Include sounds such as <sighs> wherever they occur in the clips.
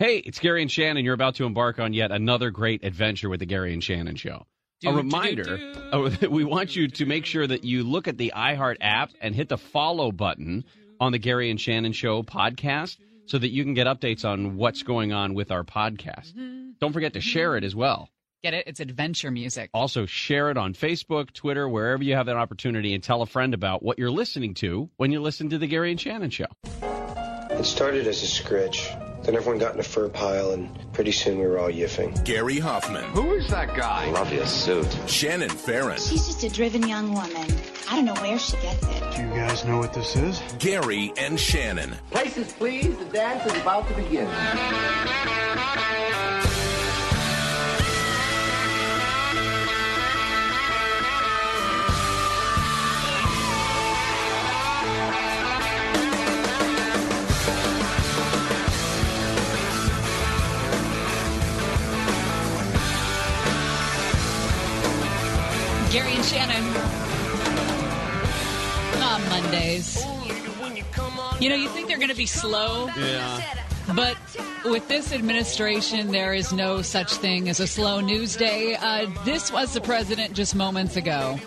Hey, it's Gary and Shannon. You're about to embark on yet another great adventure with the Gary and Shannon Show. Do, a reminder do, do. <laughs> oh, we want you to make sure that you look at the iHeart app and hit the follow button on the Gary and Shannon Show podcast so that you can get updates on what's going on with our podcast. Don't forget to share it as well. Get it? It's adventure music. Also, share it on Facebook, Twitter, wherever you have that opportunity, and tell a friend about what you're listening to when you listen to the Gary and Shannon Show. It started as a scritch. Then everyone got in a fur pile, and pretty soon we were all yiffing. Gary Hoffman, Who is that guy? Love your suit. Shannon Farren, She's just a driven young woman. I don't know where she gets it. Do you guys know what this is? Gary and Shannon. Places, please. The dance is about to begin. Gary and Shannon on Mondays. You know, you think they're going to be slow, Yeah. but with this administration, there is no such thing as a slow news day. Uh, this was the president just moments ago.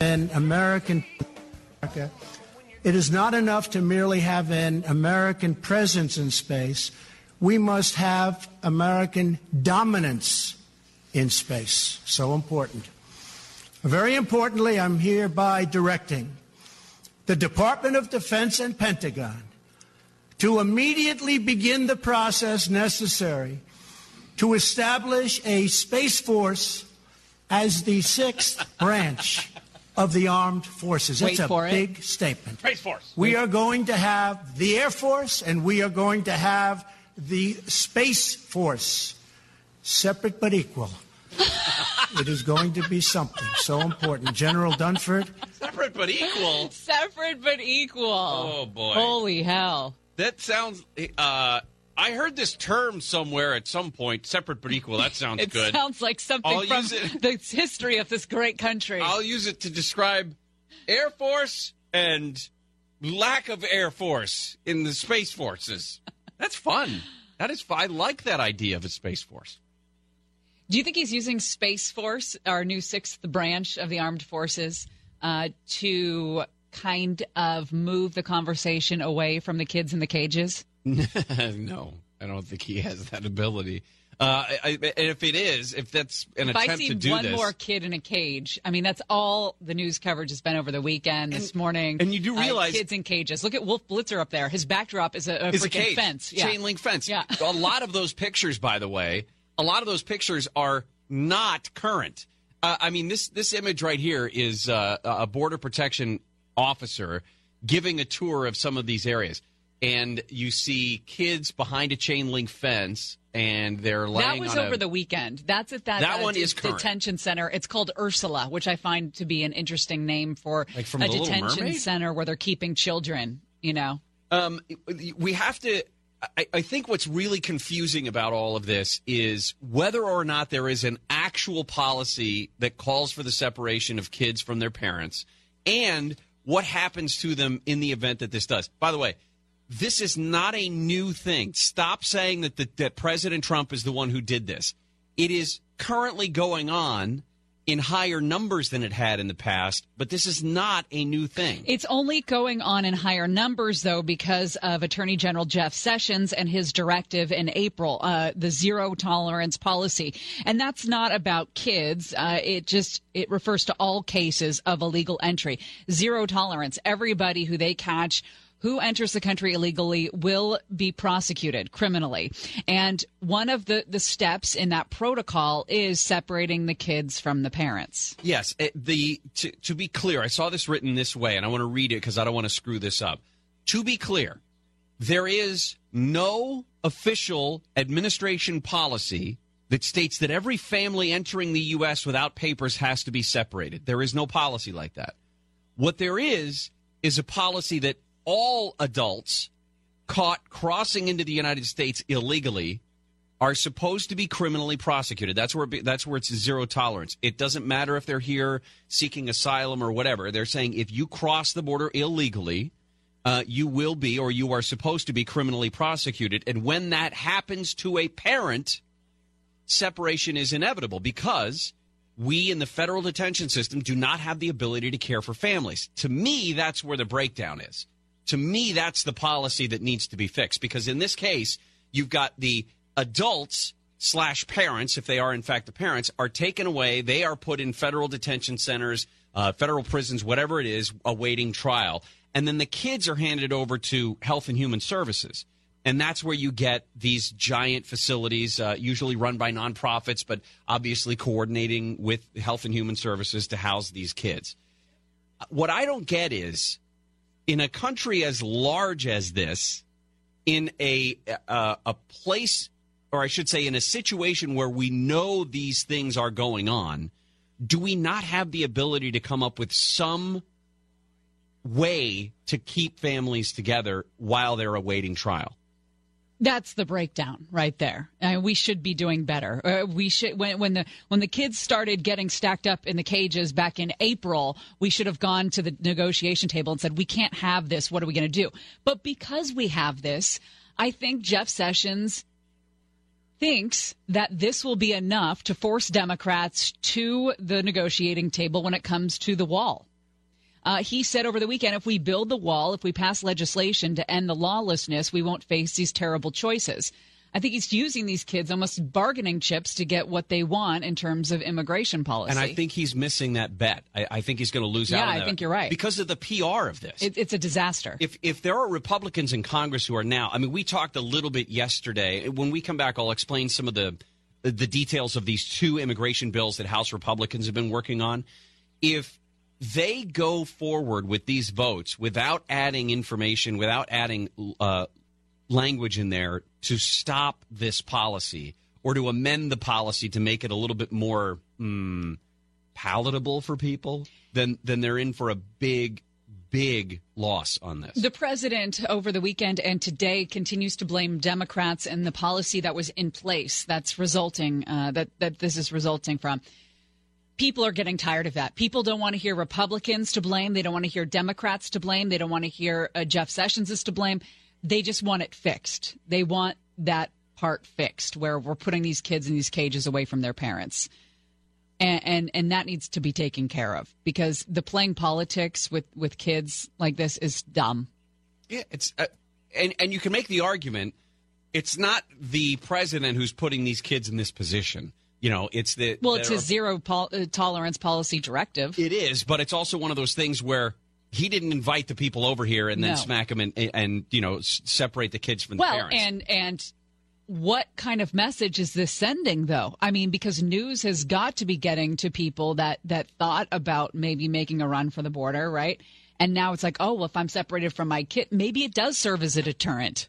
an American America. It is not enough to merely have an American presence in space. We must have American dominance in space. So important. Very importantly, I'm hereby directing the Department of Defense and Pentagon to immediately begin the process necessary to establish a Space Force as the sixth <laughs> branch of the armed forces. Wait it's a for it. big statement. Space Force. We are going to have the Air Force and we are going to have the Space Force, separate but equal. <laughs> it is going to be something so important. General Dunford, Separate but equal. <laughs> Separate but equal. Oh, boy. Holy hell. That sounds. Uh, I heard this term somewhere at some point. Separate but equal. That sounds <laughs> It good. sounds like something I'll from the history of this great country. I'll use it to describe Air Force and lack of Air Force in the Space Forces. That's fun. That is. I like that idea of a Space Force. Do you think he's using Space Force, our new sixth branch of the armed forces, uh, to kind of move the conversation away from the kids in the cages? <laughs> no, I don't think he has that ability. Uh, I, I, and if it is, if that's an if I attempt see to do one this, more kid in a cage, I mean that's all the news coverage has been over the weekend, this morning. and you do uh, realize- kids in cages. Look at Wolf Blitzer up there. His backdrop is a, a is a cage, fence, yeah. chain link fence. Yeah. a lot of those pictures, by the way, a lot of those pictures are not current. Uh, I mean, this this image right here is uh, a border protection officer giving a tour of some of these areas, and you see kids behind a chain link fence, and they're laying. That was over a, the weekend. That's at that, That uh, one de- is current. detention center. It's called Ursula, which I find to be an interesting name for Like a detention center where they're keeping children. You know, Um, we have to. I, I think what's really confusing about all of this is whether or not there is an actual policy that calls for the separation of kids from their parents, and what happens to them in the event that this does. By the way, this is not a new thing. Stop saying that the, that President Trump is the one who did this. It is currently going on in higher numbers than it had in the past, but this is not a new thing. it's only going on in higher numbers though because of Attorney General Jeff Sessions and his directive in April, uh, the zero tolerance policy, and that's not about kids. Uh, it just it refers to all cases of illegal entry, zero tolerance. Everybody who they catch who enters the country illegally will be prosecuted criminally. And one of the, the steps in that protocol is separating the kids from the parents. Yes, eh, the to, to be clear, I saw this written this way, and I want to read it because I don't want to screw this up. To be clear, there is no official administration policy that states that every family entering the U.S. without papers has to be separated. There is no policy like that. What there is is a policy that all adults caught crossing into the United States illegally are supposed to be criminally prosecuted. That's where that's where it's zero tolerance. It doesn't matter if they're here seeking asylum or whatever. They're saying if you cross the border illegally, uh, you will be or you are supposed to be criminally prosecuted. And when that happens to a parent, separation is inevitable because we in the federal detention system do not have the ability to care for families. To me, that's where the breakdown is. To me, that's the policy that needs to be fixed because in this case, you've got the adults slash parents, if they are in fact the parents, are taken away. They are put in federal detention centers, uh, federal prisons, whatever it is, awaiting trial. And then the kids are handed over to Health and Human Services. And that's where you get these giant facilities, uh, usually run by nonprofits, but obviously coordinating with Health and Human Services to house these kids. What I don't get is in a country as large as this, in a uh, a place, or I should say, in a situation where we know these things are going on, do we not have the ability to come up with some way to keep families together while they're awaiting trial? That's the breakdown right there. Uh, we should be doing better. Uh, we should when when the when the kids started getting stacked up in the cages back in April, we should have gone to the negotiation table and said we can't have this. What are we going to do? But because we have this, I think Jeff Sessions thinks that this will be enough to force Democrats to the negotiating table when it comes to the wall. Uh, he said over the weekend if we build the wall, if we pass legislation to end the lawlessness, we won't face these terrible choices. I think he's using these kids almost bargaining chips to get what they want in terms of immigration policy. And I think he's missing that bet. I, I think he's going to lose Yeah, out on I think you're right. because of the PR of this. it, it's a disaster. if if there are Republicans in Congress who are now, I mean, we talked a little bit yesterday. When we come back, I'll explain some of the the details of these two immigration bills that House Republicans have been working on. If they go forward with these votes without adding information, without adding uh, language in there to stop this policy or to amend the policy to make it a little bit more mm, palatable for people, then then they're in for a big, big loss on this. The president over the weekend and today continues to blame Democrats and the policy that was in place that's resulting uh, that that this is resulting from. People are getting tired of that. People don't want to hear Republicans to blame. They don't want to hear Democrats to blame. They don't want to hear uh, Jeff Sessions is to blame. They just want it fixed. They want that part fixed where we're putting these kids in these cages away from their parents. And, and and that needs to be taken care of because the playing politics with with kids like this is dumb. Yeah, it's uh, and and you can make the argument it's not the president who's putting these kids in this position. You know, it's the Well, it's a zero pol- uh, tolerance policy directive. It is, but it's also one of those things where he didn't invite the people over here and then No. smack them and and you know s- separate the kids from the Well, parents. and and what kind of message is this sending though? I mean, because news has got to be getting to people that that thought about maybe making a run for the border, right? And now it's like, oh, well, if I'm separated from my kid, maybe it does serve as a deterrent.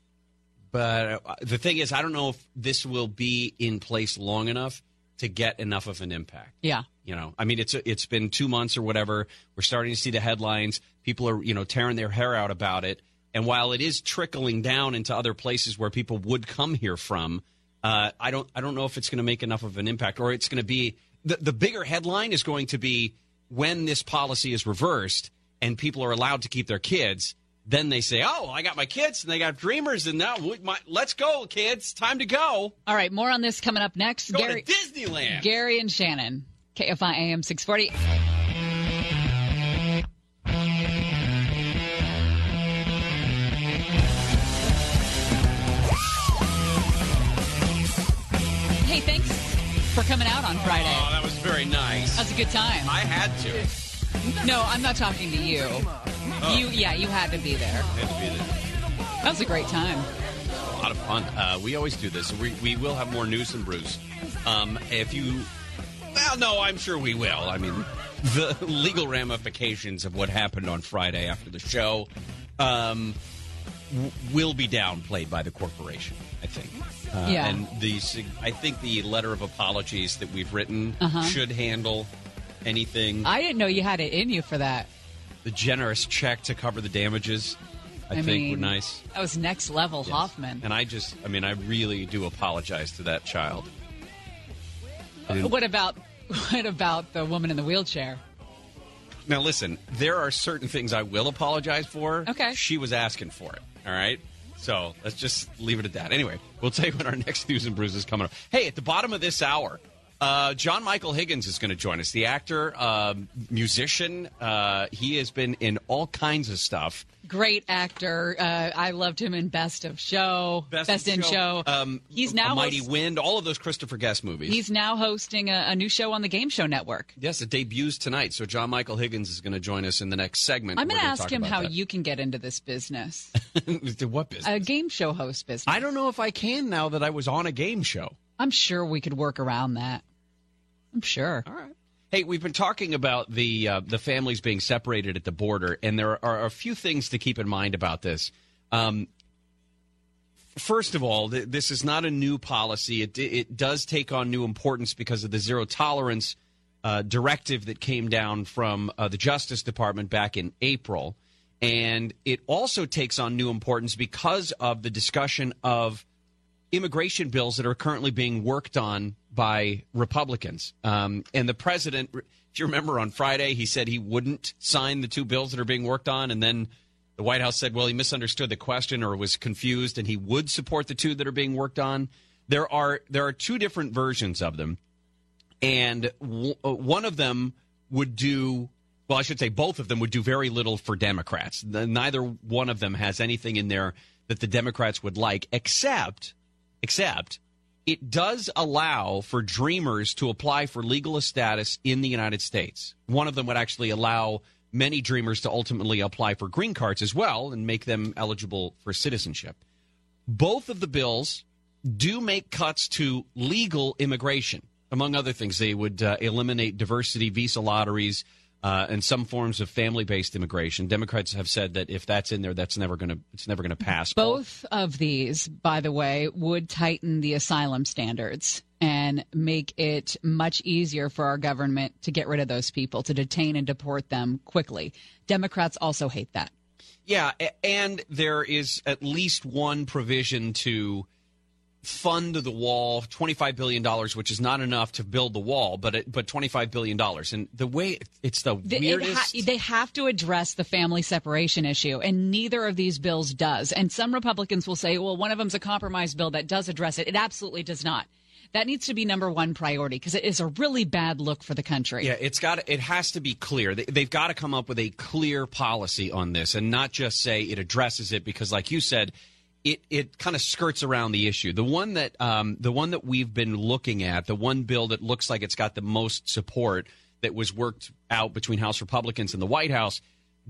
But uh, the thing is, I don't know if this will be in place long enough to get enough of an impact. Yeah. You know, I mean, it's it's been two months or whatever. We're starting to see the headlines. People are you know tearing their hair out about it. And while it is trickling down into other places where people would come here from, uh, I don't I don't know if it's going to make enough of an impact, or it's going to be the the bigger headline is going to be when this policy is reversed and people are allowed to keep their kids. Then they say, "Oh, I got my kids, and they got dreamers, and now we, my, let's go, kids! Time to go, All right, more on this coming up next. go Gary, to Disneyland." Gary and Shannon, KFI AM 640. Hey, thanks for coming out on Friday. Oh, that was very nice. That was a good time. I had to. No, I'm not talking to you. You, yeah, you had to be there. Had to be there. That was a great time. a lot of fun. Uh, we always do this. We, we will have more news and brews. Um, if you, well, no, I'm sure we will. I mean, the <laughs> legal ramifications of what happened on Friday after the show um, w- will be downplayed by the corporation. I think. Uh, Yeah. And the, I think the letter of apologies that we've written should handle anything. I didn't know you had it in you for that. The generous check to cover the damages. I, I think mean, were nice. That was next level Yes. Hoffman. And I just, I mean, I really do apologize to that child. What about <laughs> what about the woman in the wheelchair? Now, listen, there are certain things I will apologize for. Okay. She was asking for it. All right. So let's just leave it at that. Anyway, we'll tell you when our <laughs> next news and brews is coming up. Hey, at the bottom of this hour, uh, John Michael Higgins is going to join us. The actor, um, musician. Uh, he has been in all kinds of stuff. Great actor. Uh, I loved him in Best of Show, Best, in Show. Um, he's now A Mighty host- Wind. All of those Christopher Guest movies. he's now hosting a, a new show on the Game Show Network. yes, it debuts tonight. So John Michael Higgins is going to join us in the next segment. I'm going to ask him how that. you can get into this business, <laughs> what business? a game show host business. I don't know if I can now that I was on a game show. I'm sure we could work around that. I'm sure. All right. Hey, we've been talking about the uh, the families being separated at the border, and there are a few things to keep in mind about this. Um, first of all, th- this is not a new policy. It it does take on new importance because of the zero tolerance uh, directive that came down from uh, the Justice Department back in April, and it also takes on new importance because of the discussion of immigration bills that are currently being worked on by Republicans. Um, and the president, if you remember on Friday, he said he wouldn't sign the two bills that are being worked on. And then the White House said, well, he misunderstood the question or was confused and he would support the two that are being worked on. There are, there are two different versions of them. And w- uh, one of them would do well, I should say both of them would do very little for Democrats. The- neither one of them has anything in there that the Democrats would like, except, except it does allow for dreamers to apply for legal status in the United States. One of them would actually allow many dreamers to ultimately apply for green cards as well and make them eligible for citizenship. Both of the bills do make cuts to legal immigration. Among other things, they would uh, eliminate diversity visa lotteries uh, and some forms of family-based immigration. Democrats have said that if that's in there, that's never going to it's never going to pass. Both of these, by the way, would tighten the asylum standards and make it much easier for our government to get rid of those people, to detain and deport them quickly. Democrats also hate that. Yeah, and there is at least one provision to fund the wall, twenty-five billion dollars, which is not enough to build the wall, but it, but twenty-five billion dollars. And the way it's the The- it weirdest. ha- they have to address the family separation issue, and neither of these bills does. And some Republicans will say, well, one of them's a compromise bill that does address it. It absolutely does not. That needs to be number one priority because it is a really bad look for the country. Yeah, it's got it has to be clear. They, they've got to come up with a clear policy on this and not just say it addresses it because like you said, it it kind of skirts around the issue. The one that um, the one that we've been looking at, the one bill that looks like it's got the most support that was worked out between House Republicans and the White House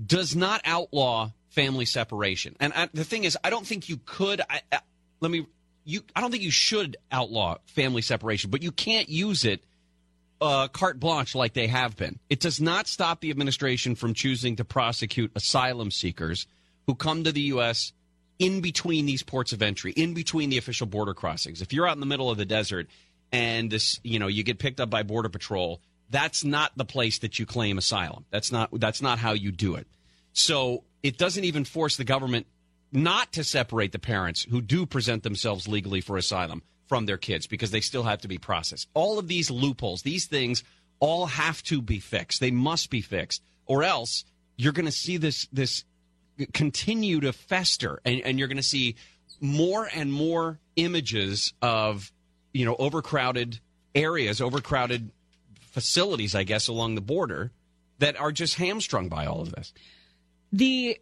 does not outlaw family separation. And I, the thing is, I don't think you could. I, I, let me. You, I don't think you should outlaw family separation, but you can't use it uh, carte blanche like they have been. It does not stop the administration from choosing to prosecute asylum seekers who come to the U.S. in between these ports of entry, in between the official border crossings. If you're out in the middle of the desert and this, you know, you get picked up by border patrol, that's not the place that you claim asylum. That's not that's not how you do it. So it doesn't even force the government not to separate the parents who do present themselves legally for asylum from their kids because they still have to be processed. All of these loopholes, these things all have to be fixed. They must be fixed or else you're going to see this this continue to fester and, and you're going to see more and more images of you know overcrowded areas, overcrowded facilities, I guess, along the border that are just hamstrung by all of this. The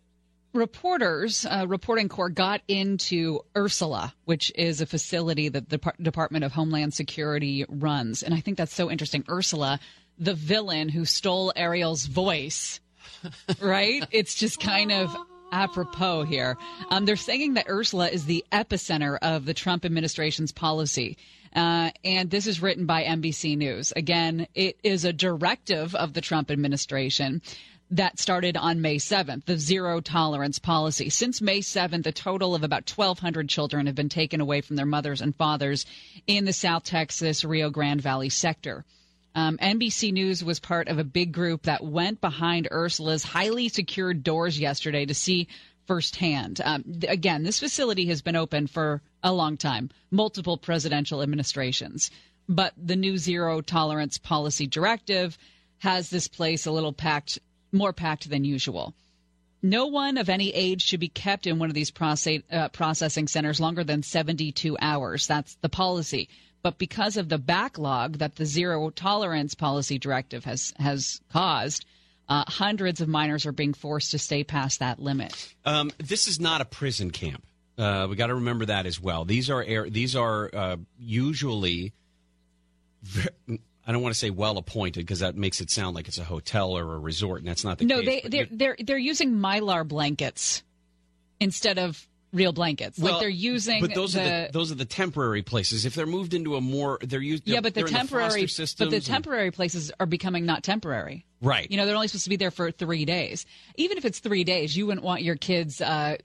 reporters, uh, reporting corps got into Ursula, which is a facility that the Dep- Department of Homeland Security runs. And I think that's so interesting. Ursula, the villain who stole Ariel's voice, right? It's just kind of apropos here. Um, they're saying that Ursula is the epicenter of the Trump administration's policy. Uh, and this is written by NBC News. Again, it is a directive of the Trump administration that started on May 7th, the zero tolerance policy. Since May 7th, a total of about 1,200 children have been taken away from their mothers and fathers in the South Texas Rio Grande Valley sector. Um, NBC News was part of a big group that went behind Ursula's highly secured doors yesterday to see firsthand. Um, th- again, this facility has been open for a long time, multiple presidential administrations. But the new zero tolerance policy directive has this place a little packed more packed than usual. No one of any age should be kept in one of these process, uh, processing centers longer than 72 hours. That's the policy. But because of the backlog that the zero tolerance policy directive has has caused, uh, hundreds of minors are being forced to stay past that limit. Um, this is not a prison camp. Uh, we got to remember that as well. These are air, these are uh, usually. I don't want to say well appointed because that makes it sound like it's a hotel or a resort, and that's not the no, case. they they're they're they're using mylar blankets instead of real blankets. well, like they're using but those the, are the those are the temporary places. If they're moved into a more, they're used. yeah, but the temporary but systems the and- temporary places are becoming not temporary. Right. You know, they're only supposed to be there for three days. Even if it's three days, you wouldn't want your kids uh,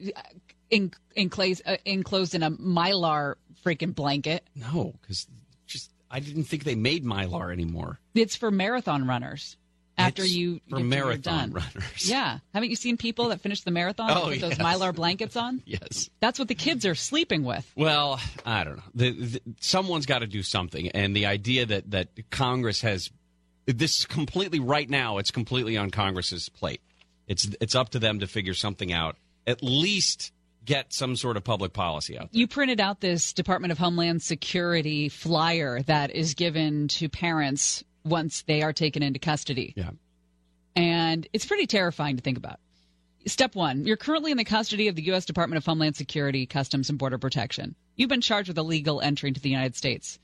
in, enclosed, uh, enclosed in a mylar freaking blanket. no, because just I didn't think they made mylar anymore. It's for marathon runners. After It's you for marathon done. runners. Yeah, haven't you seen people that finish the marathon Oh, put those mylar blankets on? <laughs> Yes. That's what the kids are sleeping with. Well, I don't know. The, the, someone's got to do something, and the idea that that Congress has this is completely right now. It's completely on Congress's plate. It's it's up to them to figure something out. At least get some sort of public policy out. You printed out this Department of Homeland Security flyer that is given to parents once they are taken into custody. Yeah. And it's pretty terrifying to think about. Step one, you're currently in the custody of the U.S. Department of Homeland Security, Customs and Border Protection. You've been charged with illegal entry into the United States.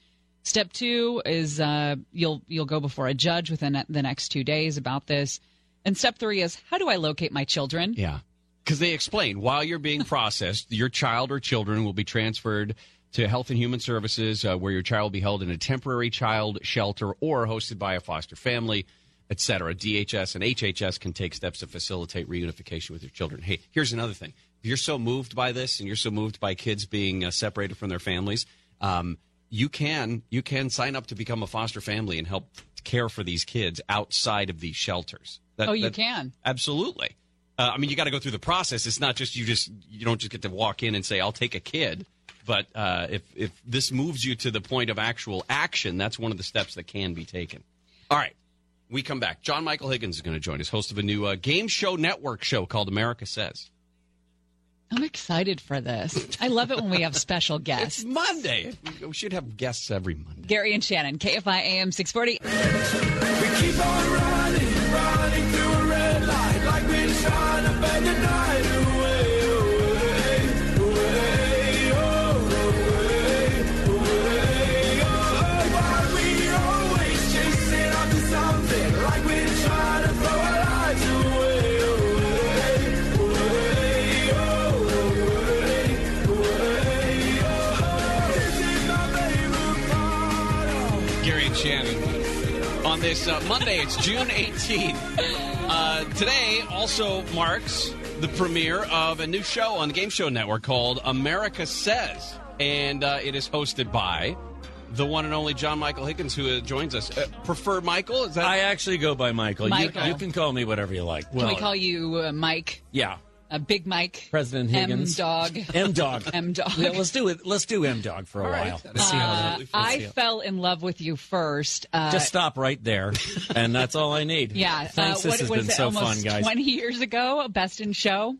Step two is uh, you'll you'll go before a judge within the next two days about this. And step three is how do I locate my children? Yeah. Because they explain while you're being processed, your child or children will be transferred to Health and Human Services, uh, where your child will be held in a temporary child shelter or hosted by a foster family, et cetera. DHS and HHS can take steps to facilitate reunification with your children. Hey, here's another thing. If you're so moved by this and you're so moved by kids being uh, separated from their families, um, you can you can sign up to become a foster family and help care for these kids outside of these shelters. That- Oh, you that- can. Absolutely. Uh, I mean, you got to go through the process. It's not just you just you don't just get to walk in and say I'll take a kid. But uh, if if this moves you to the point of actual action, that's one of the steps that can be taken. All right, we come back. John Michael Higgins is going to join us, host of a new uh, game show network show called America Says. I'm excited for this. I love it when we have special <laughs> guests. It's Monday. We should have guests every Monday. Gary and Shannon, KFI AM 640. On this uh, Monday. It's June 18th. Uh, today also marks the premiere of a new show on the Game Show Network called America Says, and uh, it is hosted by the one and only John Michael Higgins, who uh, joins us. Uh, prefer Michael? Is that I actually go by Michael. Michael. You, you can call me whatever you like. Can we call you uh, Mike? Yeah, Uh, Big Mike? President Higgins. <laughs> M Dog. M <laughs> Dog. M Dog. Yeah, let's do it. Let's do M Dog for a while. Let's see how that. Uh, I fell in love with you first. Uh, Just stop right there, <laughs> and that's all I need. yeah. Thanks. uh, this has what, been was it, so almost fun, guys. 20 years ago, Best in Show,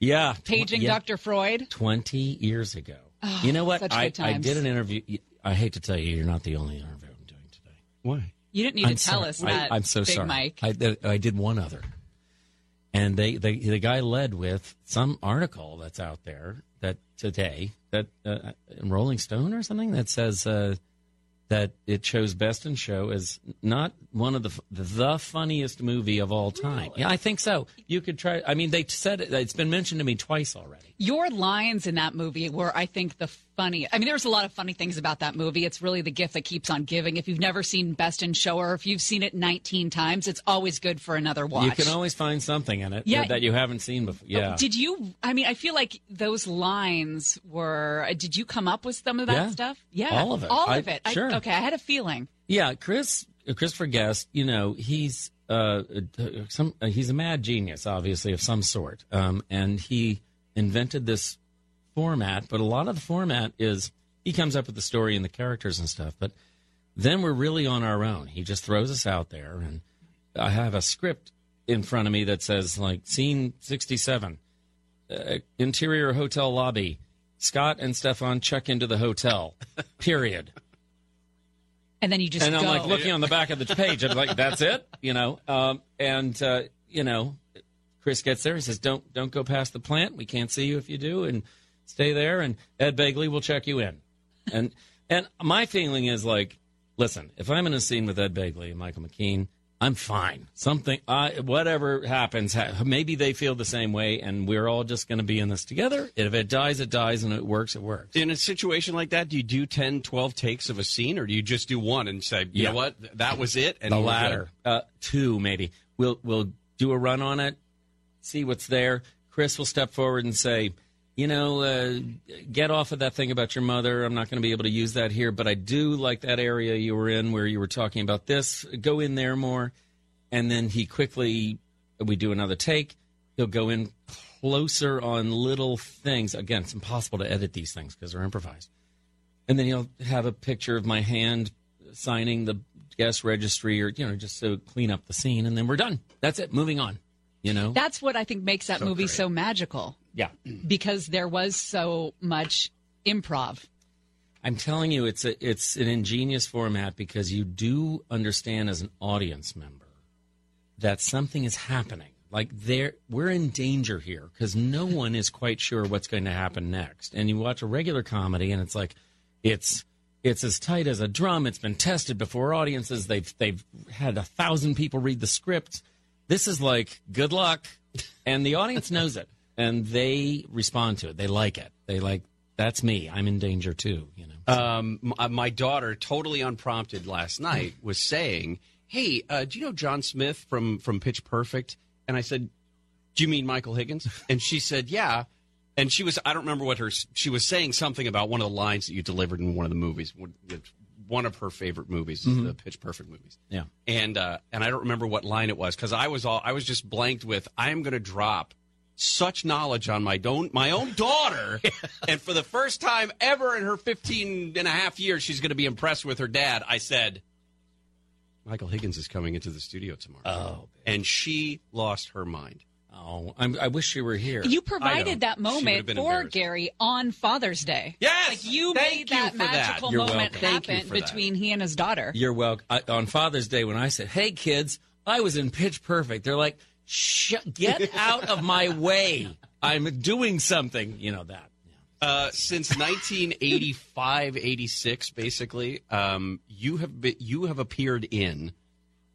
yeah, tw- paging yeah, Dr. Freud. Twenty years ago. you know what? such I, good I did an interview. I hate to tell you, you're not the only interview I'm doing today. Why? You didn't need I'm to tell sorry. us I- that. I'm so Big sorry. Mike. I I did one other, and they, they the guy led with some article that's out there that today that uh, in Rolling Stone or something that says uh, that it shows Best in Show as not one of the the funniest movie of all time. Yeah, I think so. You could try. I mean, they said it, it's been mentioned to me twice already. Your lines in that movie were, I think, the funny. I mean, there's a lot of funny things about that movie. It's really the gift that keeps on giving. If you've never seen Best in Show or if you've seen it 19 times, it's always good for another watch. You can always find something in it Yeah. that you haven't seen before. Yeah. Did you? I mean, I feel like those lines were. uh, Did you come up with some of that Yeah. stuff? Yeah, All of it. All I- of it. I- sure. okay, I had a feeling. Yeah, Chris uh, Christopher Guest, you know, he's uh, uh, some uh, he's a mad genius, obviously of some sort, um, and he invented this format. But a lot of the format is he comes up with the story and the characters and stuff, but then we're really on our own. He just throws us out there, and I have a script in front of me that says like scene 67 uh, interior hotel lobby scott and stefan check into the hotel <laughs> period And then you just and i'm go. like looking on the back of the page i'm like that's it you know um, and uh, you know chris gets there he says don't don't go past the plant we can't see you if you do and stay there and ed begley will check you in. And and my feeling is like listen if i'm in a scene with ed begley and michael mckean i'm fine. Something I, whatever happens ha- maybe they feel the same way and we're all just going to be in this together. If it dies it dies and it works it works. In a situation like that, do you do 10, 12 takes of a scene, or do you just do one and say, you Yeah. know what, that was it? And the latter. uh, two maybe. We'll we'll do a run on it see what's there. Chris will step forward and say you know uh, get off of that thing about your mother. I'm not going to be able to use that here but i do like that area you were in where you were talking about this. Go in there more and then he quickly we do another take. He'll go in closer on little things. Again it's impossible to edit these things because they're improvised. And then he'll have a picture of my hand signing the guest registry or you know just to clean up the scene and then we're done. That's it. Moving on you know? That's what I think makes that movie great. so magical yeah. Because there was so much improv. i'm telling you it's a it's an ingenious format because you do understand as an audience member that something is happening. Like there we're in danger here because no <laughs> one is quite sure what's going to happen next. And you watch a regular comedy and it's like it's it's as tight as a drum. It's been tested before audiences. They've they've had a thousand people read the script this is like good luck. And the audience knows it and they respond to it they like it they like that's me i'm in danger too you know Um, uh, my daughter, totally unprompted last night, was saying, "Hey, uh, do you know John Smith from from Pitch Perfect?" And I said, "Do you mean Michael Higgins?" And she said, "Yeah." And she was—I don't remember what her. She was saying something about one of the lines that you delivered in one of the movies. One- of her favorite movies, is the Pitch Perfect movies. yeah and uh, and I don't remember what line it was because I was all I was just blanked with I am going to drop such knowledge on my don't my own daughter <laughs> and for the first time ever in her 15 and a half years she's going to be impressed with her dad I said Michael Higgins is coming into the studio tomorrow oh and she lost her mind oh I'm, i wish you were here You provided that moment for. Gary on Father's Day. Yes! like you Thank made you that for that. magical You're moment welcome. Thank you happen for that. between he and his daughter. You're welcome. I, on Father's Day, when I said, "Hey kids, I was in Pitch Perfect," they're like, Sh- "Get out of my way! I'm doing something." You know that. Uh, since 1985, 86, basically, um, you have been, you have appeared in.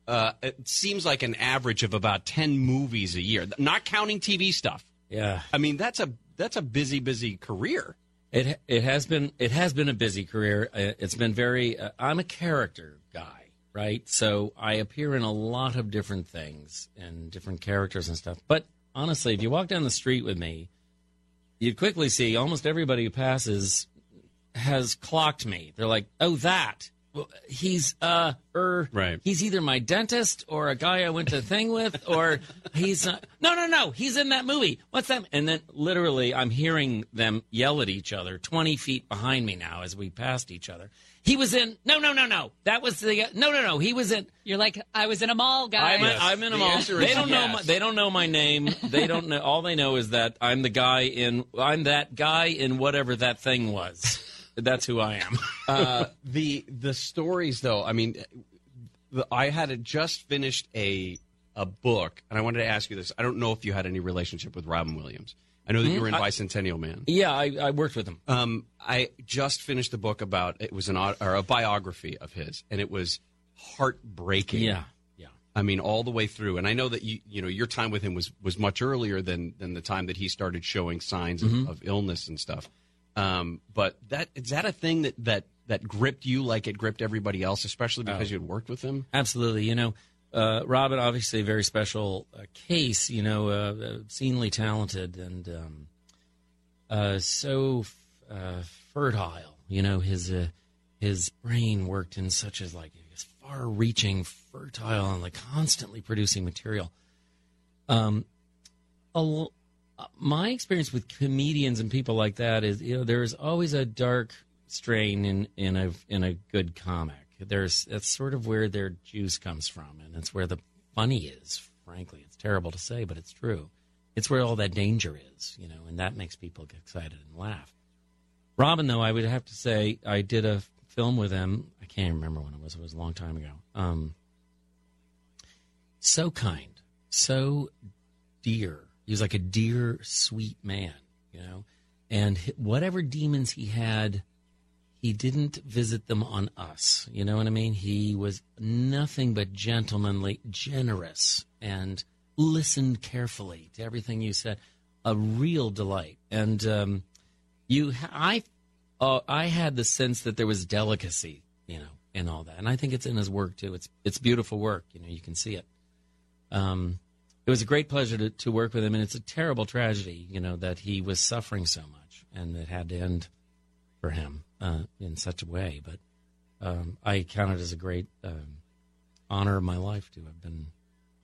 Uh, it seems like an average of about 10 movies a year, not counting TV stuff. Yeah, I mean, that's a that's a busy, busy career. it it has been it has been a busy career. Uh, It's been very. Uh, I'm a character right? So I appear in a lot of different things and different characters and stuff. But honestly, if you walk down the street with me, you'd quickly see almost everybody who passes has clocked me. They're like, "Oh, that." Well, he's uh er Right. he's either my dentist or a guy I went to thing with or <laughs> he's uh, no no no he's in that movie what's that and then literally I'm hearing them yell at each other 20 feet behind me now as we passed each other he was in no no no no that was the no no no he was in You're like, I was in a mall, guys. I'm, I'm in a The all. answer They don't know. My, they don't know my name. They don't know. All they know is that I'm the guy in. I'm that guy in whatever that thing was. That's who I am. <laughs> Uh, the the stories, though, I mean, the, I had just finished a a book, and I wanted to ask you this. I don't know if you had any relationship with Robin Williams. I know that you were in Bicentennial Man. yeah, I, I worked with him. Um, I just finished a book about it was an or a biography of his, and it was heartbreaking. Yeah, yeah. I mean, all the way through. And I know that you you know your time with him was was much earlier than than the time that he started showing signs of, of illness and stuff. Um, but that is that a thing that that that gripped you like it gripped everybody else, especially because you had worked with him. Absolutely. You know, uh, Robin, obviously a very special uh, case, you know, uh, obscenely talented and um, uh, so uh, fertile. You know, his uh, his brain worked in such as like far-reaching, fertile, and like constantly producing material. Um, a my experience with comedians and people like that is, you know, there's always a dark strain in in a in a good comic. There's that's sort of where their juice comes from, and it's where the funny is frankly. It's terrible to say, but it's true. It's where all that danger is, you know, and that makes people get excited and laugh. Robin, though, I would have to say, I did a film with him. I can't remember when it was. It was a long time ago. Um, so kind, so dear. He was like a dear, sweet man, you know. And whatever demons he had, he didn't visit them on us. You know what I mean? He was nothing but gentlemanly, generous, and listened carefully to everything you said. A real delight. And um, you, I, uh, I had the sense that there was delicacy, you know, in all that, and I think it's in his work too. It's it's beautiful work. You know, you can see it. Um, it was a great pleasure to, to work with him, and it's a terrible tragedy, you know, that he was suffering so much and it had to end for him uh, in such a way. But um, I count it as a great um, honor of my life to have been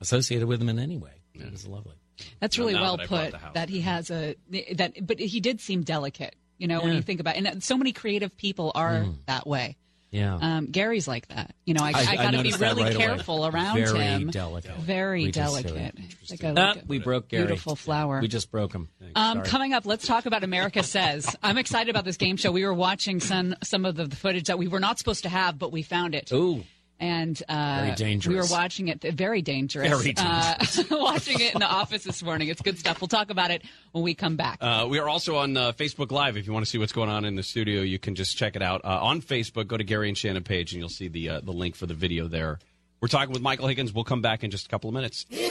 associated with him in any way. It was lovely. That's really now well that put. That he has a that, but he did seem delicate. You know, when you think about, it. and so many creative people are that way. Yeah. Um, Gary's like that. You know, I, I- I, I got to be really right away. careful around Very him. delicate. Very We delicate. Like a, Ah, like a we broke Gary. beautiful flower. We just broke him. Um, coming up, let's talk about America Says. <laughs> I'm excited about this game show. We were watching some some of the footage that we were not supposed to have, but we found it. Ooh. And uh, Very dangerous. We were watching it. Very dangerous. Very Uh, <laughs> watching it in the office this morning. It's good stuff. We'll talk about it when we come back. Uh, we are also on uh, Facebook Live. If you want to see what's going on in the studio, you can just check it out uh, on Facebook. Go to Gary and Shannon page, and you'll see the uh, the link for the video there. We're talking with Michael Higgins. We'll come back in just a couple of minutes. If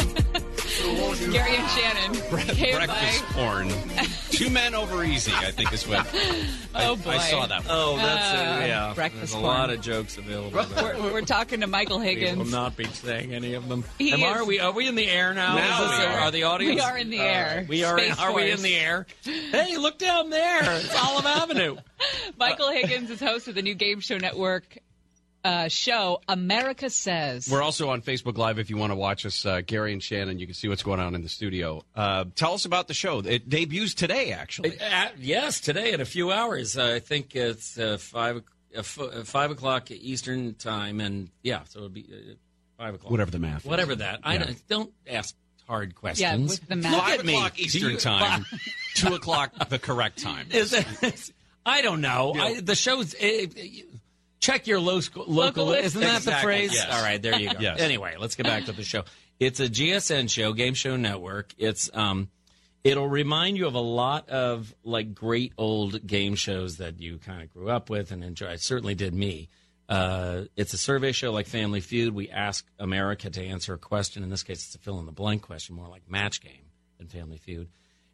<laughs> Gary and Shannon. Okay, Breakfast bye. porn. Two men over easy. I think is what. <laughs> Oh, I, boy. I saw that. One. Oh, that's Uh, it. Yeah. breakfast There's a lot of jokes available. We're, we're talking to Michael Higgins. We will not be saying any of them. He Am- is- are we? Are we in the air now? Now we are. are the audience? We are in the All air. We are. In, Space are we in the air? Hey, look down there. It's Olive <laughs> Avenue. Michael Higgins is host of the new Game Show Network uh, show, America Says. We're also on Facebook Live if you want to watch us, uh, Gary and Shannon. You can see what's going on in the studio. Uh, tell us about the show. It debuts today, actually. Uh, yes, today in a few hours. Uh, I think it's uh, five o- f- five o'clock Eastern time, and yeah, so it'll be uh, five o'clock. Whatever the math is. Whatever that. I Yeah. don't, don't ask hard questions. yeah, with the math. Five at o'clock Do Eastern you- <laughs> time. Two o'clock the correct time. Is it, <laughs> I don't know. I, the show's. It, it- check your lo- local. Local isn't that the phrase? yes. All right, there you go. <laughs> Yes. Anyway, let's get back to the show. It's a GSN show, Game Show Network. It's um, it'll remind you of a lot of like great old game shows that you kind of grew up with and enjoy. It certainly did me. Uh, it's a survey show like Family Feud. We ask America to answer a question. In this case, it's a fill in the blank question, more like Match Game than Family Feud.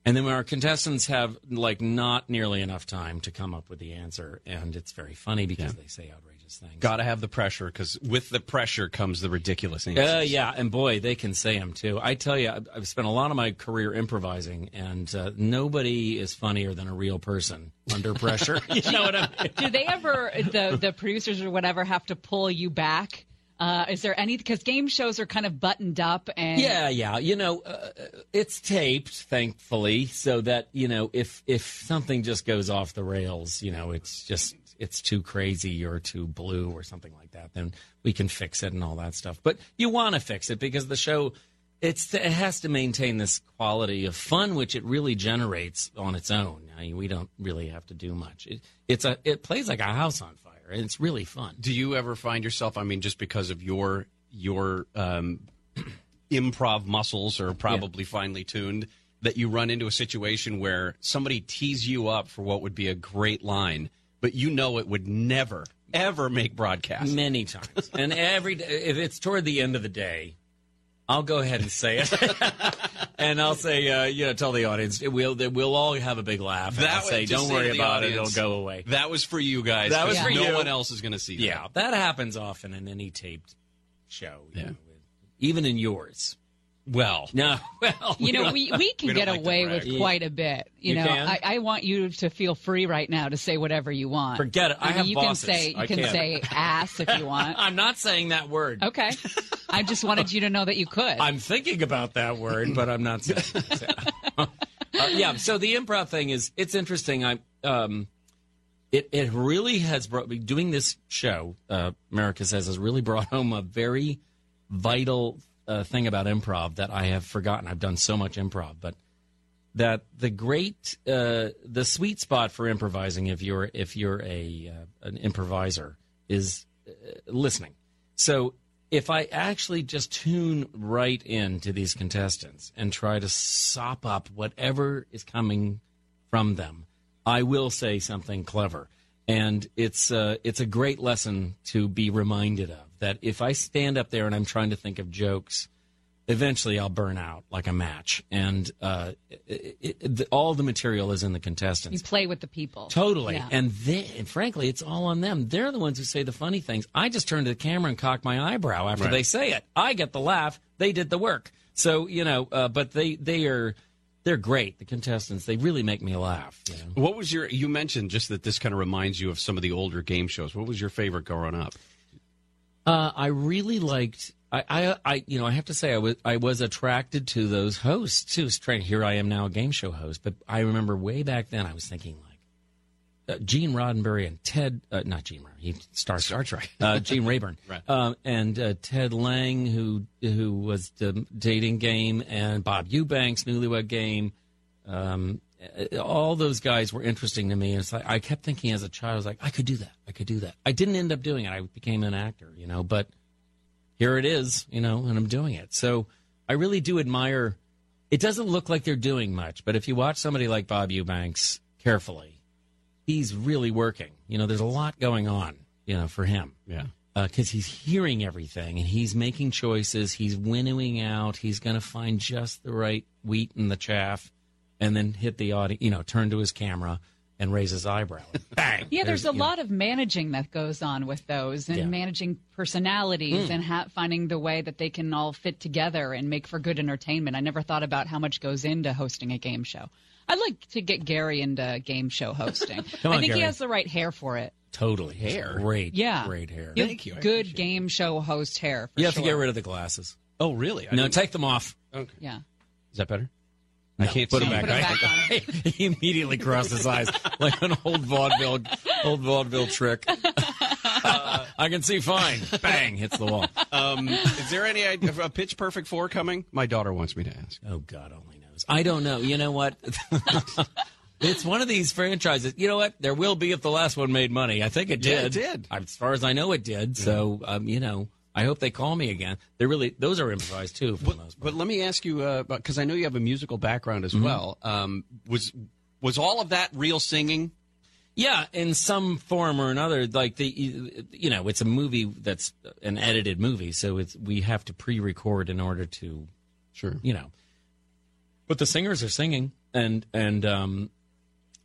And then when our contestants have like not nearly enough time to come up with the answer, and it's very funny because they say outrageous things. Got to have the pressure because with the pressure comes the ridiculous Uh, answers. yeah, and boy, they can say them too. I tell you, I've- I've spent a lot of my career improvising, and uh, nobody is funnier than a real person under pressure. <laughs> you know what I mean? Do they ever, the, the producers or whatever, have to pull you back? Uh, is there any, because game shows are kind of buttoned up and. Yeah, yeah. You know, uh, it's taped, thankfully, so that you know if if something just goes off the rails, you know, it's just it's too crazy or too blue or something like that, then we can fix it and all that stuff. But you want to fix it because the show. It's it has to maintain this quality of fun, which it really generates on its own. I mean, we don't really have to do much. It, it's a it plays like a house on fire, and it's really fun. Do you ever find yourself? I mean, just because of your your um, <clears throat> improv muscles are probably finely tuned, that you run into a situation where somebody tees you up for what would be a great line, but you know it would never ever make broadcast. many times, and every day, if it's toward the end of the day, I'll go ahead and say it, <laughs> and I'll say, uh, you know, tell the audience we'll we'll all have a big laugh. and I'll say, don't worry about it; audience, it'll go away. That was for you guys. That was for no you. one else is going to see that. Yeah, that happens often in any taped show. you Yeah. know, even in yours. Well, No, <laughs> well, You know, we, we can We get like away with quite a bit. You, You know. I, I want you to feel free right now to say whatever you want. Forget it. I mean, have you bosses. can say you I can can't. say ass if you want. <laughs> I'm not saying that word. Okay, I just wanted you to know that you could. I'm thinking about that word, but I'm not saying. it. <laughs> Uh, yeah. So the improv thing is it's interesting. I um, it it really has brought me doing this show. Uh, America says has really brought home a very vital uh, thing about improv that I have forgotten. I've done so much improv, but that the great uh, the sweet spot for improvising if you're if you're a uh, an improviser is uh, listening. So if I actually just tune right in to these contestants and try to sop up whatever is coming from them, I will say something clever. And it's uh, it's a great lesson to be reminded of that if I stand up there and I'm trying to think of jokes, eventually I'll burn out like a match. And uh, it, it, the, all the material is in the contestants. You play with the people. Totally. Yeah. And, they, and frankly, it's all on them. They're the ones who say the funny things. I just turn to the camera and cock my eyebrow after Right. they say it. I get the laugh. They did the work. So, you know, uh, but they, they are, they're great. The contestants, they really make me laugh. You know? What was your? You mentioned just that this kind of reminds you of some of the older game shows. What was your favorite growing up? Uh, I really liked. I, I, I, you know, I have to say, I was, I was attracted to those hosts too. Strange. Here I am now, a game show host. But I remember way back then, I was thinking like uh, Gene Roddenberry and Ted, uh, not Gene Roddenberry, he Star Star Trek. <laughs> uh, Gene Rayburn, <laughs> Right. um, and uh, Ted Lang, who who was the dating game, and Bob Eubanks, Newlywed Game. Um, Uh, all those guys were interesting to me. And it's like I kept thinking as a child, I was like, I could do that. I could do that. I didn't end up doing it. I became an actor, you know, but here it is, you know, and I'm doing it. So I really do admire. It doesn't look like they're doing much, but if you watch somebody like Bob Eubanks carefully, he's really working. You know, there's a lot going on, you know, for him Yeah. Uh, because he's hearing everything and he's making choices. He's winnowing out. He's going to find just the right wheat in the chaff, and then hit the audience. You know, turn to his camera and raise his eyebrow. <laughs> Bang! Yeah, there's a you know, lot of managing that goes on with those, and Yeah. managing personalities, Mm. and ha- finding the way that they can all fit together and make for good entertainment. I never thought about how much goes into hosting a game show. I'd like to get Gary into game show hosting. <laughs> Come I think Gary. he has the right hair for it. totally Hair. Great, Yeah, great hair. You have Thank you, Good appreciate it. game show host hair. For You have to get rid of the glasses. Oh, really? I no, didn't- take them off. Okay. Yeah. Is that better? I can't Put him them Put back. 'em back on. <laughs> he immediately crossed his eyes like an old vaudeville, old vaudeville trick. <laughs> I can see fine. Bang! Hits the wall. Um, is there any idea of a Pitch Perfect four coming? My daughter wants me to ask. Oh God only knows. I don't know. You know what? <laughs> it's one of these franchises. You know what? There will be if the last one made money. I think it Yeah, did. it did. As far as I know, it did. So um, you know, I hope they call me again. They really those are improvised too for the most part. But let me ask you, because I know you have a musical background Mm-hmm. as well. Um, was was all of that real singing? Yeah, in some form or another. Like the, you know, it's a movie that's an edited movie, so it's we have to pre-record in order to, Sure. you know. But the singers are singing, and and um,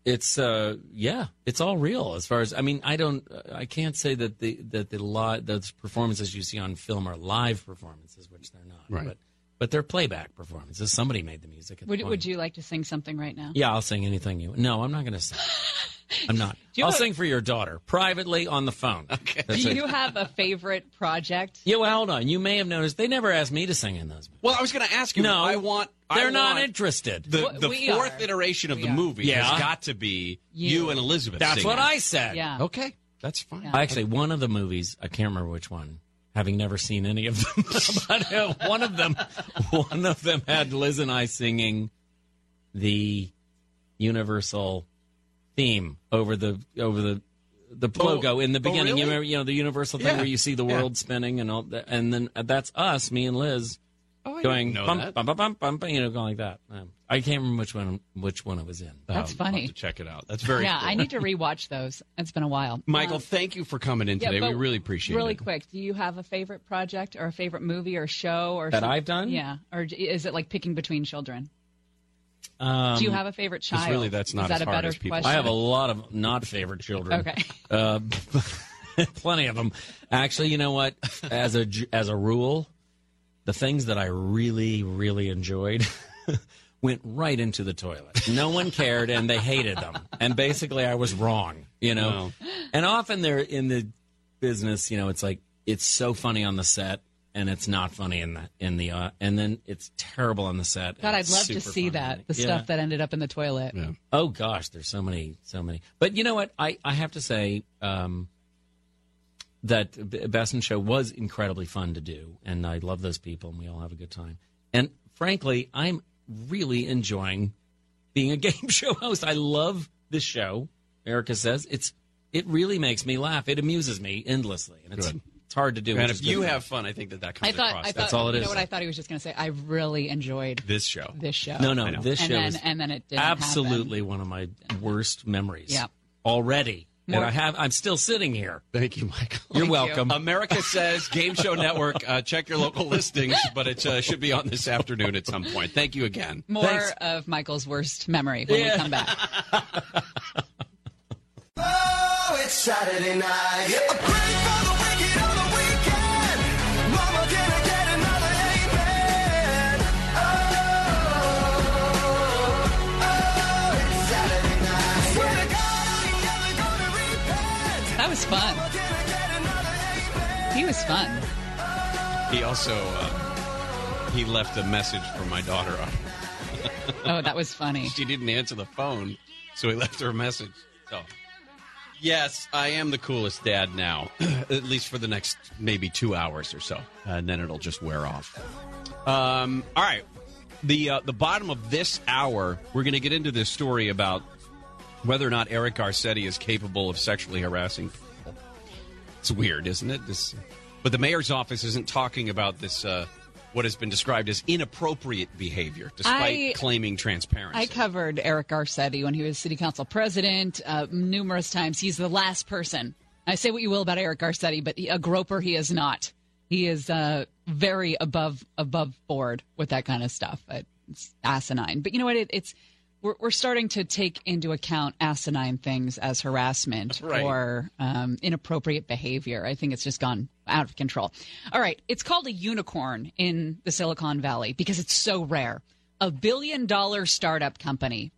it's uh, yeah, it's all real as far as I mean. I don't, I can't say that the that the lot those performances you see on film are live performances, which they're not. Right. But but they're playback performances. Somebody made the music. At Would, the would you like to sing something right now? Yeah, I'll sing anything you. No, I'm not going to sing. <laughs> I'm not. I'll have- sing for your daughter privately on the phone. <laughs> Okay. Do you have a favorite project? Yeah, well, hold on. You may have noticed they never asked me to sing in those. Well, I was going to ask you. No, I want. They're not want interested. The, the we fourth are. iteration of We the are. movie Yeah. has got to be you, You. and Elizabeth. That's singing. what I said. Yeah. Okay, that's fine. Yeah. Actually, one of the movies, I can't remember which one, having never seen any of them, <laughs> but uh, one of them, one of them had Liz and I singing the Universal theme over the over the the logo in the oh, beginning. really? You remember, you know, the Universal thing Yeah. where you see the Yeah. world spinning and all that, and then uh, that's us, me and Liz, Oh, going didn't know bum, that. bum, bum, bum, bum, bum, you know, going like that. Um, I can't remember which one which one it was in. That's Um, funny. I'll have to check it out. That's very. yeah, cool. I need to <laughs> rewatch those. It's been a while. Michael, Um, thank you for coming in yeah, today. we really appreciate Really it. Really quick, do you have a favorite project or a favorite movie or show or That I've done? Yeah, or is it like picking between children? Um, do you have a favorite child? really that's not is that as a hard better as people question? I have a lot of not favorite children. Okay. Uh, <laughs> plenty of them. Actually, you know what? As a as a rule, the things that I really really enjoyed <laughs> went right into the toilet. No one cared, and they hated them. And basically, I was wrong. You know. And often they're in the business. You know, it's like it's so funny on the set, and it's not funny in the in the uh, and then it's terrible on the set. God, I'd love to see funny. that. The Yeah. stuff that ended up in the toilet. Oh gosh, there's so many, so many. But you know what? I, I have to say um, that B- Best in Show was incredibly fun to do, and I love those people, and we all have a good time. And frankly, I'm really enjoying being a <laughs> game show host. I love this show. Erica says it's it really makes me laugh. It amuses me endlessly, and it's Good. it's hard to do. And if you good. have fun, I think that that comes I thought, across. I thought, That's all it you is. know what I thought he was just going to say? I really enjoyed this show. this show. no, I no, this and show then, is and then it didn't happen. absolutely one of my worst memories. Yeah. already. More- and I have. I'm still sitting here. Thank you, Michael. You're you. welcome. America <laughs> says Game Show Network. Uh, check your local listings, but it uh, should be on this afternoon at some point. Thank you again. More Thanks. of Michael's worst memory when we come back. <laughs> Oh, it's Saturday night. Was fun. He also uh, he left a message for my daughter. Oh, that was funny. She didn't answer the phone, so he left her a message. So, yes, I am the coolest dad now, <clears throat> at least for the next maybe two hours or so, and then it'll just wear off. Um, all right, the uh, the bottom of this hour, we're going to get into this story about whether or not Eric Garcetti is capable of sexually harassing people. It's weird, isn't it? This, but the mayor's office isn't talking about this. Uh, what has been described as inappropriate behavior, despite I- claiming transparency. I covered Eric Garcetti when he was city council president uh, numerous times. He's the last person. I say what you will about Eric Garcetti, but he, a groper he is not. He is uh, very above above board with that kind of stuff. It's asinine. But you know what? It, it's we're, we're starting to take into account asinine things as harassment Right. or um, inappropriate behavior. I think it's just gone out of control. All right, it's called a unicorn in the Silicon Valley because it's so rare. A billion dollar startup company.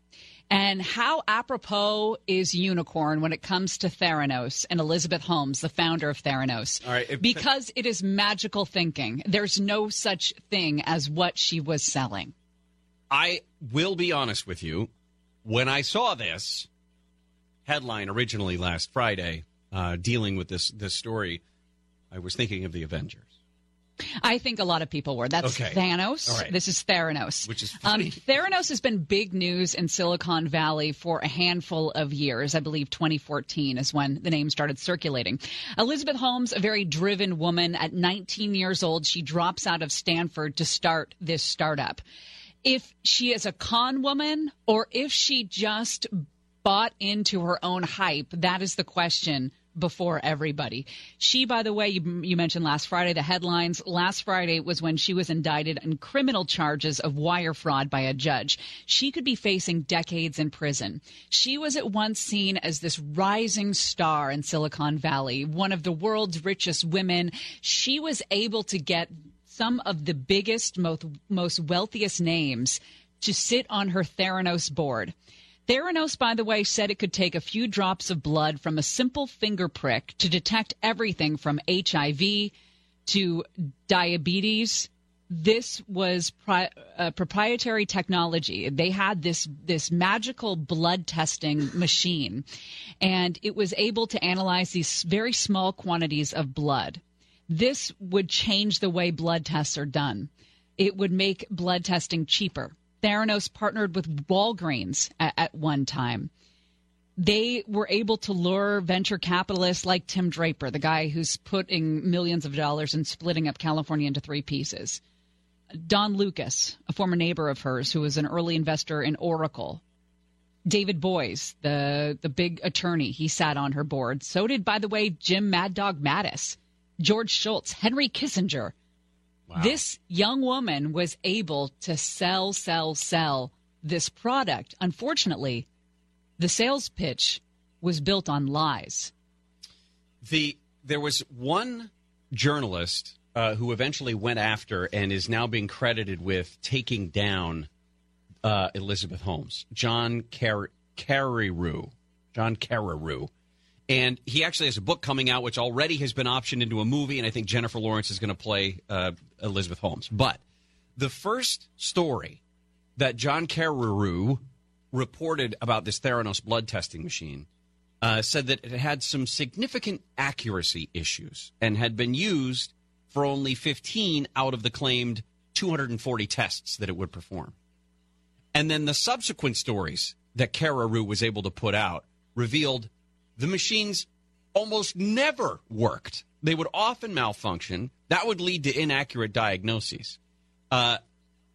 And how apropos is unicorn when it comes to Theranos and Elizabeth Holmes, the founder of Theranos? All right, if- because it is magical thinking. There's no such thing as what she was selling. I will be honest with you. When I saw this headline originally last Friday, uh, dealing with this this story, I was thinking of the Avengers. I think a lot of people were. That's Okay. Thanos. Right. This is Theranos. Which is um, funny. Theranos has been big news in Silicon Valley for a handful of years. I believe 2014 is when the name started circulating. Elizabeth Holmes, a very driven woman at 19 years old, she drops out of Stanford to start this startup. If she is a con woman or if she just bought into her own hype, that is the question before everybody. She, by the way, you, you mentioned last Friday the headlines. Last Friday was when she was indicted on criminal charges of wire fraud by a judge. She could be facing decades in prison. She was at once seen as this rising star in Silicon Valley, one of the world's richest women. She was able to get some of the biggest, most, most wealthiest names to sit on her Theranos board. Theranos, by the way, said it could take a few drops of blood from a simple finger prick to detect everything from HIV to diabetes. This was pri- uh, proprietary technology. They had this this magical blood testing machine, and it was able to analyze these very small quantities of blood. This would change the way blood tests are done. It would make blood testing cheaper. Theranos partnered with Walgreens at, at one time. They were able to lure venture capitalists like Tim Draper, the guy who's putting millions of dollars and splitting up California into three pieces. Don Lucas, a former neighbor of hers who was an early investor in Oracle. David Boies, the the big attorney, he sat on her board. So did, by the way, Jim Mad Dog Mattis, George Shultz, Henry Kissinger. This young woman was able to sell, sell, sell this product. Unfortunately, the sales pitch was built on lies. The there was one journalist uh, who eventually went after and is now being credited with taking down uh, Elizabeth Holmes, John Car- Carreyrou, John Carreyrou, And he actually has a book coming out, which already has been optioned into a movie, and I think Jennifer Lawrence is going to play uh, Elizabeth Holmes. But the first story that John Carreyrou reported about this Theranos blood testing machine uh, said that it had some significant accuracy issues and had been used for only 15 out of the claimed 240 tests that it would perform. And then the subsequent stories that Carreyrou was able to put out revealed the machines almost never worked. They would often malfunction. That would lead to inaccurate diagnoses. Uh,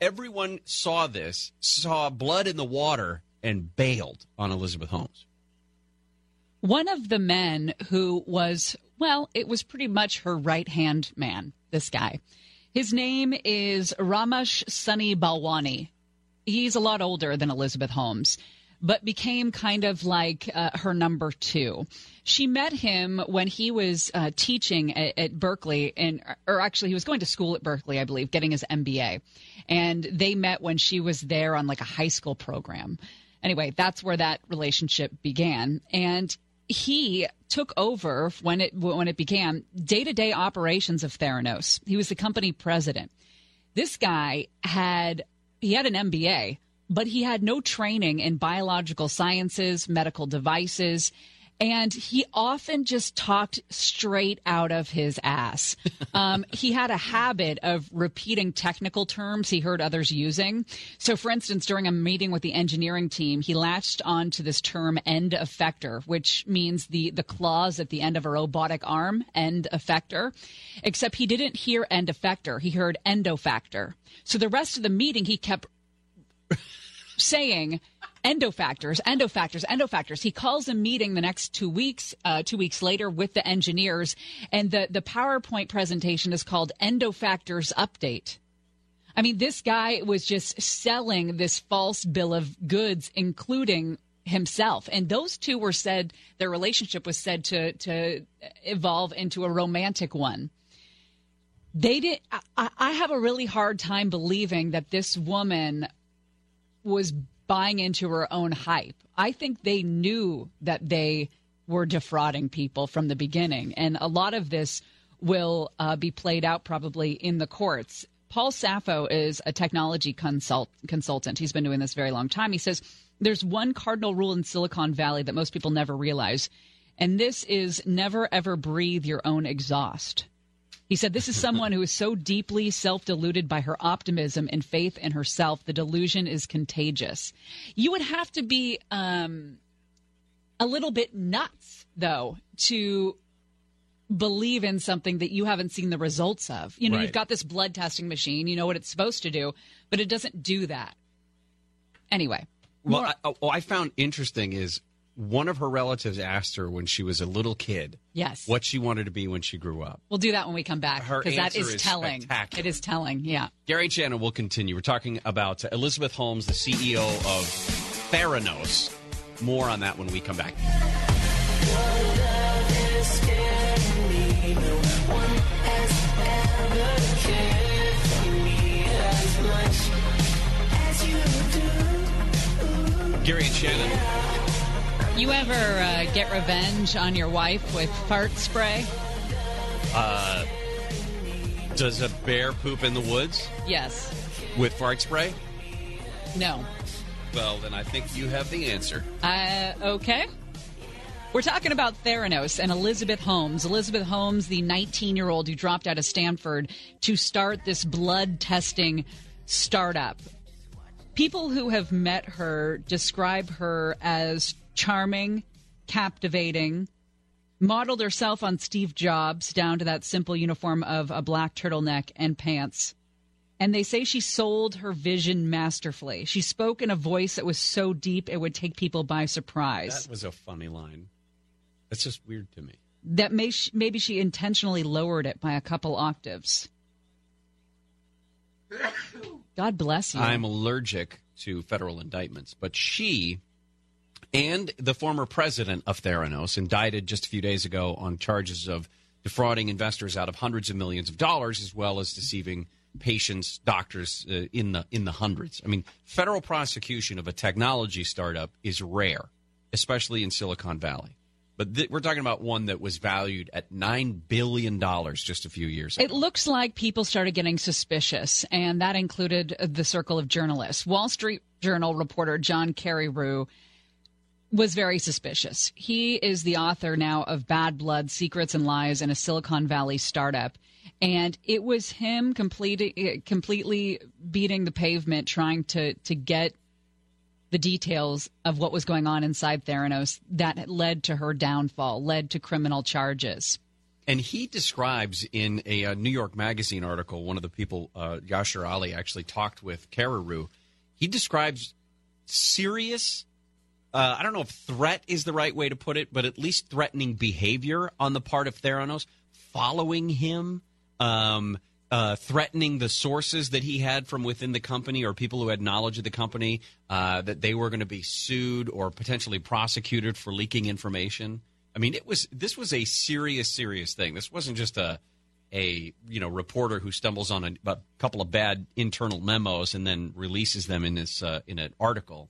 everyone saw this, saw blood in the water, and bailed on Elizabeth Holmes. One of the men who was, well, it was pretty much her right hand man, this guy. His name is Ramesh Sunny Balwani. He's a lot older than Elizabeth Holmes, but became kind of like uh, her number two. She met him when he was uh, teaching at, at Berkeley, and or actually he was going to school at Berkeley, I believe, getting his MBA, and they met when she was there on like a high school program. Anyway, that's where that relationship began, and he took over when it when it began day-to-day operations of Theranos. He was the company president. This guy had he had an MBA, but he had no training in biological sciences, medical devices, and he often just talked straight out of his ass. <laughs> Um, he had a habit of repeating technical terms he heard others using. So, for instance, during a meeting with the engineering team, he latched on to this term end effector, which means the, the claws at the end of a robotic arm, end effector. Except he didn't hear end effector, he heard endofactor. So, the rest of the meeting, he kept saying endofactors, endofactors, endofactors. He calls a meeting the next two weeks, uh, two weeks later with the engineers, and the, the PowerPoint presentation is called Endofactors Update. I mean, this guy was just selling this false bill of goods, including himself. And those two were said, their relationship was said to, to evolve into a romantic one. They did. I, I have a really hard time believing that this woman was buying into her own hype. I think they knew that they were defrauding people from the beginning. And a lot of this will uh, be played out probably in the courts. Paul Saffo is a technology consult- consultant. He's been doing this very long time. He says there's one cardinal rule in Silicon Valley that most people never realize, and this is never ever breathe your own exhaust. He said, This is someone who is so deeply self deluded by her optimism and faith in herself. The delusion is contagious. You would have to be um, a little bit nuts, though, to believe in something that you haven't seen the results of. You know, Right. you've got this blood testing machine, you know what it's supposed to do, but it doesn't do that. Anyway. Well, I, oh, what I found interesting is one of her relatives asked her when she was a little kid Yes. what she wanted to be when she grew up. We'll do that when we come back Her because that is is telling. It is telling. Yeah. Gary and Shannon will continue. We're talking about Elizabeth Holmes, the CEO of Theranos. More on that when we come back. Gary and Shannon. You ever uh, get revenge on your wife with fart spray? Uh, does a bear poop in the woods Yes. with fart spray? No. Well, then I think you have the answer. Uh, okay. We're talking about Theranos and Elizabeth Holmes. Elizabeth Holmes, the 19 year old who dropped out of Stanford to start this blood testing startup. People who have met her describe her as charming, captivating, modeled herself on Steve Jobs down to that simple uniform of a black turtleneck and pants. And they say she sold her vision masterfully. She spoke in a voice that was so deep it would take people by surprise. That was a funny line. That's just weird to me. That may sh- maybe she intentionally lowered it by a couple octaves. <coughs> God bless you. I'm allergic to federal indictments, but she and the former president of Theranos, indicted just a few days ago on charges of defrauding investors out of hundreds of millions of dollars, as well as deceiving patients, doctors uh, in the in the hundreds. I mean, federal prosecution of a technology startup is rare, especially in Silicon Valley. But th- we're talking about one that was valued at $9 billion just a few years ago. It looks like people started getting suspicious, and that included the circle of journalists. Wall Street Journal reporter John Carreyrou was very suspicious. He is the author now of Bad Blood Secrets and Lies in a Silicon Valley Startup. And it was him completely, beating the pavement trying to, to get the details of what was going on inside Theranos that led to her downfall, led to criminal charges. And he describes in a, uh New York Magazine article, one of the people, uh, Ali, actually talked with Carreyrou. He describes serious, uh, I don't know if threat is the right way to put it, but at least threatening behavior on the part of Theranos, following him, um, uh, threatening the sources that he had from within the company or people who had knowledge of the company uh, that they were going to be sued or potentially prosecuted for leaking information. I mean, it was this was a serious, serious thing. This wasn't just a a you know reporter who stumbles on a, a couple of bad internal memos and then releases them in this uh, in an article.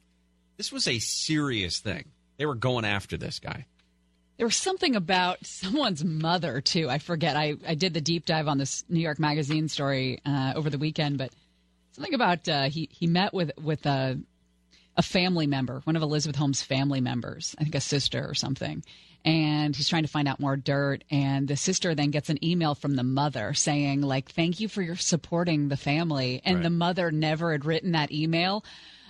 This was a serious thing. They were going after this guy. There was something about <laughs> someone's mother too. I forget. I, I did the deep dive on this New York Magazine story uh, over the weekend, but something about uh, he he met with with a a family member, one of Elizabeth Holmes' family members, I think a sister or something, and he's trying to find out more dirt. And the sister then gets an email from the mother saying like, "Thank you for your supporting the family," and Right. the mother never had written that email.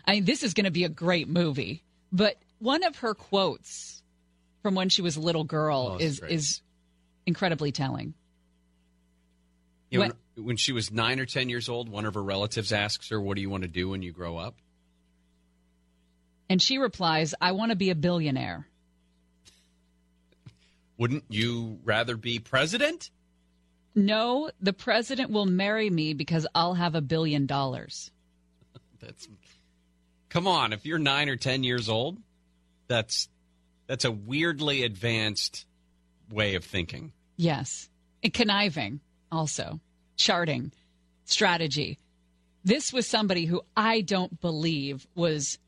I mean, this is going to be a great movie, but one of her quotes from when she was a little girl Oh, is is great. is incredibly telling. You know, When- when, when she was nine or ten years old, one of her relatives asks her, "What do you want to do when you grow up?" And she replies, "I want to be a billionaire." Wouldn't you rather be president? No, the president will marry me because I'll have a billion dollars. <laughs> That's come on. If you're nine or ten years old, that's that's a weirdly advanced way of thinking. Yes. And conniving also. Charting. Strategy. This was somebody who I don't believe was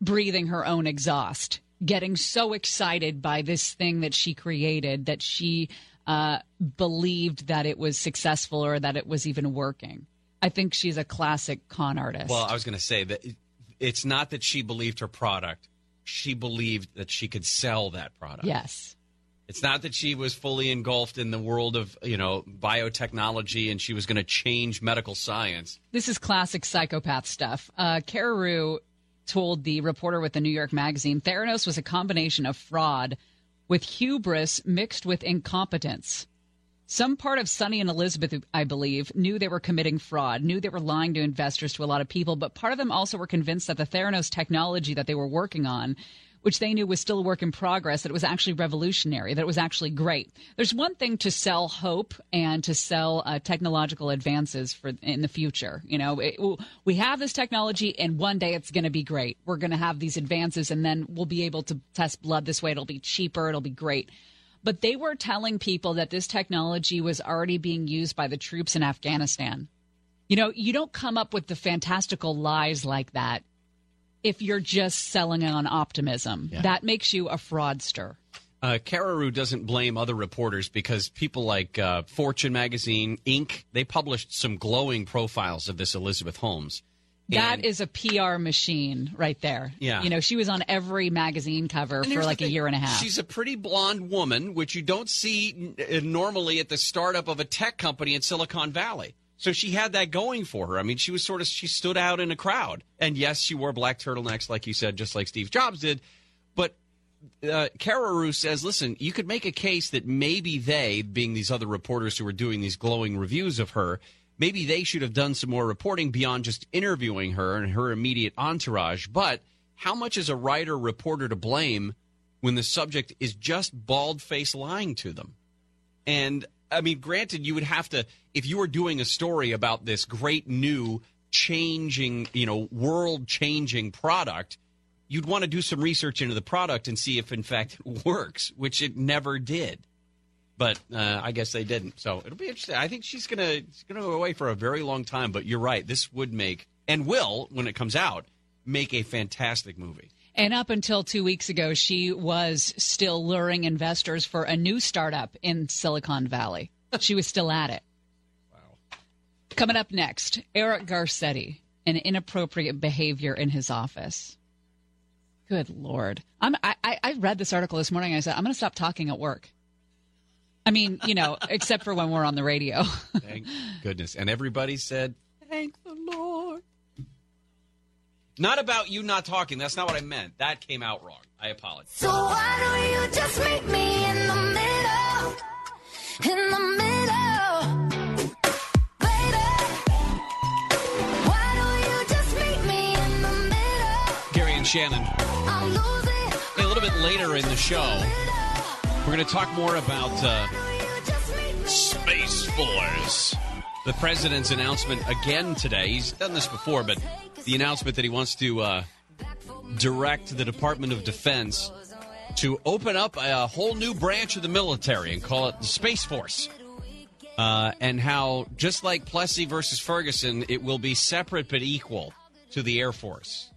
breathing her own exhaust, getting so excited by this thing that she created that she uh, believed that it was successful or that it was even working. I think she's a classic con artist. Well, I was going to say that it's not that she believed her product; she believed that she could sell that product. yes. It's not that she was fully engulfed in the world of you know biotechnology and she was going to change medical science. This is classic psychopath stuff. Uh, Carreyrou told the reporter with the New York Magazine Theranos was a combination of fraud with hubris mixed with incompetence. Some part of Sunny and Elizabeth, I believe, knew they were committing fraud, knew they were lying to investors to a lot of people, but part of them also were convinced that the Theranos technology that they were working on, which they knew was still a work in progress, that it was actually revolutionary, that it was actually great. There's one thing to sell hope and to sell uh, technological advances for in the future. You know, it, we have this technology, and one day it's going to be great. We're going to have these advances, and then we'll be able to test blood this way. It'll be cheaper. It'll be great but they were telling people that this technology was already being used by the troops in Afghanistan. You know, you don't come up with the fantastical lies like that if you're just selling on optimism. That makes you a fraudster. Uh, Carreyrou doesn't blame other reporters because people like uh, Fortune magazine, Inc. They published some glowing profiles of this Elizabeth Holmes. That And- is a PR machine right there. Yeah. You know, she was on every magazine cover for like a year and a half. She's a pretty blonde woman, which you don't see uh, normally at the startup of a tech company in Silicon Valley. So she had that going for her. I mean, she was sort of she stood out in a crowd. And yes, she wore black turtlenecks, like you said, just like Steve Jobs did. But uh, Carreyrou says, listen, you could make a case that maybe they, being these other reporters who were doing these glowing reviews of her, maybe they should have done some more reporting beyond just interviewing her and her immediate entourage. But how much is a writer reporter to blame when the subject is just bald face lying to them? And I mean, granted, you would have to, if you were doing a story about this great new changing, you know, world changing product, you'd want to do some research into the product and see if, in fact, it works, which it never did. But uh, I guess they didn't. So it'll be interesting. I think she's gonna she's gonna go away for a very long time. But you're right. This would make and will when it comes out make a fantastic movie. And up until two weeks ago, she was still luring investors for a new startup in Silicon Valley. she was still at it. Wow. Coming up next, Eric Garcetti and inappropriate behavior in his office. Good Lord. I'm, I, I I read this article this morning. I said, I'm going to stop talking at work. I mean, you know, except for when we're on the radio. <laughs> Thank goodness. And everybody said, Thank the Lord. Not about you not talking. That's not what I meant. That came out wrong. I apologize. So why don't you just meet me in the middle? In the middle. Baby. Why don't you just meet me in the middle? Gary and Shannon. Hey, a little bit later in the show, we're going to talk more about uh, Space Force. The president's announcement again today. He's done this before, but the announcement that he wants to uh, direct the Department of Defense to open up a whole new branch of the military and call it the Space Force. Uh, and how, just like Plessy versus Ferguson, it will be separate but equal to the Air Force,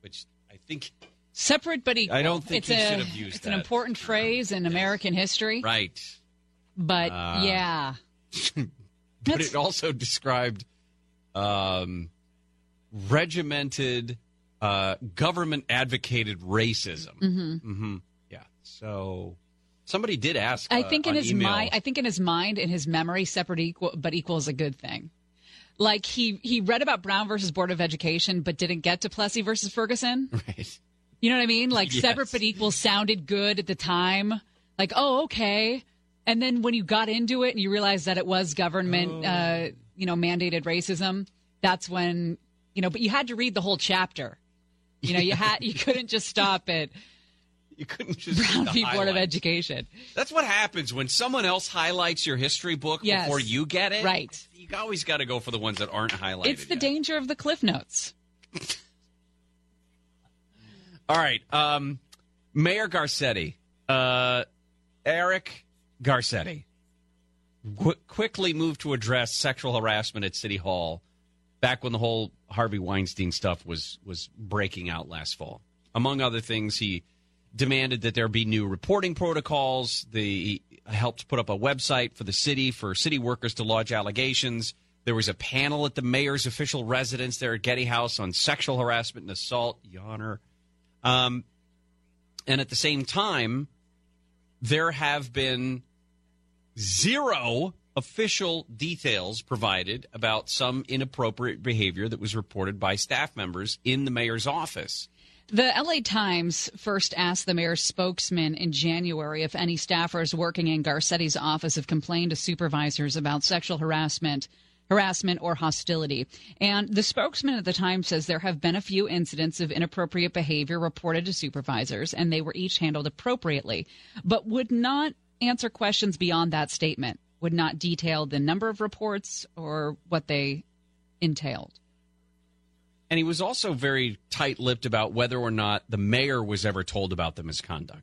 which I think Separate but equal. I don't think it's he a, should have used It's an important phrase in American history. right. But Uh, yeah. <laughs> but That's- it also described um, regimented, uh, government advocated racism. hmm hmm Yeah. So somebody did ask. I uh, think in his email- mind, I think in his mind, in his memory, separate equal but equal is a good thing. Like he he read about Brown versus Board of Education, but didn't get to Plessy versus Ferguson. <laughs> Right. You know what I mean? Like <laughs> Yes. separate but equal sounded good at the time. Like oh okay, and then when you got into it and you realized that it was government, uh, you know, mandated racism, that's when you know. But you had to read the whole chapter. You know, you had you <laughs> couldn't just stop at You couldn't just Brown read v. the Board of. Education. That's what happens when someone else highlights your history book Yes. before you get it. Right. You always got to go for the ones that aren't highlighted. It's the yet. danger of the cliff notes. <laughs> All right. Um, Mayor Garcetti, uh, Eric Garcetti, qu- quickly moved to address sexual harassment at City Hall back when the whole Harvey Weinstein stuff was was breaking out last fall. Among other things, he demanded that there be new reporting protocols. The he helped put up a website for the city for city workers to lodge allegations. There was a panel at the mayor's official residence there at Getty House on sexual harassment and assault. Yawner. Um, and at the same time, there have been zero official details provided about some inappropriate behavior that was reported by staff members in the mayor's office. The LA Times first asked the mayor's spokesman in January if any staffers working in Garcetti's office have complained to supervisors about sexual harassment, harassment or hostility. And the spokesman at the time says there have been a few incidents of inappropriate behavior reported to supervisors and they were each handled appropriately, but would not answer questions beyond that statement, would not detail the number of reports or what they entailed. And he was also very tight lipped about whether or not the mayor was ever told about the misconduct.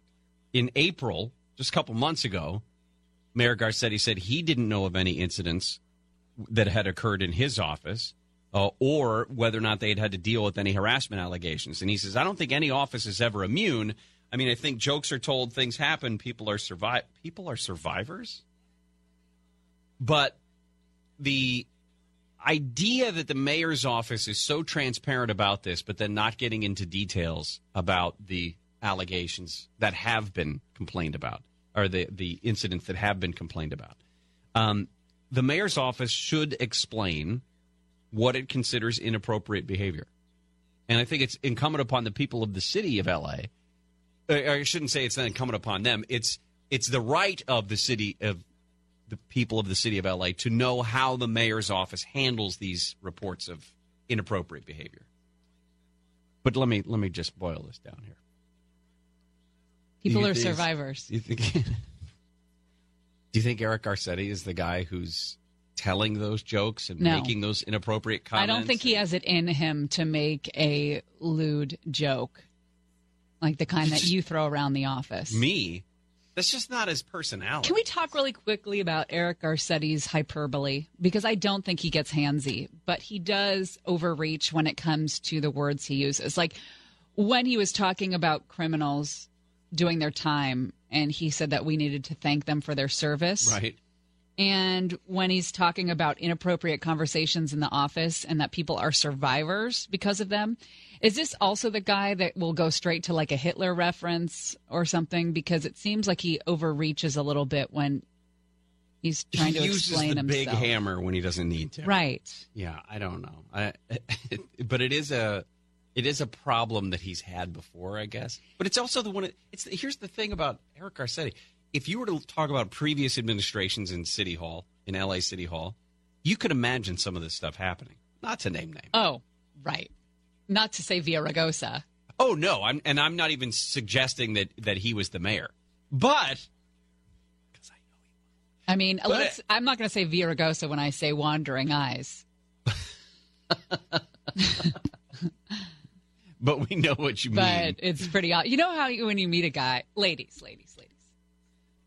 In April, just a couple months ago, Mayor Garcetti said he didn't know of any incidents that had occurred in his office uh, or whether or not they had had to deal with any harassment allegations. And he says, I don't think any office is ever immune. I mean, I think jokes are told, things happen, people are survive people are survivors. But the idea that the mayor's office is so transparent about this, but then not getting into details about the allegations that have been complained about or the, the incidents that have been complained about. Um, the mayor's office should explain what it considers inappropriate behavior. And I think it's incumbent upon the people of the city of LA. uh, I shouldn't say it's incumbent upon them. It's it's the right of the city of the people of the city of LA to know how the mayor's office handles these reports of inappropriate behavior. But let me let me just boil this down here. People are survivors. You think? <laughs> do you think Eric Garcetti is the guy who's telling those jokes and No. making those inappropriate comments? I don't think he has it in him to make a lewd joke, like the kind that you throw around the office. me. That's just not his personality. Can we talk really quickly about Eric Garcetti's hyperbole? Because I don't think he gets handsy, but he does overreach when it comes to the words he uses. Like when he was talking about criminals doing their time, and he said that we needed to thank them for their service. Right. And when he's talking about inappropriate conversations in the office and that people are survivors because of them, is this also the guy that will go straight to like a Hitler reference or something? Because it seems like he overreaches a little bit when he's trying he to uses explain the big hammer when he doesn't need to. Right. Yeah, I don't know. I, <laughs> but it is a it is a problem that he's had before, I guess. But it's also the one. It's here's the thing about Eric Garcetti. If you were to talk about previous administrations in City Hall, in LA City Hall, you could imagine some of this stuff happening. Not to name names. Oh, right. Not to say Villaraigosa. Oh no, I'm and I'm not even suggesting that that he was the mayor. But I mean, But let's, I'm not going to say Villaraigosa when I say wandering eyes. <laughs> <laughs> but we know what you but mean. But it's pretty odd. You know how you, when you meet a guy, ladies, ladies, ladies,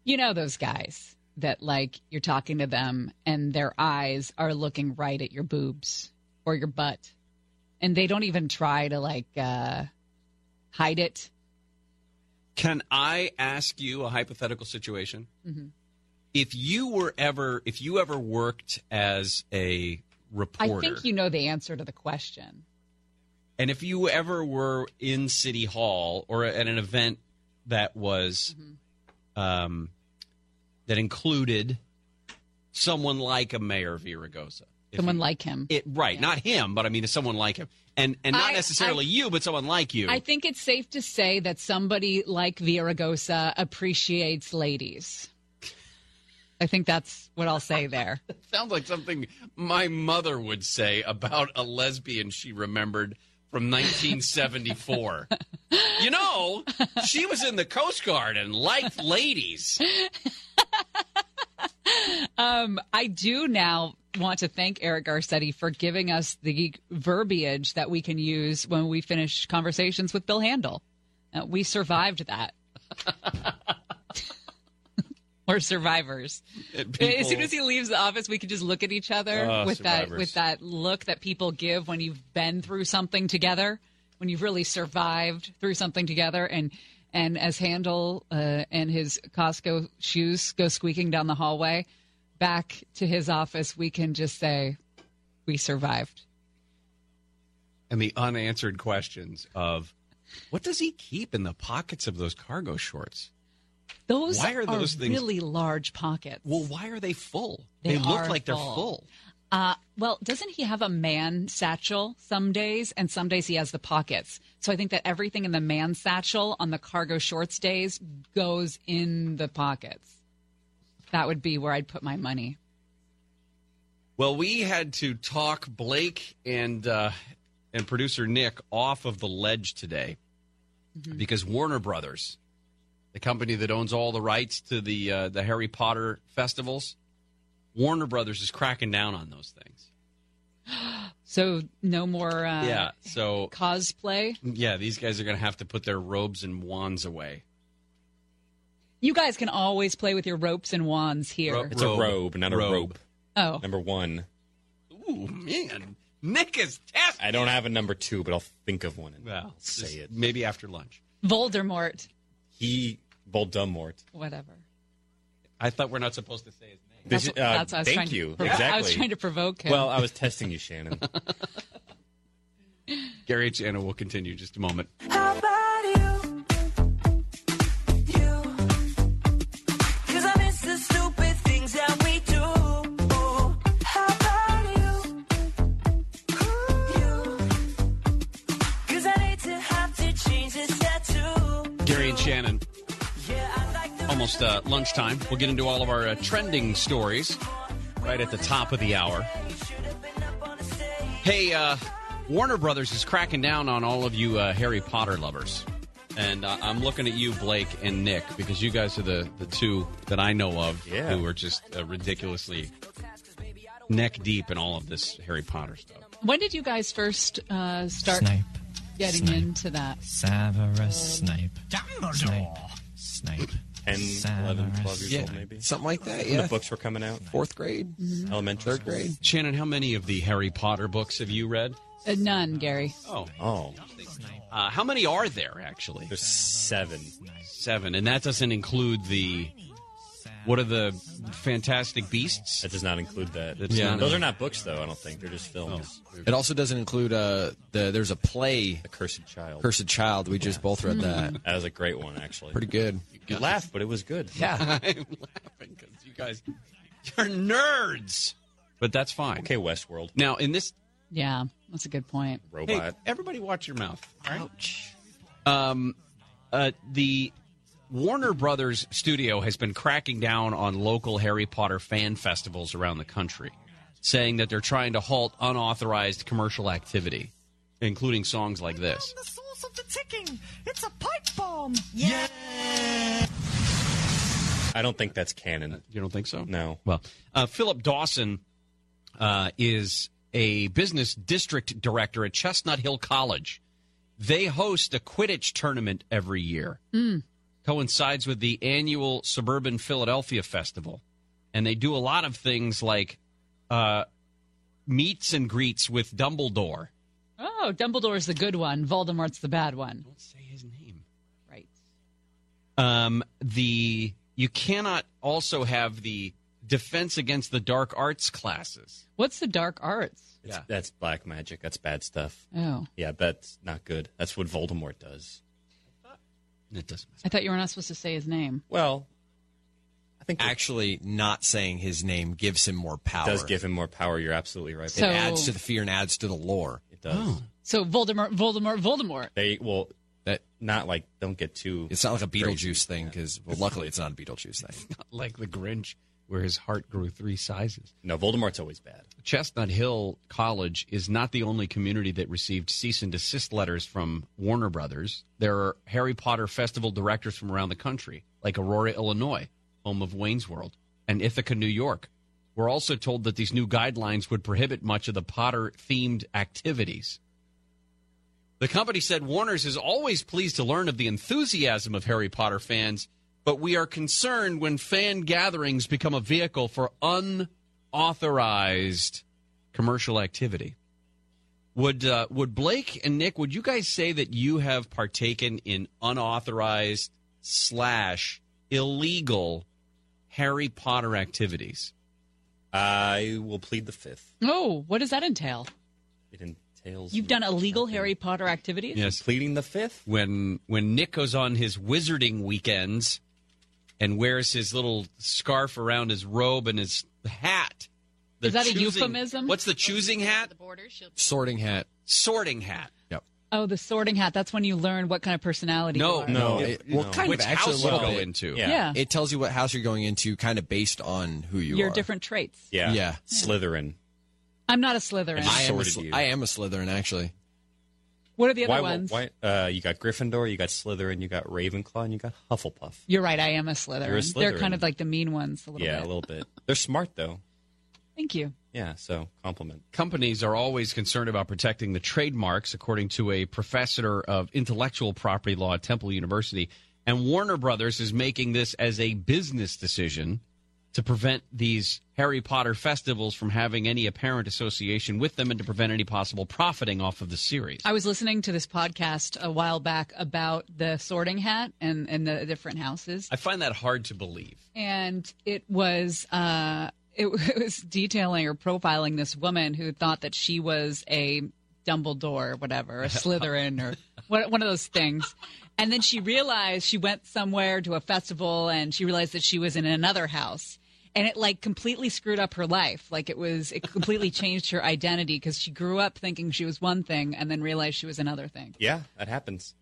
you know those guys that like you're talking to them and their eyes are looking right at your boobs or your butt, and they don't even try to like uh, hide it. Can I ask you a hypothetical situation? Mm-hmm. If you were ever, if you ever worked as a reporter, I think you know the answer to the question. And if you ever were in City Hall or at an event that was, Mm-hmm. um, that included someone like a Mayor Viragosa, Someone you- like him. it, right? Not him, but I mean someone like him, and and not I- necessarily I- you, but someone like you. I think it's safe to say that somebody like Viragosa appreciates ladies. I think that's what I'll say there. <laughs> Sounds like something my mother would say about a lesbian she remembered from 1974. you know, she was in the Coast Guard and liked ladies. Um, I do now want to thank Eric Garcetti for giving us the verbiage that we can use when we finish conversations with Bill Handel. Uh, we survived that. <laughs> We're survivors. And as soon as he leaves the office, we can just look at each other Oh, with that with that look that people give when you've been through something together, when you've really survived through something together, and and as Handel uh, and his Costco shoes go squeaking down the hallway back to his office, we can just say, "We survived." and the unanswered questions of what does he keep in the pockets of those cargo shorts? Those Why are those things- really large pockets. Well, why are they full? They look are like they're full. full. Uh, well, doesn't he have a man satchel some days, and some days he has the pockets? So I think that everything in the man satchel on the cargo shorts days goes in the pockets. That would be where I'd put my money. Well, we had to talk Blake and uh, and producer Nick off of the ledge today because Warner Brothers, the company that owns all the rights to the uh, the Harry Potter festivals, Warner Brothers is cracking down on those things. <gasps> So no more uh, yeah, so cosplay. yeah, these guys are going to have to put their robes and wands away. You guys can always play with your ropes and wands here. Ro- It's a robe, not a Robe. rope. oh, Number one. Ooh, man, Nick is testing. I don't have a number two, but I'll think of one and Well, say it. maybe after lunch. Voldemort. He Voldemort. Whatever. I thought we're not supposed to say his name. This- That's, uh, that's what I was thank trying you. To provoke. Exactly. I was trying to provoke him. Well, I was testing you, Shannon. <laughs> Gary and Shannon will continue in just a moment. Almost uh, lunchtime. We'll get into all of our uh, trending stories right at the top of the hour. Hey, uh, Warner Brothers is cracking down on all of you uh, Harry Potter lovers. And uh, I'm looking at you, Blake and Nick, because you guys are the, the two that I know of Yeah. who are just uh, ridiculously neck deep in all of this Harry Potter stuff. when did you guys first uh, start Snape. getting Snape. into that? Severus Snape. Snape. Snape. 10, 11, 12 years Severus. old, maybe. Something like that, When yeah. the books were coming out. Fourth grade, Elementary third grade. Shannon, how many of the Harry Potter books have you read? Uh, none, Gary. Oh. Oh. Uh, how many are there, actually? There's seven. Seven. And that doesn't include the. What are the Fantastic Beasts? That does not include that. That's Yeah. not Those are not books, though. I don't think they're just films. It also doesn't include uh the there's a play The Cursed Child. Cursed Child. We just both read that. <laughs> That was a great one, actually. Pretty good. You laughed, but it was good. <laughs> Yeah. I'm laughing because you guys you're nerds. But that's fine. Okay, Westworld. Now, in this. Yeah, that's a good point. Hey, Robot. everybody watch your mouth. Ouch. Um, uh, the Warner Brothers studio has been cracking down on local Harry Potter fan festivals around the country, saying that they're trying to halt unauthorized commercial activity, including songs like this. The source of the ticking. It's a pipe bomb. Yeah. I don't think that's canon. You don't think so? No. Well, uh, Philip Dawson uh, is a business district director at Chestnut Hill College. They host a Quidditch tournament every year. Coincides with the annual Suburban Philadelphia Festival. And they do a lot of things like uh, meets and greets with Dumbledore. Oh, Dumbledore's the good one. Voldemort's the bad one. Don't say his name. Right. Um, the you cannot also have the defense against the dark arts classes. What's the dark arts? It's, Yeah. That's black magic. That's bad stuff. Oh, Yeah, that's not good. That's what Voldemort does. It doesn't. I thought you were not supposed to say his name. Well, I think it Actually, not saying his name gives him more power. It does give him more power. You're absolutely right. So- it adds to the fear and adds to the lore. it does. Oh. So Voldemort, Voldemort, Voldemort. They well, That not like don't get too. it's not like a Crazy. Beetlejuice thing because well, luckily it's not a Beetlejuice thing. <laughs> like the Grinch, where his heart grew three sizes. No, Voldemort's always bad. Chestnut Hill College is not the only community that received cease and desist letters from Warner Brothers. There are Harry Potter festival directors from around the country, like Aurora, Illinois, home of Wayne's World, and Ithaca, New York. We're also told that these new guidelines would prohibit much of the Potter themed activities. The company said Warner's is always pleased to learn of the enthusiasm of Harry Potter fans, but we are concerned when fan gatherings become a vehicle for unauthorized commercial activity. Would uh, would Blake and Nick? Would you guys say that you have partaken in unauthorized slash illegal Harry Potter activities? I will plead the fifth. Oh, what does that entail? It entails. You've done illegal Harry Potter activities? Yes, pleading the fifth. when when Nick goes on his wizarding weekends and wears his little scarf around his robe and his hat. The Is that a euphemism? What's the choosing hat? Sorting hat. Sorting hat. Yep. Oh, the sorting hat. That's when you learn what kind of personality No, you are. No, It, no. kind Which of actually house a little you go bit. into? Yeah. Yeah. It tells you what house you're going into, kind of based on who you Your are. Your different traits. Yeah. Yeah. Slytherin. I'm not a Slytherin. I I am, a, sorted I am a Slytherin, actually. What are the other why, ones? Why? Uh, you got Gryffindor, you got Slytherin, you got Ravenclaw, and you got Hufflepuff. You're right. I am a Slytherin. You're a They're kind of like the mean ones a little yeah, bit. a little bit. They're smart though. Thank you. Yeah, so compliment. companies are always concerned about protecting the trademarks, according to a professor of intellectual property law at Temple University. And Warner Brothers is making this as a business decision to prevent these Harry Potter festivals from having any apparent association with them and to prevent any possible profiting off of the series. I was listening to this podcast a while back about the sorting hat and, and the different houses. I find that hard to believe. and it was uh, it, <laughs> it was detailing or profiling this woman who thought that she was a Dumbledore or whatever, a <laughs> Slytherin or one one of those things. And then she realized she went somewhere to a festival and she realized that she was in another house. And it like completely screwed up her life. Like it was, it completely <laughs> changed her identity because she grew up thinking she was one thing and then realized she was another thing. Yeah, that happens.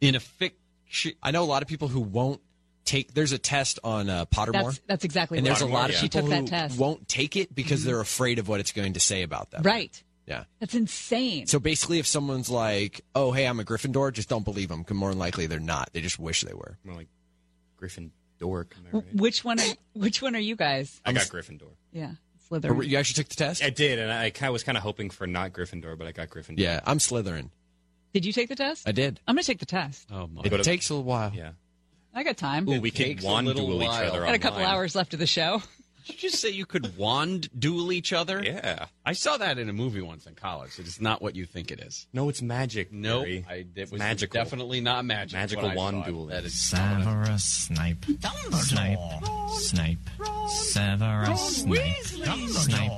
In a fiction, I know a lot of people who won't take. There's a test on uh, Pottermore, That's that's exactly. and what there's a lot of yeah. she people took that who test. won't take it because they're afraid of what it's going to say about them. Right. Yeah. That's insane. So basically, if someone's like, "Oh, hey, I'm a Gryffindor," just don't believe them. Because more than likely, they're not. They just wish they were. More like Gryffindor. Am I right? Which one? Are, <coughs> which one are you guys? I got Gryffindor. Yeah, Or Slytherin. You actually took the test? I did, and I kind of was kind of hoping for not Gryffindor, but I got Gryffindor. Yeah, I'm Slytherin. Did you take the test? I did. I'm gonna take the test. oh my! It Go to- takes a little while. Yeah. I got time. Ooh, we can takes wand little duel each while. other got a couple hours left of the show. Did you just say you could wand duel each other? Yeah. I saw that in a movie once in college. It is not what you think it is. No, it's magic. No, Gary. I, it It's was magical. definitely not magic. Magical wand saw duel. That is Severus Snape. Snape. Snape. Severus Snape. Snape.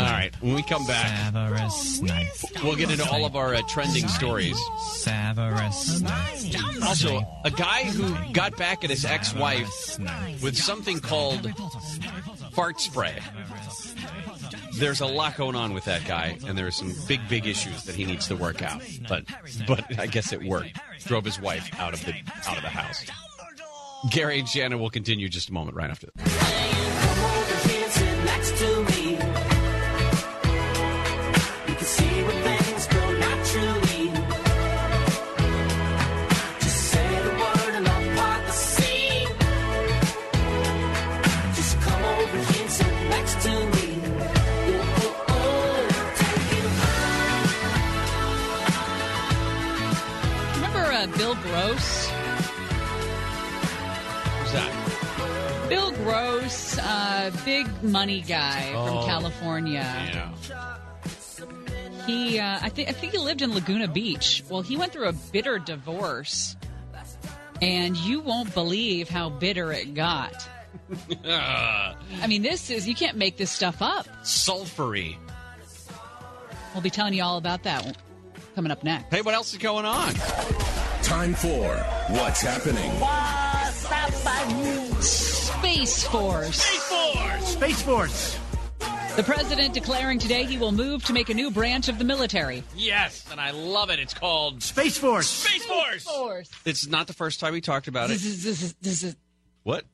All right, when we come back, Severus Snape. we'll get into all of our uh, trending stories. Severus Snape. Also, a guy who got back at his ex-wife with something called fart spray. There's a lot going on with that guy, and there are some big, big issues that he needs to work out. But, but I guess it worked. Drove his wife out of the out of the house. Gary and Shannon will continue just a moment right after this. Gross, uh, big money guy Oh, from California. Yeah. He, uh, I think, I think he lived in Laguna Beach. Well, he went through a bitter divorce, and you won't believe how bitter it got. <laughs> I mean, this is you can't make this stuff up. sulfury. We'll be telling you all about that coming up next. Hey, what else is going on? Time for What's Happening. Space Force. Space Force. The president declaring today he will move to make a new branch of the military. Yes, and I love it. It's called Space Force. Space Force. Force. It's not the first time we talked about it. This is, this is, this is, What?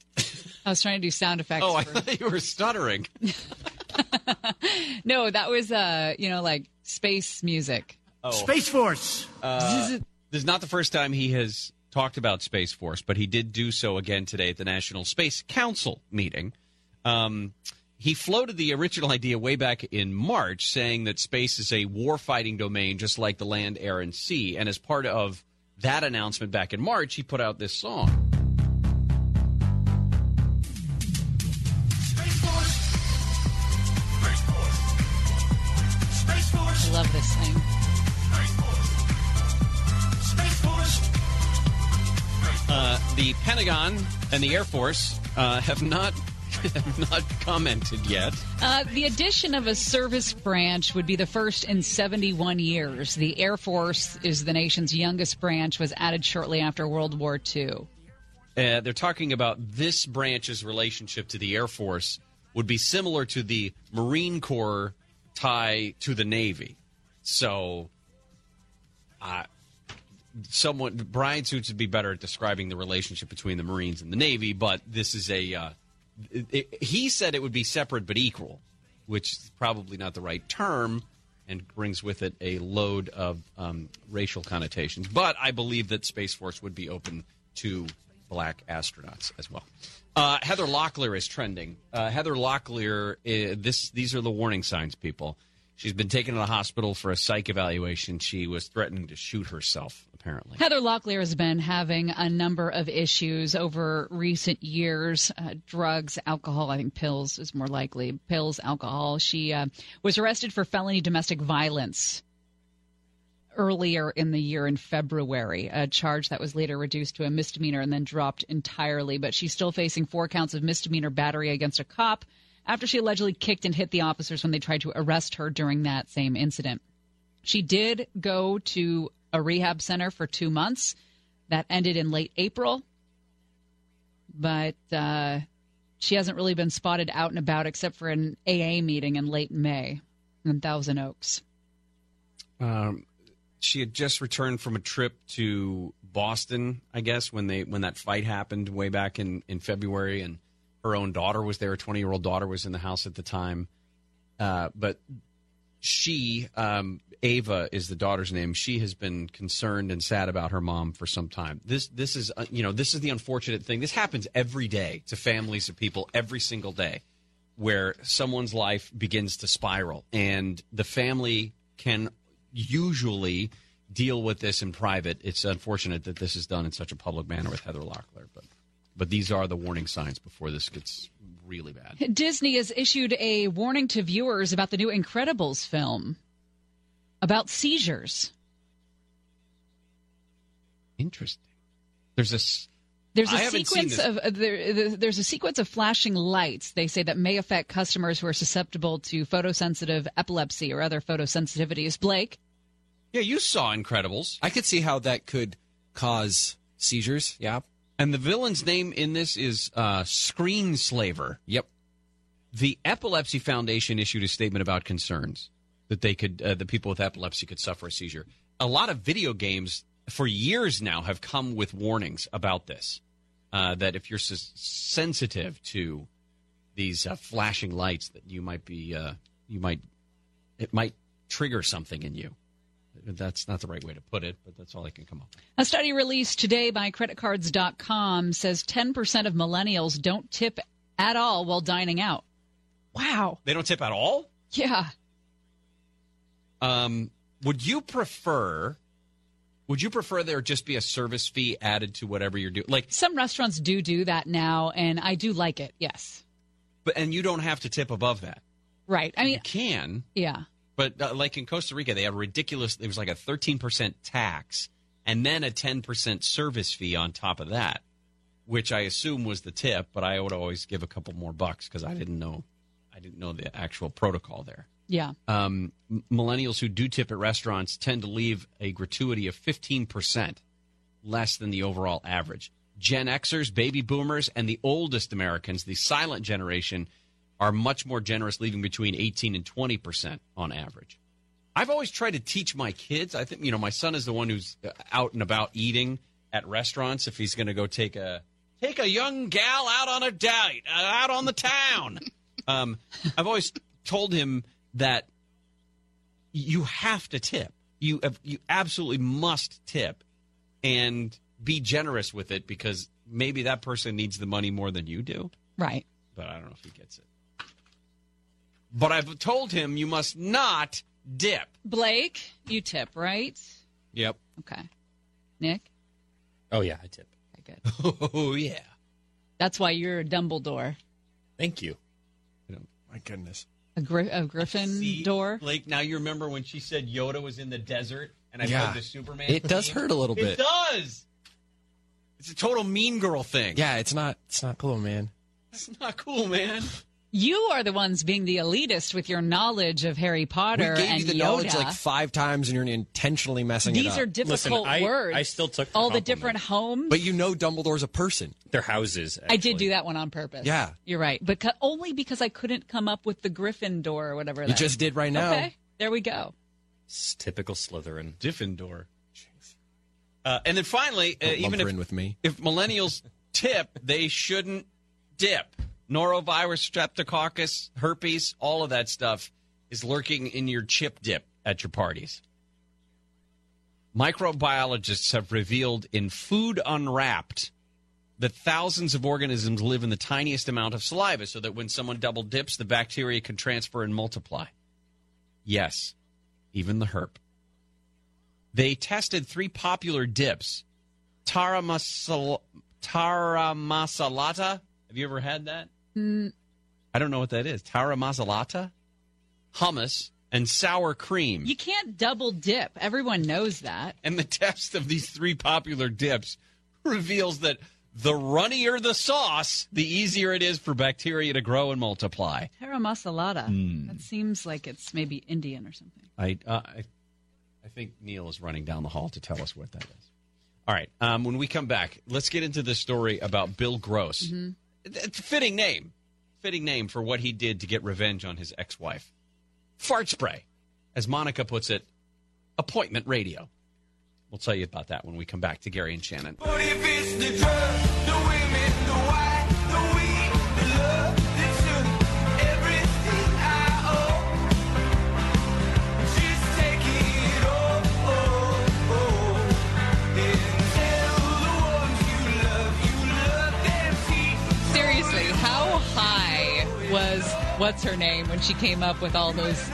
I was trying to do sound effects. Oh, I for- thought you were stuttering. <laughs> no, that was uh, you know, like space music. Oh. Space Force. Uh, this is not the first time he has talked about Space Force, but he did do so again today at the National Space Council meeting. Um, he floated the original idea way back in March, saying that space is a war-fighting domain, just like the land, air, and sea. And as part of that announcement back in March, he put out this song. I love this thing. Uh, the Pentagon and the Air Force uh, have not have not commented yet. Uh, the addition of a service branch would be the first in 71 years. The Air Force is the nation's youngest branch, was added shortly after World War II. Uh, they're talking about this branch's relationship to the Air Force would be similar to the Marine Corps tie to the Navy. So, uh, someone Brian Suits would be better at describing the relationship between the Marines and the Navy, but this is a. Uh, it, he said it would be separate but equal, which is probably not the right term, and brings with it a load of um, racial connotations. But I believe that Space Force would be open to black astronauts as well. Uh, Heather Locklear is trending. Uh, Heather Locklear, uh, this these are the warning signs, people. She's been taken to the hospital for a psych evaluation. She was threatening to shoot herself, apparently. Heather Locklear has been having a number of issues over recent years uh, drugs, alcohol, I think pills is more likely. Pills, alcohol. She uh, was arrested for felony domestic violence earlier in the year in February, a charge that was later reduced to a misdemeanor and then dropped entirely. But she's still facing four counts of misdemeanor battery against a cop after she allegedly kicked and hit the officers when they tried to arrest her during that same incident. She did go to a rehab center for two months. That ended in late April. But uh, she hasn't really been spotted out and about except for an AA meeting in late May in Thousand Oaks. Um, she had just returned from a trip to Boston, I guess, when they when that fight happened way back in, in February, and her own daughter was there. A twenty year old daughter was in the house at the time. Uh, but she, um, Ava, is the daughter's name. She has been concerned and sad about her mom for some time. This this is uh, you know this is the unfortunate thing. This happens every day to families of people every single day, where someone's life begins to spiral, and the family can usually deal with this in private. It's unfortunate that this is done in such a public manner with Heather Locklear, but but these are the warning signs before this gets really bad. Disney has issued a warning to viewers about the new Incredibles film about seizures. Interesting. There's a s- There's a I sequence of uh, there, there- there's a sequence of flashing lights. They say that may affect customers who are susceptible to photosensitive epilepsy or other photosensitivities. Blake, Yeah, you saw Incredibles. I could see how that could cause seizures. Yeah. And the villain's name in this is uh, Screenslaver. Yep. The Epilepsy Foundation issued a statement about concerns that they could, uh, the people with epilepsy could suffer a seizure. A lot of video games for years now have come with warnings about this. Uh, that if you're s- sensitive to these uh, flashing lights, that you might be, uh, you might, it might trigger something in you. That's not the right way to put it, but that's all I can come up with. a study released today by creditcards.com says 10% of millennials don't tip at all while dining out. Wow. They don't tip at all? Yeah. Um, would you prefer? Would you prefer there just be a service fee added to whatever you're doing? Like, Some restaurants do do that now, and I do like it. Yes. but and you don't have to tip above that. Right. I mean, You can, yeah. But uh, like in Costa Rica, they have a ridiculous. It was like a 13 percent tax and then a 10 percent service fee on top of that, which I assume was the tip. But I would always give a couple more bucks because I didn't know, I didn't know the actual protocol there. Yeah. um, millennials who do tip at restaurants tend to leave a gratuity of 15% less than the overall average. Gen Xers, baby boomers, and the oldest Americans, the silent generation, are much more generous, leaving between 18 and 20% on average. I've always tried to teach my kids. I think, you know, my son is the one who's uh, out and about eating at restaurants if he's going to go take a take a young gal out on a date, uh, out on the town. <laughs> um, I've always told him that you have to tip. You you absolutely must tip, and be generous with it because maybe that person needs the money more than you do. Right. But I don't know if he gets it. But I've told him you must not dip. Blake, you tip, right? Yep. Okay. Nick? Oh yeah, I tip. Okay, good. <laughs> Oh yeah. That's why you're a Dumbledore. Thank you. My goodness. A, gri- a Griffin door? Blake, now you remember when she said Yoda was in the desert and I Yeah. played the Superman. It does hurt a little bit. It does. It's a total mean girl thing. Yeah, it's not. It's not cool, man. It's not cool, man. You are the ones being the elitist with your knowledge of Harry Potter we gave and you the Yoda. knowledge like five times, and you're intentionally messing it These are difficult I- words. I still took the all the different homes. But you know Dumbledore's a person. Their houses. I did do that one on purpose. Yeah. you're right, but co- only because I couldn't come up with the Griffin door or whatever. You just is. did right now. Okay, there we go. It's typical Slytherin. Diffindor. Uh, and then finally, uh, even if, with me. if millennials <laughs> tip, they shouldn't dip. Norovirus, streptococcus, herpes, all of that stuff is lurking in your chip dip at your parties. Microbiologists have revealed in Food Unwrapped that thousands of organisms live in the tiniest amount of saliva so that when someone double dips, the bacteria can transfer and multiply. Yes, even the herp. They tested three popular dips. Taramasal- Taramasalata. Have you ever had that? Mm, I don't know what that is. Taramasalata, hummus, and sour cream. you can't double dip. Everyone knows that. And the test of these three popular dips reveals that the runnier the sauce, the easier it is for bacteria to grow and multiply. Taramasalata. Hmm. That seems like it's maybe Indian or something. I, uh, I, I think Neil is running down the hall to tell us what that is. All right. Um, when we come back, let's get into this story about Bill Gross. It's a fitting name, fitting name for what he did to get revenge on his ex-wife. Fart spray, as Monica puts it, appointment radio. We'll tell you about that when we come back to Gary and Shannon. What's her name when she came up with all those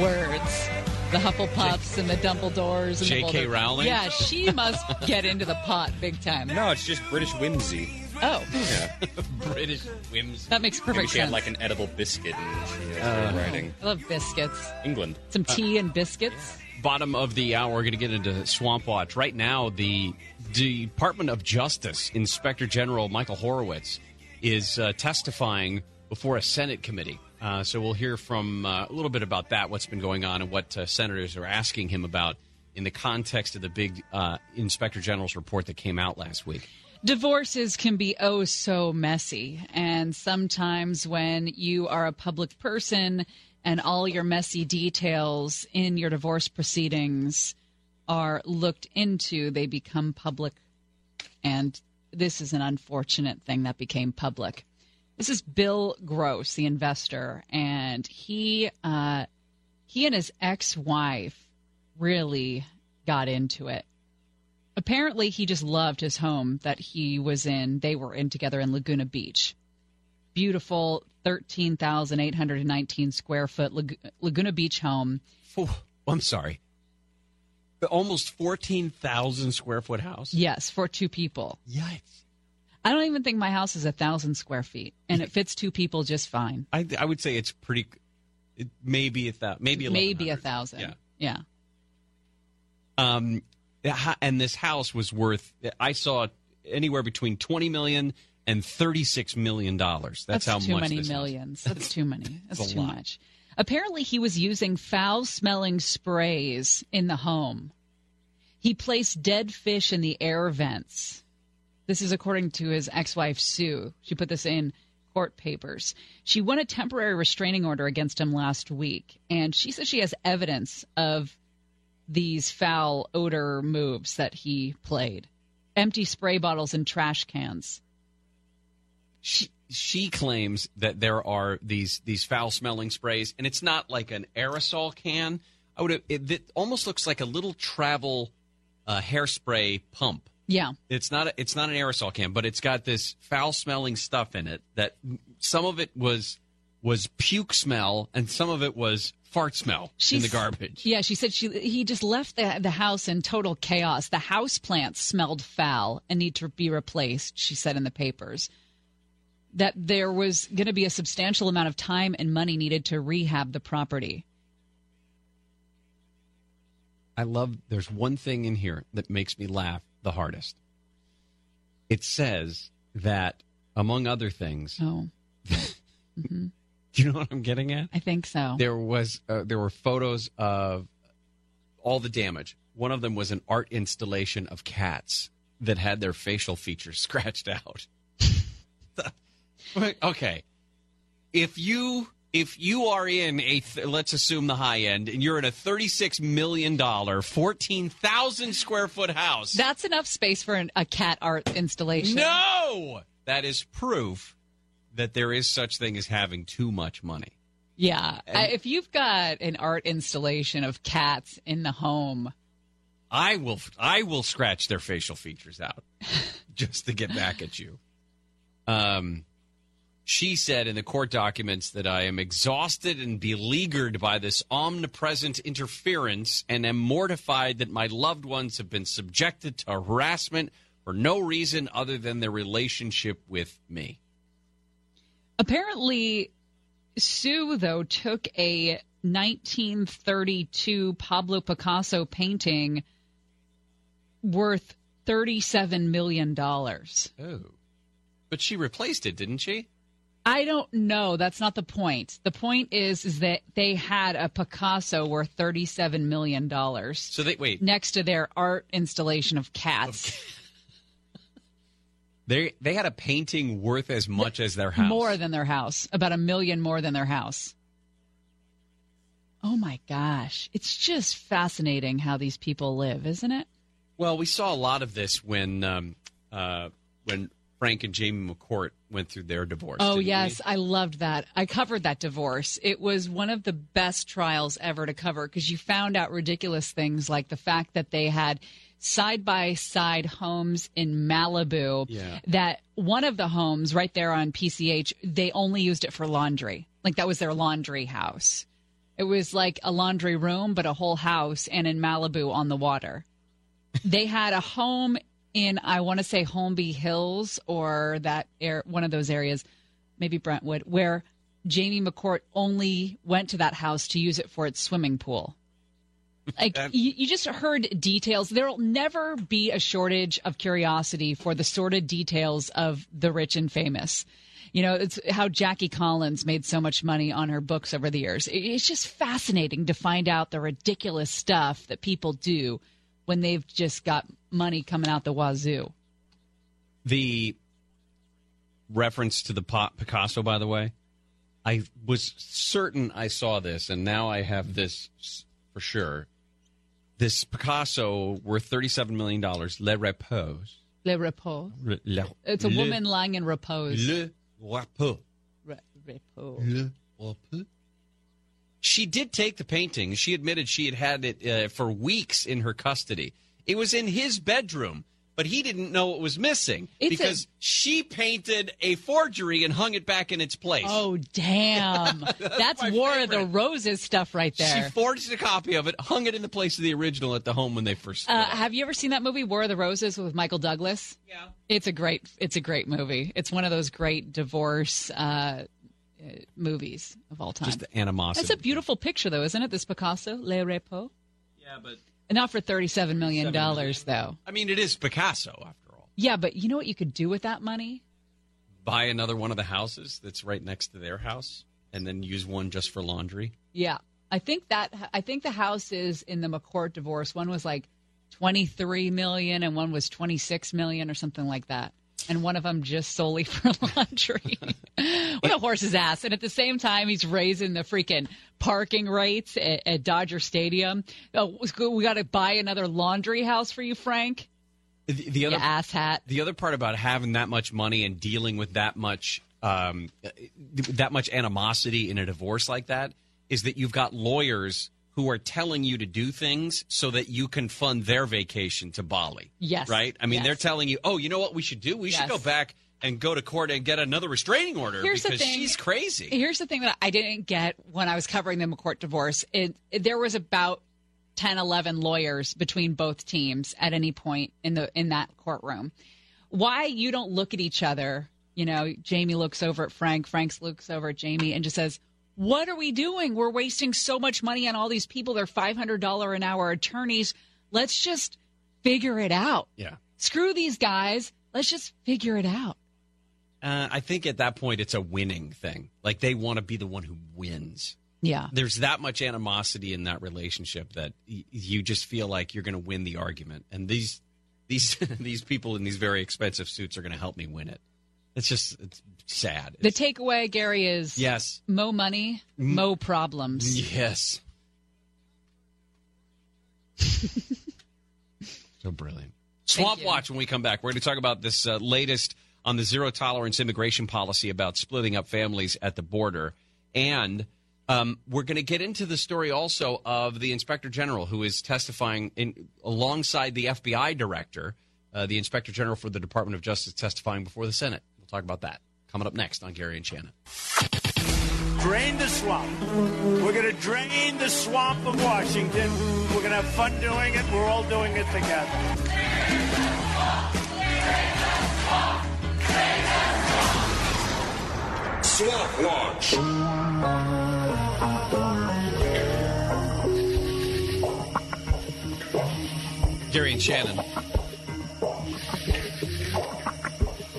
words? The Hufflepuffs and the Dumbledores and J.K. the Voldemort. Rowling? Yeah, she must get into the pot big time. No, it's just British whimsy. Oh, Yeah. <laughs> British whims. that makes perfect Maybe she sense. had like an edible biscuit and she uh, Uh, writing. I love biscuits. England. Some tea and biscuits. Bottom of the hour, we're going to get into Swamp Watch. Right now, the Department of Justice Inspector General Michael Horowitz is uh, testifying before a Senate committee. Uh, so we'll hear from uh, a little bit about that, what's been going on, and what uh, senators are asking him about in the context of the big uh, Inspector General's report that came out last week. Divorces can be oh so messy. And sometimes when you are a public person and all your messy details in your divorce proceedings are looked into, they become public. And this is an unfortunate thing that became public. This is Bill Gross, the investor, and he uh, he and his ex-wife really got into it apparently he just loved his home that he was in they were in together in laguna beach beautiful 13819 square foot Lag- laguna beach home Oh, I'm sorry. The almost 14,000 square foot house? yes for two people Yikes. I don't even think my house is a thousand square feet and it fits two people just fine I, I would say it's pretty. It maybe a thousand, maybe maybe a thousand Yeah. yeah Um, and this house was worth. I saw anywhere between twenty million and thirty-six million dollars. That's, how too much many millions. That's too many. <laughs> That's That's too lot. much. Apparently, he was using foul smelling sprays in the home. He placed dead fish in the air vents. This is according to his ex wife, Sue. She put this in court papers. She won a temporary restraining order against him last week, and she says she has evidence of these foul odor moves that he played empty spray bottles and trash cans. She, she claims that there are these these foul smelling sprays, and it's not like an aerosol can. I would. It, it almost looks like a little travel uh, hairspray pump. Yeah. It's not. A, it's not an aerosol can, but it's got this foul smelling stuff in it. That some of it was was puke smell, and some of it was fart smell in the garbage. Yeah, she said she he just left the the house in total chaos. The house plants smelled foul and need to be replaced. She said in the papers that there was going to be a substantial amount of time and money needed to rehab the property. I love. There's one thing in here that makes me laugh the hardest. It says that, among other things, Oh, <laughs> hmm do you know what I'm getting at? I think so. There was uh, there were photos of all the damage. One of them was an art installation of cats that had their facial features <laughs> scratched out. <laughs> okay, if you if you are in a th- let's assume the high end and you're in a 36 million dollar 14,000 square foot house. That's enough space for an, a cat art installation. no, that is proof that there is such thing as having too much money. Yeah, And- I, if you've got an art installation of cats in the home, I will I will scratch their facial features out <laughs> just to get back at you. Um she said in the court documents that I am exhausted and beleaguered by this omnipresent interference and am mortified that my loved ones have been subjected to harassment for no reason other than their relationship with me. Apparently, Sue, though, took a 1932 Pablo Picasso painting worth $37 million. Oh. But she replaced it, didn't she? I don't know. That's not the point. The point is, is that they had a Picasso worth $37 million So they wait. next to their art installation of cats. <laughs> They they had a painting worth as much as their house. More than their house, about a million more than their house. Oh my gosh. It's just fascinating how these people live, isn't it? Well, we saw a lot of this when um, uh, when Frank and Jamie McCourt went through their divorce. Oh, yes. we? I loved that. I covered that divorce. It was one of the best trials ever to cover because you found out ridiculous things like the fact that they had side by side homes in Malibu. Yeah. That one of the homes right there on PCH, they only used it for laundry. Like that was their laundry house. It was like a laundry room, but a whole house and in Malibu on the water. they had a home in I want to say Holmby Hills or that air, one of those areas, maybe Brentwood, where Jamie McCourt only went to that house to use it for its swimming pool. Like you, you just heard details. There'll never be a shortage of curiosity for the sordid details of the rich and famous. You know, it's how Jackie Collins made so much money on her books over the years. It's just fascinating to find out the ridiculous stuff that people do when they've just got money coming out the wazoo. The reference to the Picasso, by the way, I was certain I saw this, and now I have this for sure. This Picasso worth thirty-seven million dollars. Le Repose. Le repos. Le, le- It's a le- woman lying in repose. Le Repos. Re- repos. Le Repos. She did take the painting. She admitted she had had it uh, for weeks in her custody. It was in his bedroom, but he didn't know it was missing It's a- because she painted a forgery and hung it back in its place. Oh, damn. <laughs> That's War of the Roses stuff right there. She forged a copy of it, hung it in the place of the original at the home when they first. Uh, have you ever seen that movie War of the Roses with Michael Douglas? Yeah. It's a great it's a great movie. It's one of those great divorce uh, Uh, movies of all time. Just the animosity. That's a beautiful picture though, isn't it? This Picasso, Le Repos. Yeah, but Not for 37 million dollars though. I mean, it is Picasso after all. Yeah, but you know what you could do with that money? Buy another one of the houses that's right next to their house, and then use one just for laundry. Yeah. I think that I think the houses in the McCourt divorce, one was like 23 million and one was 26 million or something like that. And one of them just solely <laughs> for laundry. what a horse's ass. And at the same time, he's raising the freaking parking rates at, at Dodger Stadium. Oh, we got to buy another laundry house for you, Frank. The, the other You ass hat. The other part about having that much money and dealing with that much um, that much animosity in a divorce like that is that you've got lawyers who are telling you to do things so that you can fund their vacation to Bali. Yes. Right? I mean, Yes. they're telling you, "Oh, you know what we should do? We should go back and go to court and get another restraining order Here's the because thing. she's crazy." Here's the thing that I didn't get when I was covering the McCourt divorce. It, it- there was about 10, 11 lawyers between both teams at any point in the in that courtroom. Why you don't look at each other? You know, Jamie looks over at Frank. Frank looks over at Jamie and just says, "What are we doing? We're wasting so much money on all these people. They're five hundred dollar an hour attorneys. Let's just figure it out. Yeah. Screw these guys. Let's just figure it out." Uh, I think at that point it's a winning thing. Like they want to be the one who wins. Yeah. There's that much animosity in that relationship that y- you just feel like you're going to win the argument, and these these <laughs> these people in these very expensive suits are going to help me win it. It's just it's sad. The takeaway, Gary, is Yes. mo money, mo problems. Yes. <laughs> so brilliant. Swamp Watch when we come back. We're going to talk about this uh, latest on the zero tolerance immigration policy about splitting up families at the border. And um, we're going to get into the story also of the inspector general who is testifying in, alongside the FBI director, uh, the inspector general for the Department of Justice testifying before the Senate. We'll talk about that coming up next on Gary and Shannon. Drain the swamp. We're going to drain the swamp of Washington. We're going to have fun doing it. We're all doing it together. Swamp Watch. Gary and Shannon.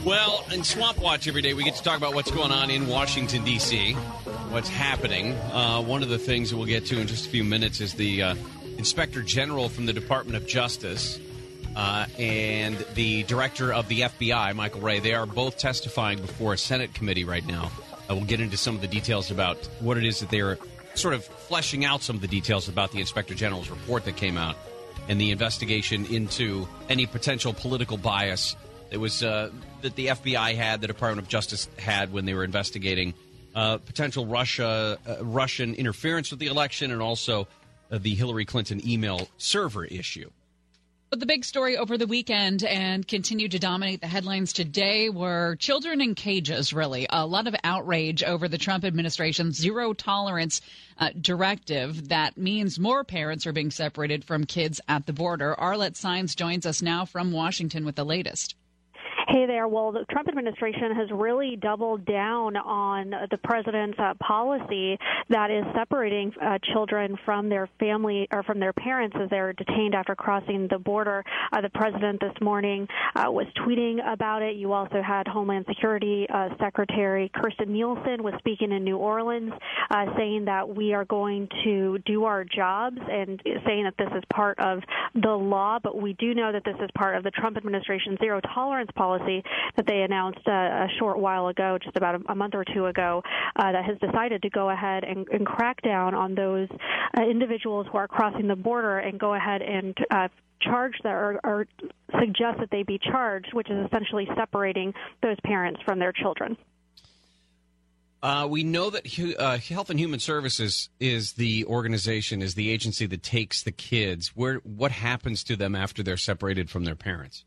Well, in Swamp Watch every day, we get to talk about what's going on in Washington, D.C., what's happening. Uh, one of the things that we'll get to in just a few minutes is the uh, Inspector General from the Department of Justice uh, and the Director of the FBI, Michael Wray. They are both testifying before a Senate committee right now. We'll get into some of the details about what it is that they are sort of fleshing out some of the details about the Inspector General's report that came out and the investigation into any potential political bias that was uh, that the FBI had, the Department of Justice had when they were investigating uh, potential Russia uh, Russian interference with the election and also uh, the Hillary Clinton email server issue. But the big story over the weekend and continued to dominate the headlines today were children in cages, really. A lot of outrage over the Trump administration's zero tolerance uh, directive. That means more parents are being separated from kids at the border. Arlette Saenz joins us now from Washington with the latest. Hey there. Well, the Trump administration has really doubled down on the president's uh, policy that is separating uh, children from their family or from their parents as they're detained after crossing the border. Uh, the president this morning uh, was tweeting about it. You also had Homeland Security uh, Secretary Kirstjen Nielsen was speaking in New Orleans, uh, saying that we are going to do our jobs and saying that this is part of the law. But we do know that this is part of the Trump administration's zero tolerance policy that they announced uh, a short while ago, just about a, a month or two ago, uh, that has decided to go ahead and, and crack down on those uh, individuals who are crossing the border and go ahead and uh, charge that or, or suggest that they be charged, which is essentially separating those parents from their children. Uh, we know that uh, Health and Human Services is the organization, is the agency that takes the kids. Where what happens to them after they're separated from their parents?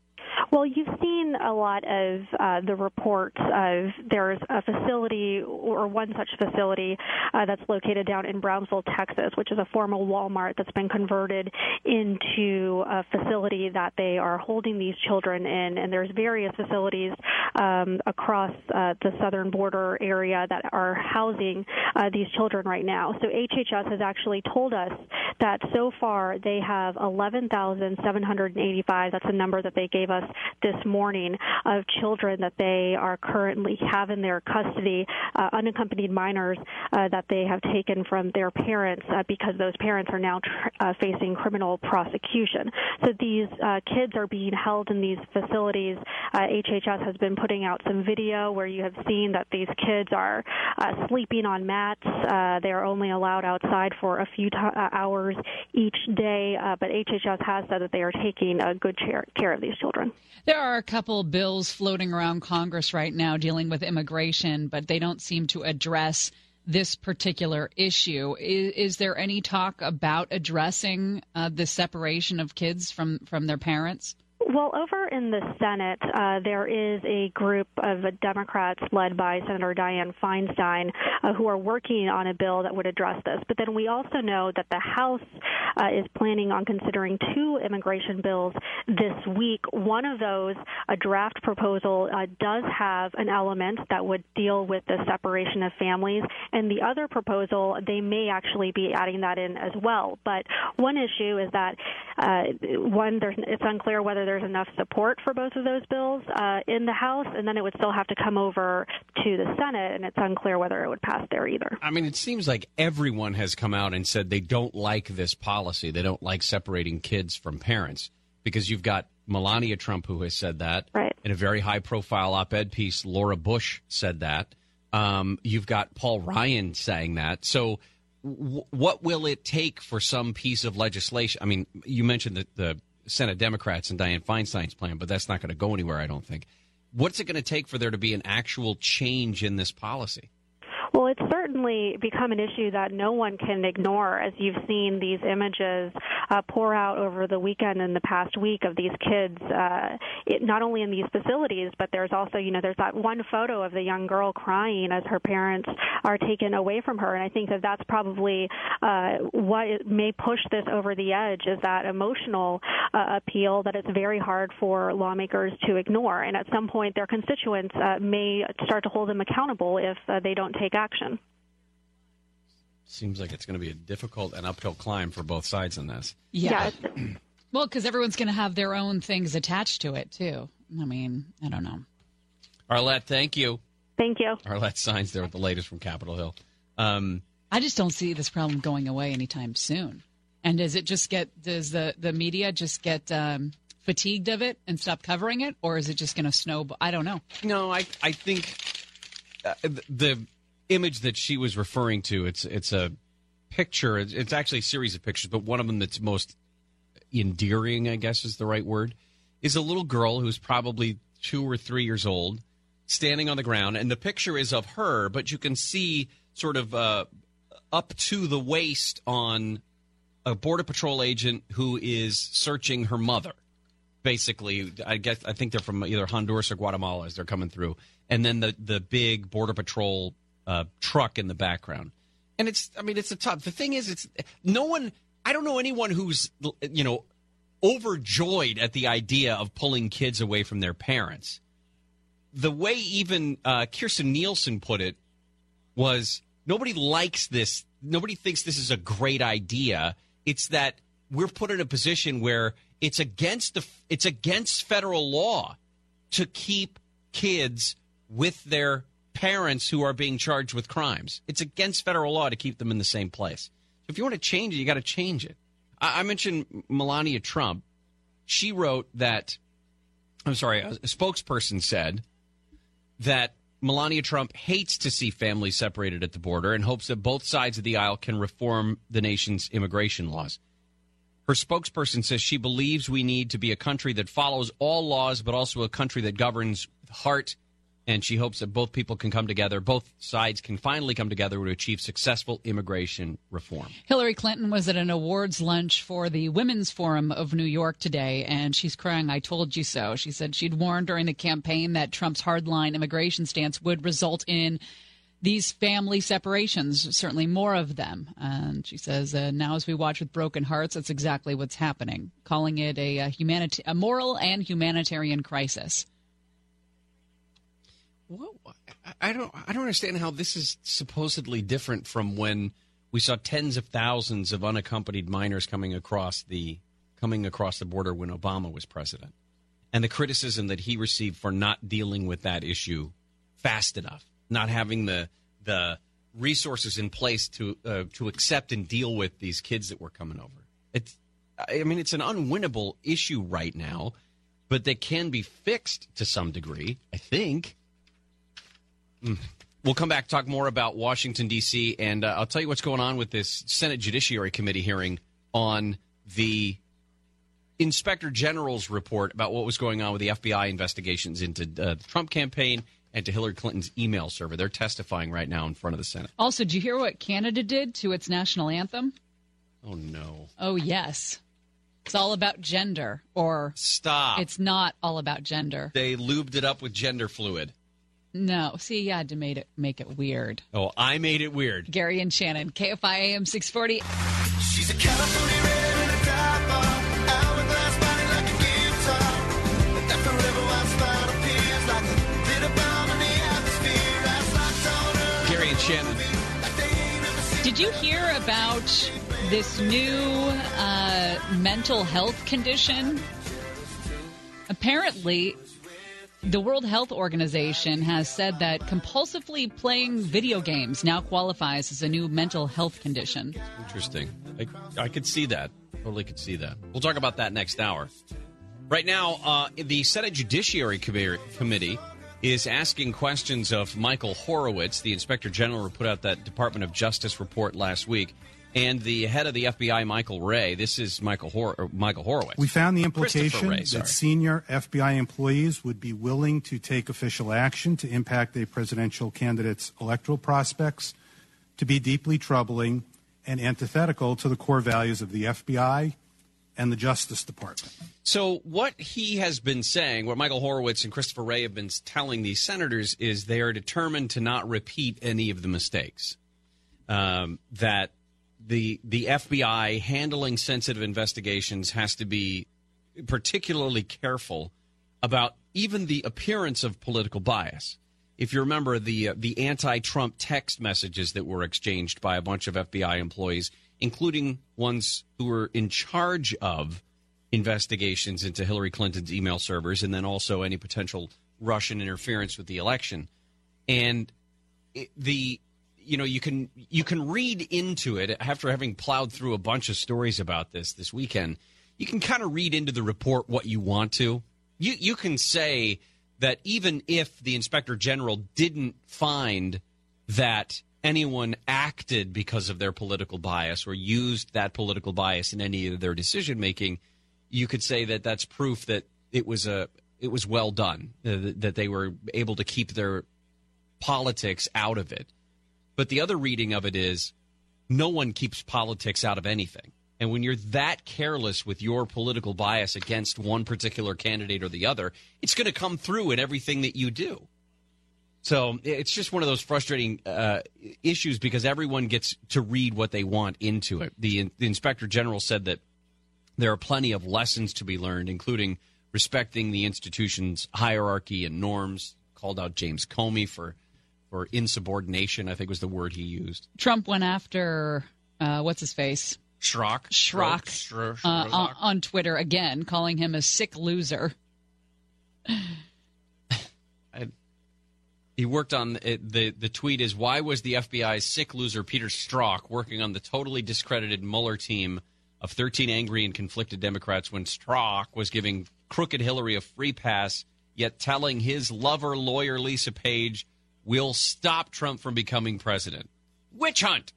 Well, you've seen a lot of uh, the reports of there's a facility or one such facility uh, that's located down in Brownsville, Texas, which is a former Walmart that's been converted into a facility that they are holding these children in. And there's various facilities um, across uh, the southern border area that are housing uh, these children right now. So HHS has actually told us that so far they have 11,785. That's the number that they gave us this morning of children that they are currently have in their custody, uh, unaccompanied minors uh, that they have taken from their parents uh, because those parents are now tr- uh, facing criminal prosecution. So these uh, kids are being held in these facilities. Uh, HHS has been putting out some video where you have seen that these kids are uh, sleeping on mats. Uh, they are only allowed outside for a few t- uh, hours each day, uh, but HHS has said that they are taking uh, good care, care of these children. There are a couple bills floating around Congress right now dealing with immigration, but they don't seem to address this particular issue. Is, is there any talk about addressing uh, the separation of kids from, from their parents? Well, over in the Senate, uh, there is a group of Democrats led by Senator Dianne Feinstein uh, who are working on a bill that would address this. But then we also know that the House uh, is planning on considering two immigration bills this week. One of those, a draft proposal, uh, does have an element that would deal with the separation of families, and the other proposal, they may actually be adding that in as well. But one issue is that uh, one, it's unclear whether there's enough support for both of those bills uh, in the House, and then it would still have to come over to the Senate, and it's unclear whether it would pass there either. I mean, it seems like everyone has come out and said they don't like this policy. They don't like separating kids from parents because you've got Melania Trump who has said that. Right. In a very high profile op ed piece, Laura Bush said that. Um, you've got Paul Ryan saying that. So, w- what will it take for some piece of legislation? I mean, you mentioned the, the Senate Democrats and Dianne Feinstein's plan, but that's not going to go anywhere, I don't think. What's it going to take for there to be an actual change in this policy? Well, it's certainly become an issue that no one can ignore as you've seen these images uh, pour out over the weekend and the past week of these kids, uh, it, not only in these facilities, but there's also, you know, there's that one photo of the young girl crying as her parents are taken away from her. And I think that that's probably uh, what may push this over the edge is that emotional uh, appeal that it's very hard for lawmakers to ignore. And at some point, their constituents uh, may start to hold them accountable if uh, they don't take action. Seems like it's going to be a difficult and uphill climb for both sides in this. Yeah. <clears throat> well, because everyone's going to have their own things attached to it, too. I mean, I don't know. Arlette, thank you. Thank you. Arlette Saenz there with the latest from Capitol Hill. Um, I just don't see this problem going away anytime soon. And does it just get, does the, the media just get um, fatigued of it and stop covering it? Or is it just going to snowball? I don't know. No, I, I think uh, the image that she was referring to, it's, it's a picture. It's, it's actually a series of pictures, but one of them that's most endearing, I guess is the right word, is a little girl who's probably two or three years old standing on the ground. And the picture is of her, but you can see sort of uh, up to the waist on a Border Patrol agent who is searching her mother. basically. I guess I think they're from either Honduras or Guatemala as they're coming through, and then the the big border patrol uh, truck in the background. And it's, I mean, it's a tough. The thing is, it's no one. I don't know anyone who's you know overjoyed at the idea of pulling kids away from their parents. The way even uh, Kirstjen Nielsen put it was nobody likes this. Nobody thinks this is a great idea. It's that we're put in a position where it's against the it's against federal law to keep kids with their parents who are being charged with crimes. It's against federal law to keep them in the same place. If you want to change it, you got to change it. I, I mentioned Melania Trump. She wrote that. I'm sorry, a, a spokesperson said that Melania Trump hates to see families separated at the border and hopes that both sides of the aisle can reform the nation's immigration laws. Her spokesperson says she believes we need to be a country that follows all laws, but also a country that governs with heart. And she hopes that both people can come together, both sides can finally come together to achieve successful immigration reform. Hillary Clinton was at an awards lunch for the Women's Forum of New York today, and she's crying, I told you so. She said she'd warned during the campaign that Trump's hardline immigration stance would result in these family separations, certainly more of them. And she says, uh, now as we watch with broken hearts, that's exactly what's happening, calling it a, a, humanita- a moral and humanitarian crisis. Well, I don't I don't understand how this is supposedly different from when we saw tens of thousands of unaccompanied minors coming across the coming across the border when Obama was president. And the criticism that he received for not dealing with that issue fast enough, not having the the resources in place to uh, to accept and deal with these kids that were coming over. It's I mean it's an unwinnable issue right now, but that can be fixed to some degree, I think. We'll come back talk more about Washington D.C. and uh, I'll tell you what's going on with this Senate Judiciary Committee hearing on the Inspector General's report about what was going on with the FBI investigations into uh, the Trump campaign and to Hillary Clinton's email server. They're testifying right now in front of the Senate. Also, did you hear what Canada did to its national anthem? Oh no! Oh yes, it's all about gender, or stop. It's not all about gender. They lubed it up with gender fluid. No, see, you had to make it make it weird. Oh, I made it weird. Gary and Shannon, KFI AM six forty. She's a California red and a diaper, hourglass body like a guitar. That forever white spot appears like a bitter bomb in the atmosphere. As lights on her. Gary and Shannon. Did you hear about this new uh, mental health condition? Apparently, the World Health Organization has said that compulsively playing video games now qualifies as a new mental health condition. Interesting. I, I could see that. Totally could see that. We'll talk about that next hour. Right now, uh, the Senate Judiciary Committee is asking questions of Michael Horowitz, the Inspector General who put out that Department of Justice report last week, and the head of the FBI, Michael Wray. This is Michael Hor- Michael Horowitz. We found the implication sorry. that senior FBI employees would be willing to take official action to impact a presidential candidate's electoral prospects to be deeply troubling and antithetical to the core values of the FBI and the Justice Department. So, what he has been saying, what Michael Horowitz and Christopher Wray have been telling these senators is they are determined to not repeat any of the mistakes. Um, that the the FBI handling sensitive investigations has to be particularly careful about even the appearance of political bias. If you remember the uh, the anti-Trump text messages that were exchanged by a bunch of FBI employees, including ones who were in charge of investigations into Hillary Clinton's email servers, and then also any potential Russian interference with the election, and it, the you know you can you can read into it after having plowed through a bunch of stories about this this weekend you can kind of read into the report what you want to. You you can say that even if the inspector general didn't find that anyone acted because of their political bias or used that political bias in any of their decision making you could say that that's proof that it was a it was well done uh, that they were able to keep their politics out of it but the other reading of it is no one keeps politics out of anything. And when you're that careless with your political bias against one particular candidate or the other, it's going to come through in everything that you do. So it's just one of those frustrating uh, issues because everyone gets to read what they want into it. The, the inspector general said that there are plenty of lessons to be learned, including respecting the institution's hierarchy and norms. Called out James Comey for for insubordination. I think was the word he used. Trump went after uh, what's his face Schrock. Schrock Schro- uh, on, on Twitter again, calling him a sick loser. <sighs> He worked on it, the the tweet is why was the FBI's sick loser Peter Strzok working on the totally discredited Mueller team of 13 angry and conflicted Democrats when Strzok was giving crooked Hillary a free pass, yet telling his lover lawyer Lisa Page will stop Trump from becoming president. Witch hunt.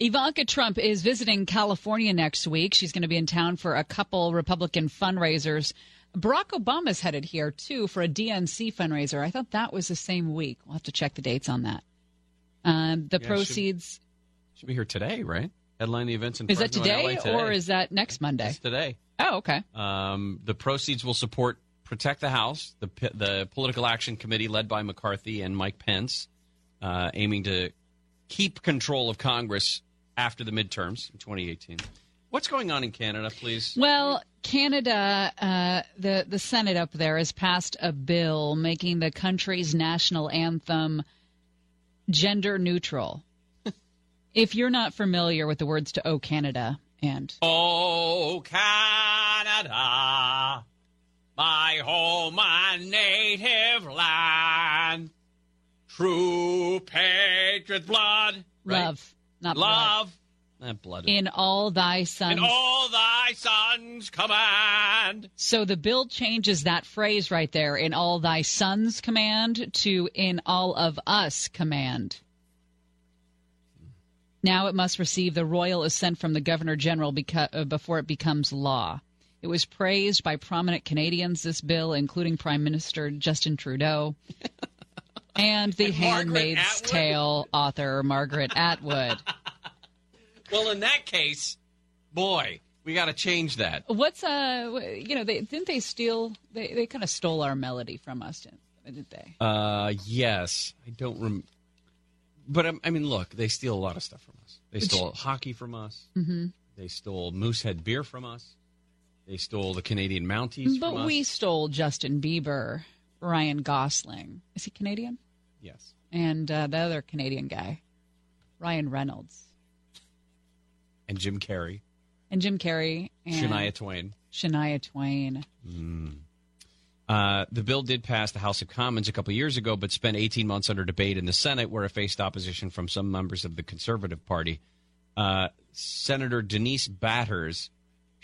Ivanka Trump is visiting California next week. She's going to be in town for a couple Republican fundraisers. Barack Obama's headed here too for a DNC fundraiser. I thought that was the same week. We'll have to check the dates on that. Um, the Yeah, proceeds Should be here today, right? Headline the events in is that Fresno and today, today. or is that next Monday? It's today? Oh, okay. Um, the proceeds will support Protect the House, the the political action committee led by McCarthy and Mike Pence, uh, aiming to keep control of Congress after the midterms in 2018. What's going on in Canada, please? Well, Canada, uh, the the Senate up there has passed a bill making the country's national anthem gender neutral. <laughs> if you're not familiar with the words to "Oh Canada" and Oh, Canada, my home, my native land, true patriot blood, right? love, not love, not blood. blood, in all thy sons. In all thy sons command. So the bill changes that phrase right there, in all thy sons command, to in all of us command. Now it must receive the royal assent from the Governor General beca- uh, before it becomes law. It was praised by prominent Canadians, this bill, including Prime Minister Justin Trudeau <laughs> and the Handmaid's Tale author Margaret Atwood. <laughs> Well, in that case, boy, we got to change that. What's uh, you know, they didn't they steal? They they kind of stole our melody from us, didn't, they? Uh, yes, I don't rem. But um, I mean, look, they steal a lot of stuff from us. They stole hockey from us. Mhm. They stole Moosehead beer from us. They stole the Canadian Mounties But from us. we stole Justin Bieber, Ryan Gosling. Is he Canadian? Yes. And uh, the other Canadian guy, Ryan Reynolds, And Jim Carrey, and Jim Carrey, and Shania Twain. Shania Twain. Uh, the bill did pass the House of Commons a couple years ago, but spent 18 months under debate in the Senate, where it faced opposition from some members of the Conservative Party. Uh, Senator Denise Batters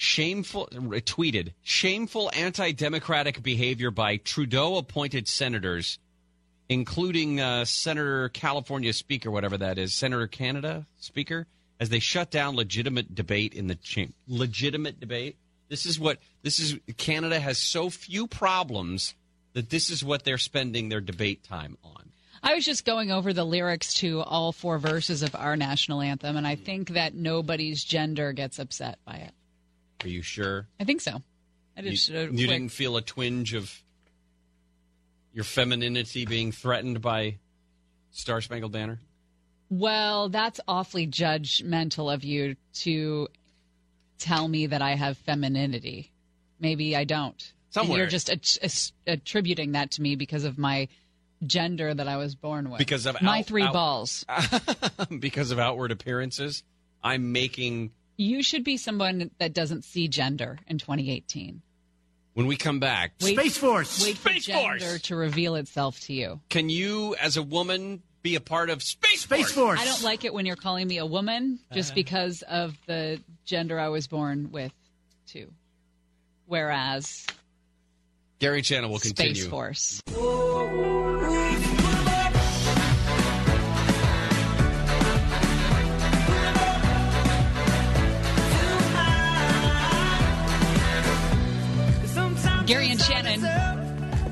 shameful tweeted shameful anti-democratic behavior by Trudeau-appointed senators, including uh, Senator California Speaker, whatever that is, Senator Canada Speaker, as they shut down legitimate debate in the cha- legitimate debate. This is what this is. Canada has so few problems that this is what they're spending their debate time on. I was just going over the lyrics to all four verses of our national anthem, and I think that nobody's gender gets upset by it. Are you sure? I think so. I You, just uh, you didn't feel a twinge of your femininity being threatened by Star Spangled Banner? Well, that's awfully judgmental of you to tell me that I have femininity. Maybe I don't. And Somewhere. you're just att- att- attributing that to me because of my gender that I was born with. Because of my out- three out- balls. <laughs> because of outward appearances, I'm making. You should be someone that doesn't see gender in 2018. When we come back, Wait, Wait for Space gender Force. to reveal itself to you. Can you, as a woman, be a part of Space, Space Force? I don't like it when you're calling me a woman just Uh-huh. because of the gender I was born with, too. Whereas Gary Channel will continue. Space Force. Gary and Shannon,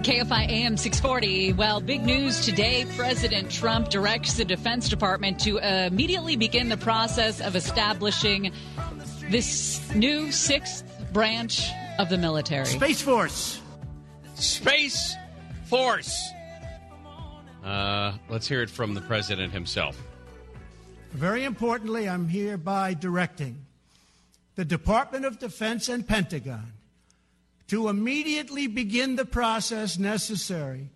KFI AM 640. Well, big news today. President Trump directs the Defense Department to immediately begin the process of establishing this new sixth branch of the military. Space Force. Space Force. Uh, let's hear it from the president himself. Very importantly, I'm hereby directing the Department of Defense and Pentagon to immediately begin the process necessary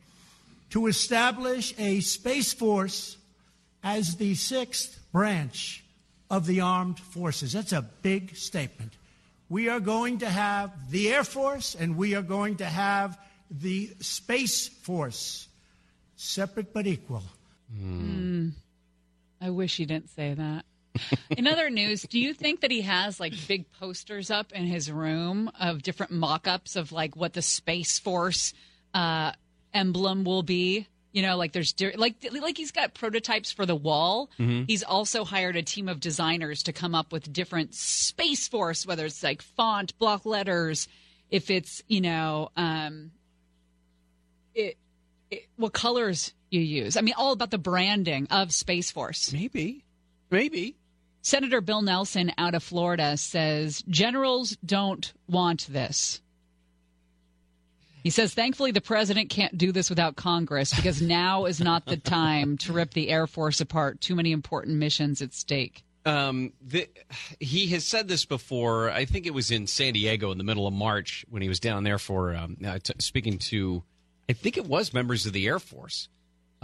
to establish a Space Force as the sixth branch of the armed forces. That's a big statement. We are going to have the Air Force and we are going to have the Space Force, separate but equal. Hmm. I wish he didn't say that. <laughs> In other news, do you think that he has like big posters up in his room of different mock ups of like what the Space Force uh, emblem will be? You know, like there's like like he's got prototypes for the wall. Mhm. He's also hired a team of designers to come up with different Space Force, whether it's like font, block letters, if it's you know, um, it, it what colors you use. I mean, all about the branding of Space Force. Maybe, maybe. Senator Bill Nelson out of Florida says generals don't want this. He says, thankfully, the president can't do this without Congress because <laughs> now is not the time to rip the Air Force apart. Too many important missions at stake. Um, the, he has said this before. I think it was in San Diego in the middle of March when he was down there for um, uh, t- speaking to, I think it was members of the Air Force,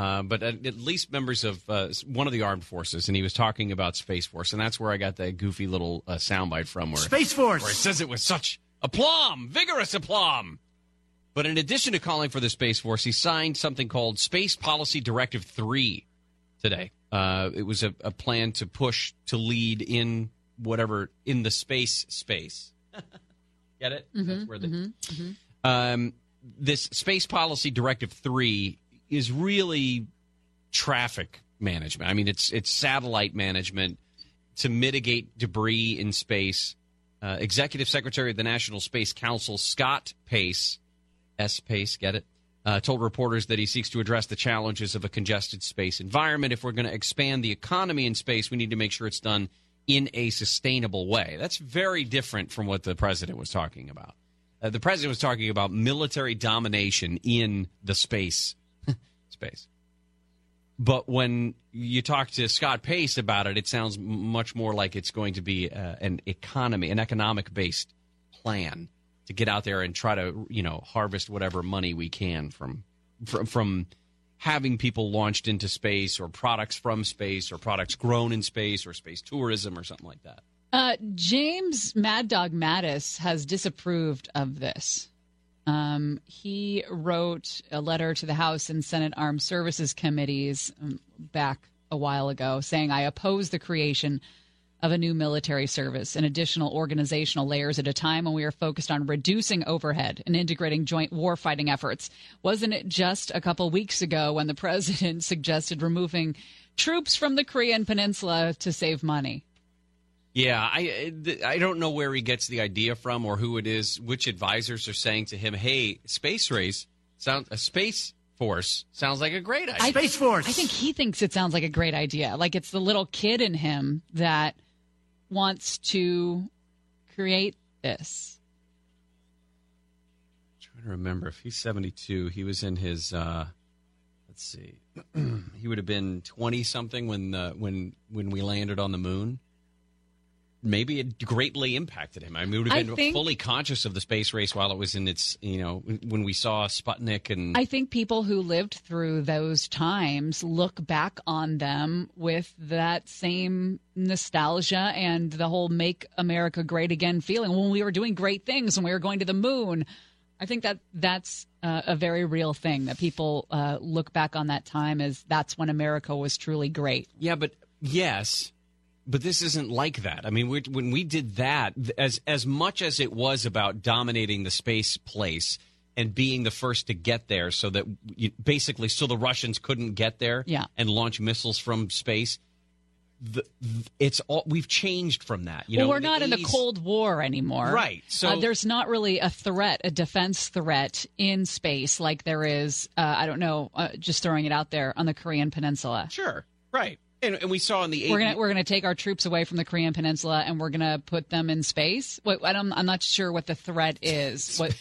uh, but at, at least members of uh, one of the armed forces, and he was talking about Space Force, and that's where I got that goofy little uh, soundbite from. Where Space Force! where it says it with such aplomb, vigorous aplomb. But in addition to calling for the Space Force, he signed something called Space Policy Directive 3 today. Uh, it was a, a plan to push to lead in whatever, in the space space. <laughs> Get it? That's where the, um, this Space Policy Directive 3 is really traffic management. I mean, it's it's satellite management to mitigate debris in space. Uh, Executive Secretary of the National Space Council, Scott Pace, S. Pace, get it? Uh, told reporters that he seeks to address the challenges of a congested space environment. If we're going to expand the economy in space, we need to make sure it's done in a sustainable way. That's very different from what the president was talking about. Uh, the president was talking about military domination in the space space. But when you talk to Scott Pace about it, it sounds much more like it's going to be uh, an economy, an economic based plan to get out there and try to, you know, harvest whatever money we can from from, from having people launched into space or products from space or products grown in space or space tourism or something like that. Uh, James Mad Dog Mattis has disapproved of this. Um, he wrote a letter to the House and Senate Armed Services Committees um, back a while ago saying, I oppose the creation of a new military service and additional organizational layers at a time when we are focused on reducing overhead and integrating joint warfighting efforts. Wasn't it just a couple weeks ago when the president <laughs> suggested removing troops from the Korean Peninsula to save money? Yeah, I I don't know where he gets the idea from or who it is. Which advisors are saying to him, "Hey, space race sounds a space force sounds like a great idea." I, space force. I think he thinks it sounds like a great idea. Like it's the little kid in him that wants to create this. I'm trying to remember if he's 72 he was in his uh let's see <clears throat> he would have been 20 something when uh, when when we landed on the moon maybe it greatly impacted him i mean we would I have been think- fully conscious of the space race while it was in its you know when we saw sputnik and I think people who lived through those times look back on them with that same nostalgia and the whole make America great again feeling when we were doing great things when we were going to the moon. I think that that's uh, a very real thing that people uh, look back on that time as that's when America was truly great. Yeah, but yes, but this isn't like that. I mean, we, when we did that, as as much as it was about dominating the space place and being the first to get there, so that you, basically, so the Russians couldn't get there Yeah. and launch missiles from space. The, it's all we've changed from that. You well, know, we're not in the Cold War anymore. Right, so- uh, there's not really a threat, a defense threat in space like there is, uh, I don't know, uh, just throwing it out there on the Korean Peninsula. Sure. Right. And, and we saw in the 80s. We're gonna we're gonna take our troops away from the Korean Peninsula and we're gonna put them in space. What I don't, I'm not sure what the threat is. <laughs> What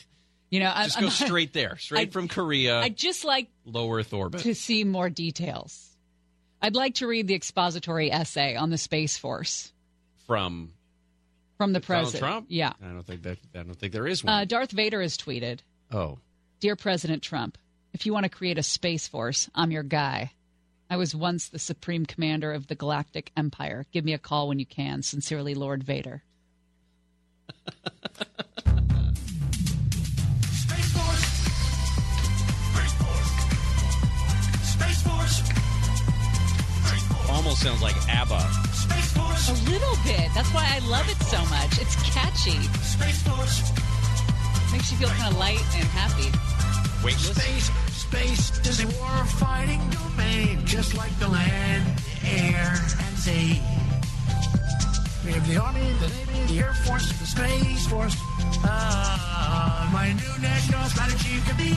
you know, just I'm go straight there, straight I- from Korea, I just like low Earth orbit. to see more details. I'd like to read the expository essay on the Space Force from from the Donald president. Trump. Yeah. I don't think that. I don't think there is one. Uh, Darth Vader has tweeted, oh, "Dear President Trump, if you want to create a space force, I'm your guy. I was once the supreme commander of the Galactic Empire. Give me a call when you can. Sincerely, Lord Vader." Space Force. Space Force. Space Force. Space Force. almost sounds like ABBA. Space Force. A little bit. That's why I love it so much. It's catchy. Space Force. Makes you feel kind of light and happy. Weightless. Space, space is a war-fighting domain, just like the land, air, and sea. We have the Army, the Navy, the Air Force, the Space Force. Ah, my new national strategy could be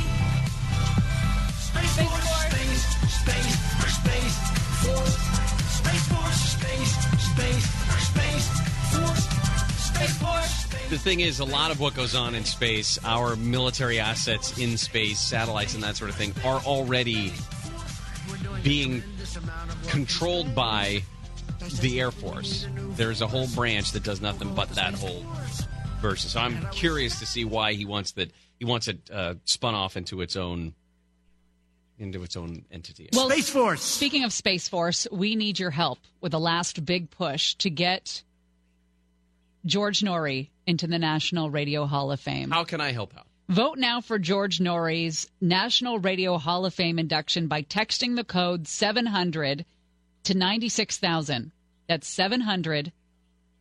Space Force, space, space, space force, Space Force, space, space, space. The thing is, a lot of what goes on in space, our military assets in space, satellites, and that sort of thing, are already being controlled by the Air Force. There's a whole branch that does nothing but that whole version. So I'm curious to see why he wants that. He wants it uh, spun off into its own into its own entity. Well, Space Force. Speaking of Space Force, we need your help with the last big push to get George Noory into the National Radio Hall of Fame. How can I help out? Vote now for George Noory's National Radio Hall of Fame induction by texting the code 700 to 96,000. That's 700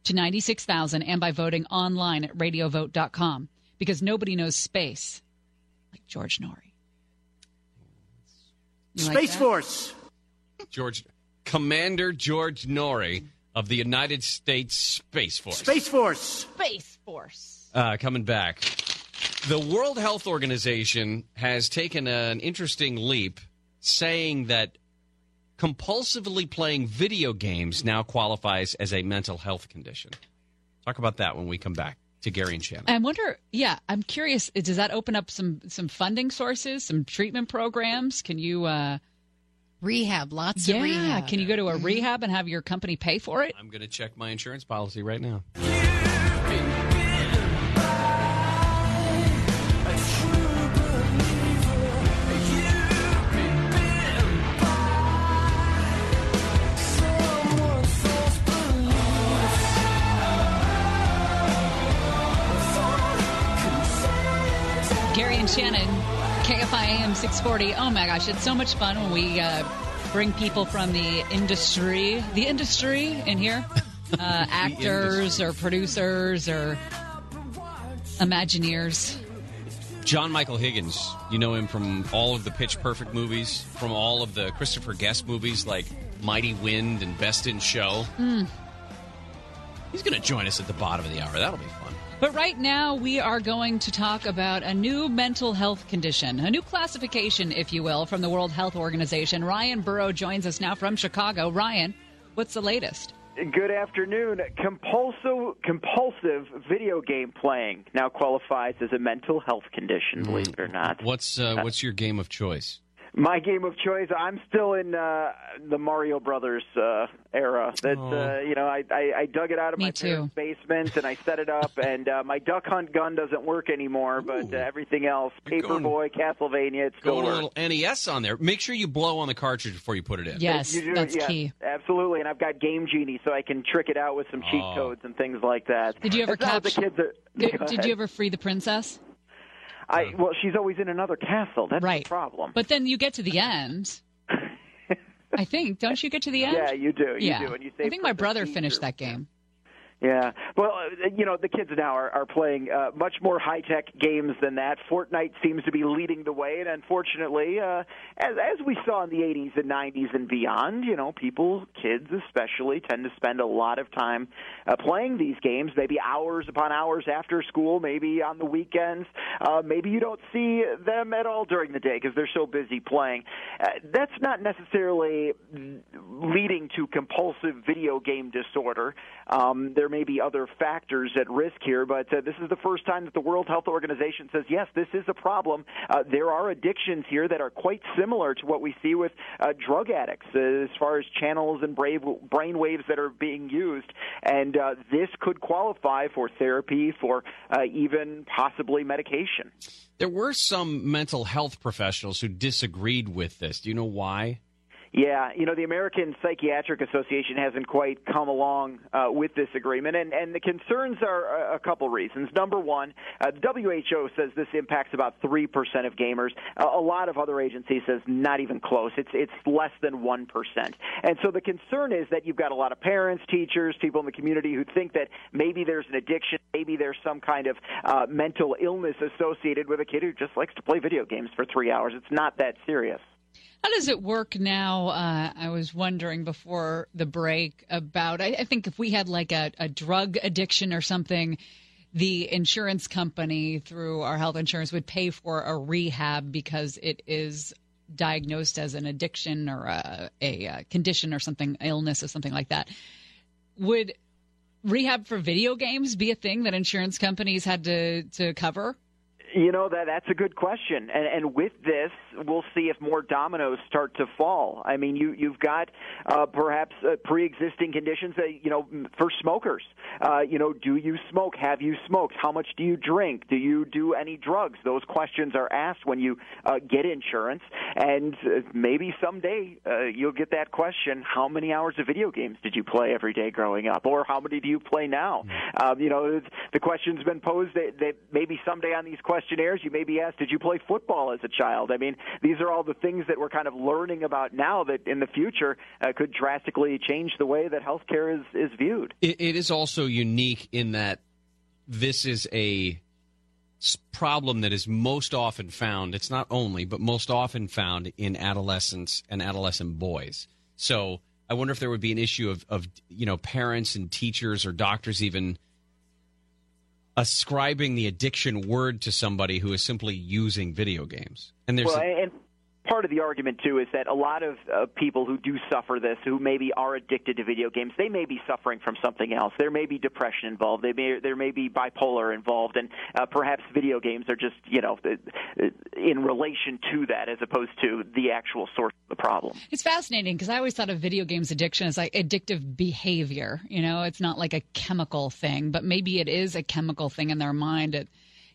to 96,000 and by voting online at radiovote.com because nobody knows space like George Noory. You Space that? Force. George Commander George Noory of the United States Space Force. Space Force. Space Force. Uh, coming back. The World Health Organization has taken an interesting leap saying that compulsively playing video games now qualifies as a mental health condition. Talk about that when we come back to Gary and Shannon. I wonder. Yeah, I'm curious. Does that open up some some funding sources, some treatment programs? Can you uh, rehab? Lots yeah, of rehab. can you go to a mm-hmm. rehab and have your company pay for it? I'm going to check my insurance policy right now. Gary and Shannon, KFI AM 640. Oh my gosh, it's so much fun when we uh, bring people from the industry, the industry in here, <laughs> uh, actors or producers or Imagineers. John Michael Higgins, you know him from all of the Pitch Perfect movies, from all of the Christopher Guest movies like Mighty Wind and Best in Show. Hmm. He's going to join us at the bottom of the hour. That'll be fun. But right now, we are going to talk about a new mental health condition, a new classification, if you will, from the World Health Organization. Ryan Burrow joins us now from Chicago. Ryan, what's the latest? Good afternoon. Compulsive, compulsive video game playing now qualifies as a mental health condition, believe it or not. What's uh, what's your game of choice? My game of choice. I'm still in uh, the Mario Brothers uh, era. That uh, you know, I, I, I dug it out of Me my too. parents' basement and I set it up. <laughs> and uh, my duck hunt gun doesn't work anymore, but uh, everything else, Paperboy, Castlevania, it still Going a works. little NES on there. Make sure you blow on the cartridge before you put it in. Yes, You do- that's yes, key. Absolutely, and I've got Game Genie, so I can trick it out with some cheat Oh. codes and things like that. Did you ever That's not what capture- the kids are? <laughs> Did, did ahead. you ever free the princess? I well, she's always in another castle. That's Right. the problem. But then you get to the <laughs> end. I think. Don't you get to the end? Yeah, you do. You yeah. do, and you I think my brother finished that game. Yeah. Well, uh, you know, the kids now are, are playing uh, much more high tech games than that. Fortnite seems to be leading the way, and unfortunately, uh, as as we saw in the 80s and 90s and beyond, you know, people, kids especially, tend to spend a lot of time uh, playing these games. Maybe hours upon hours after school, maybe on the weekends. Uh, maybe you don't see them at all during the day because they're so busy playing. Uh, that's not necessarily leading to compulsive video game disorder. Um, there may be other factors at risk here, but uh, this is the first time that the World Health Organization says, yes, this is a problem. Uh, there are addictions here that are quite similar to what we see with uh, drug addicts uh, as far as channels and brave, brain waves that are being used. And uh, this could qualify for therapy, for uh, even possibly medication. There were some mental health professionals who disagreed with this. Do you know why? Yeah, you know the American Psychiatric Association hasn't quite come along uh, with this agreement, and and the concerns are a, couple reasons. Number one, uh, WHO says this impacts about three percent of gamers. Uh, a lot of other agencies says not even close. It's it's less than one percent, and so the concern is that you've got a lot of parents, teachers, people in the community who think that maybe there's an addiction, maybe there's some kind of uh, mental illness associated with a kid who just likes to play video games for three hours. It's not that serious. How does it work now? Uh, I was wondering before the break about. I, I think if we had like a, a drug addiction or something, the insurance company through our health insurance would pay for a rehab because it is diagnosed as an addiction or a, a, condition or something, illness or something like that. Would rehab for video games be a thing that insurance companies had to to cover? You know that that's a good question, and, and with this, we'll see if more dominoes start to fall. I mean, you you've got uh, perhaps uh, pre-existing conditions that you know for smokers. Uh, you know, do you smoke? Have you smoked? How much do you drink? Do you do any drugs? Those questions are asked when you uh, get insurance, and uh, maybe someday uh, you'll get that question: How many hours of video games did you play every day growing up, or how many do you play now? Um, you know, the question's been posed that, that maybe someday on these questions questionnaires, you may be asked, "Did you play football as a child?" I mean, these are all the things that we're kind of learning about now that in the future uh, could drastically change the way that healthcare is is viewed. It, it is also unique in that this is a problem that is most often found. It's not only, but most often found in adolescents and adolescent boys. So I wonder if there would be an issue of, of you know parents and teachers or doctors even ascribing the addiction word to somebody who is simply using video games. And there's well, a- and part of the argument too is that a lot of uh, people who do suffer this, who maybe are addicted to video games, they may be suffering from something else. There may be depression involved. They may there may be bipolar involved, and uh, perhaps video games are just you know uh, in relation to that as opposed to the actual source of the problem. It's fascinating because I always thought of video games addiction as like addictive behavior. You know, it's not like a chemical thing, but maybe it is a chemical thing in their mind. It,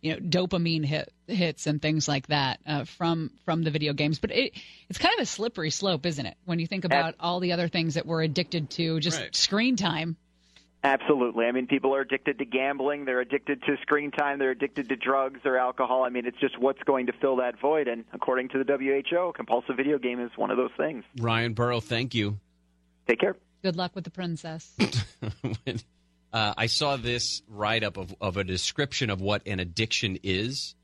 you know, dopamine hit, hits and things like that uh, from from the video games. But it it's kind of a slippery slope, isn't it? When you think about all the other things that we're addicted to, just Right. screen time. Absolutely. I mean, people are addicted to gambling. They're addicted to screen time. They're addicted to drugs or alcohol. I mean, it's just what's going to fill that void. And according to the WHO, compulsive video game is one of those things. Ryan Burrow, thank you. Take care. Good luck with the princess. <laughs> uh, I saw this write up of, of a description of what an addiction is,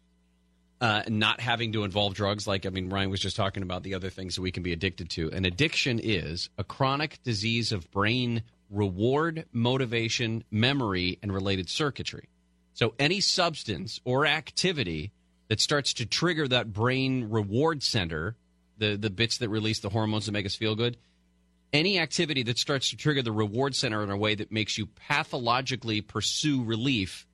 uh, not having to involve drugs. Like, I mean, Ryan was just talking about the other things that we can be addicted to. An addiction is a chronic disease of brain reward, motivation, memory, and related circuitry. So, any substance or activity that starts to trigger that brain reward center, the, the bits that release the hormones that make us feel good, any activity that starts to trigger the reward center in a way that makes you pathologically pursue relief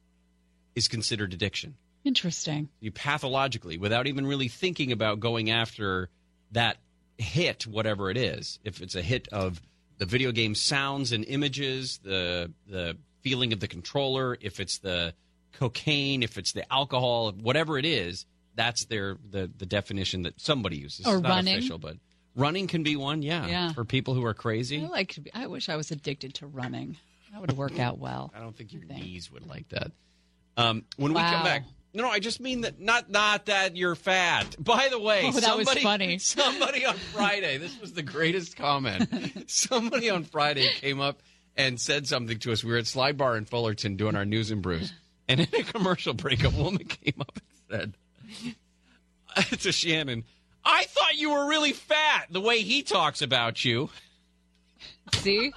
is considered addiction. Interesting. You pathologically, without even really thinking about going after that hit, whatever it is. If it's a hit of the video game sounds and images, the the feeling of the controller, if it's the cocaine, if it's the alcohol, whatever it is, that's their the the definition that somebody uses. Or it's not running. official, but running can be one. Yeah, Yeah. for people who are crazy. I like. To be, I wish I was addicted to running. That would work out well. I don't think your knees would like that. Um, when we come back, no, no, I just mean that not not that you're fat. By the way, Oh, that was somebody, funny. <laughs> Somebody on Friday, this was the greatest comment. <laughs> somebody on Friday came up and said something to us. We were at Slide Bar in Fullerton doing our news and brews, and in a commercial break, a woman <laughs> came up and said to Shannon, "I thought you were really fat. The way he talks about you." See?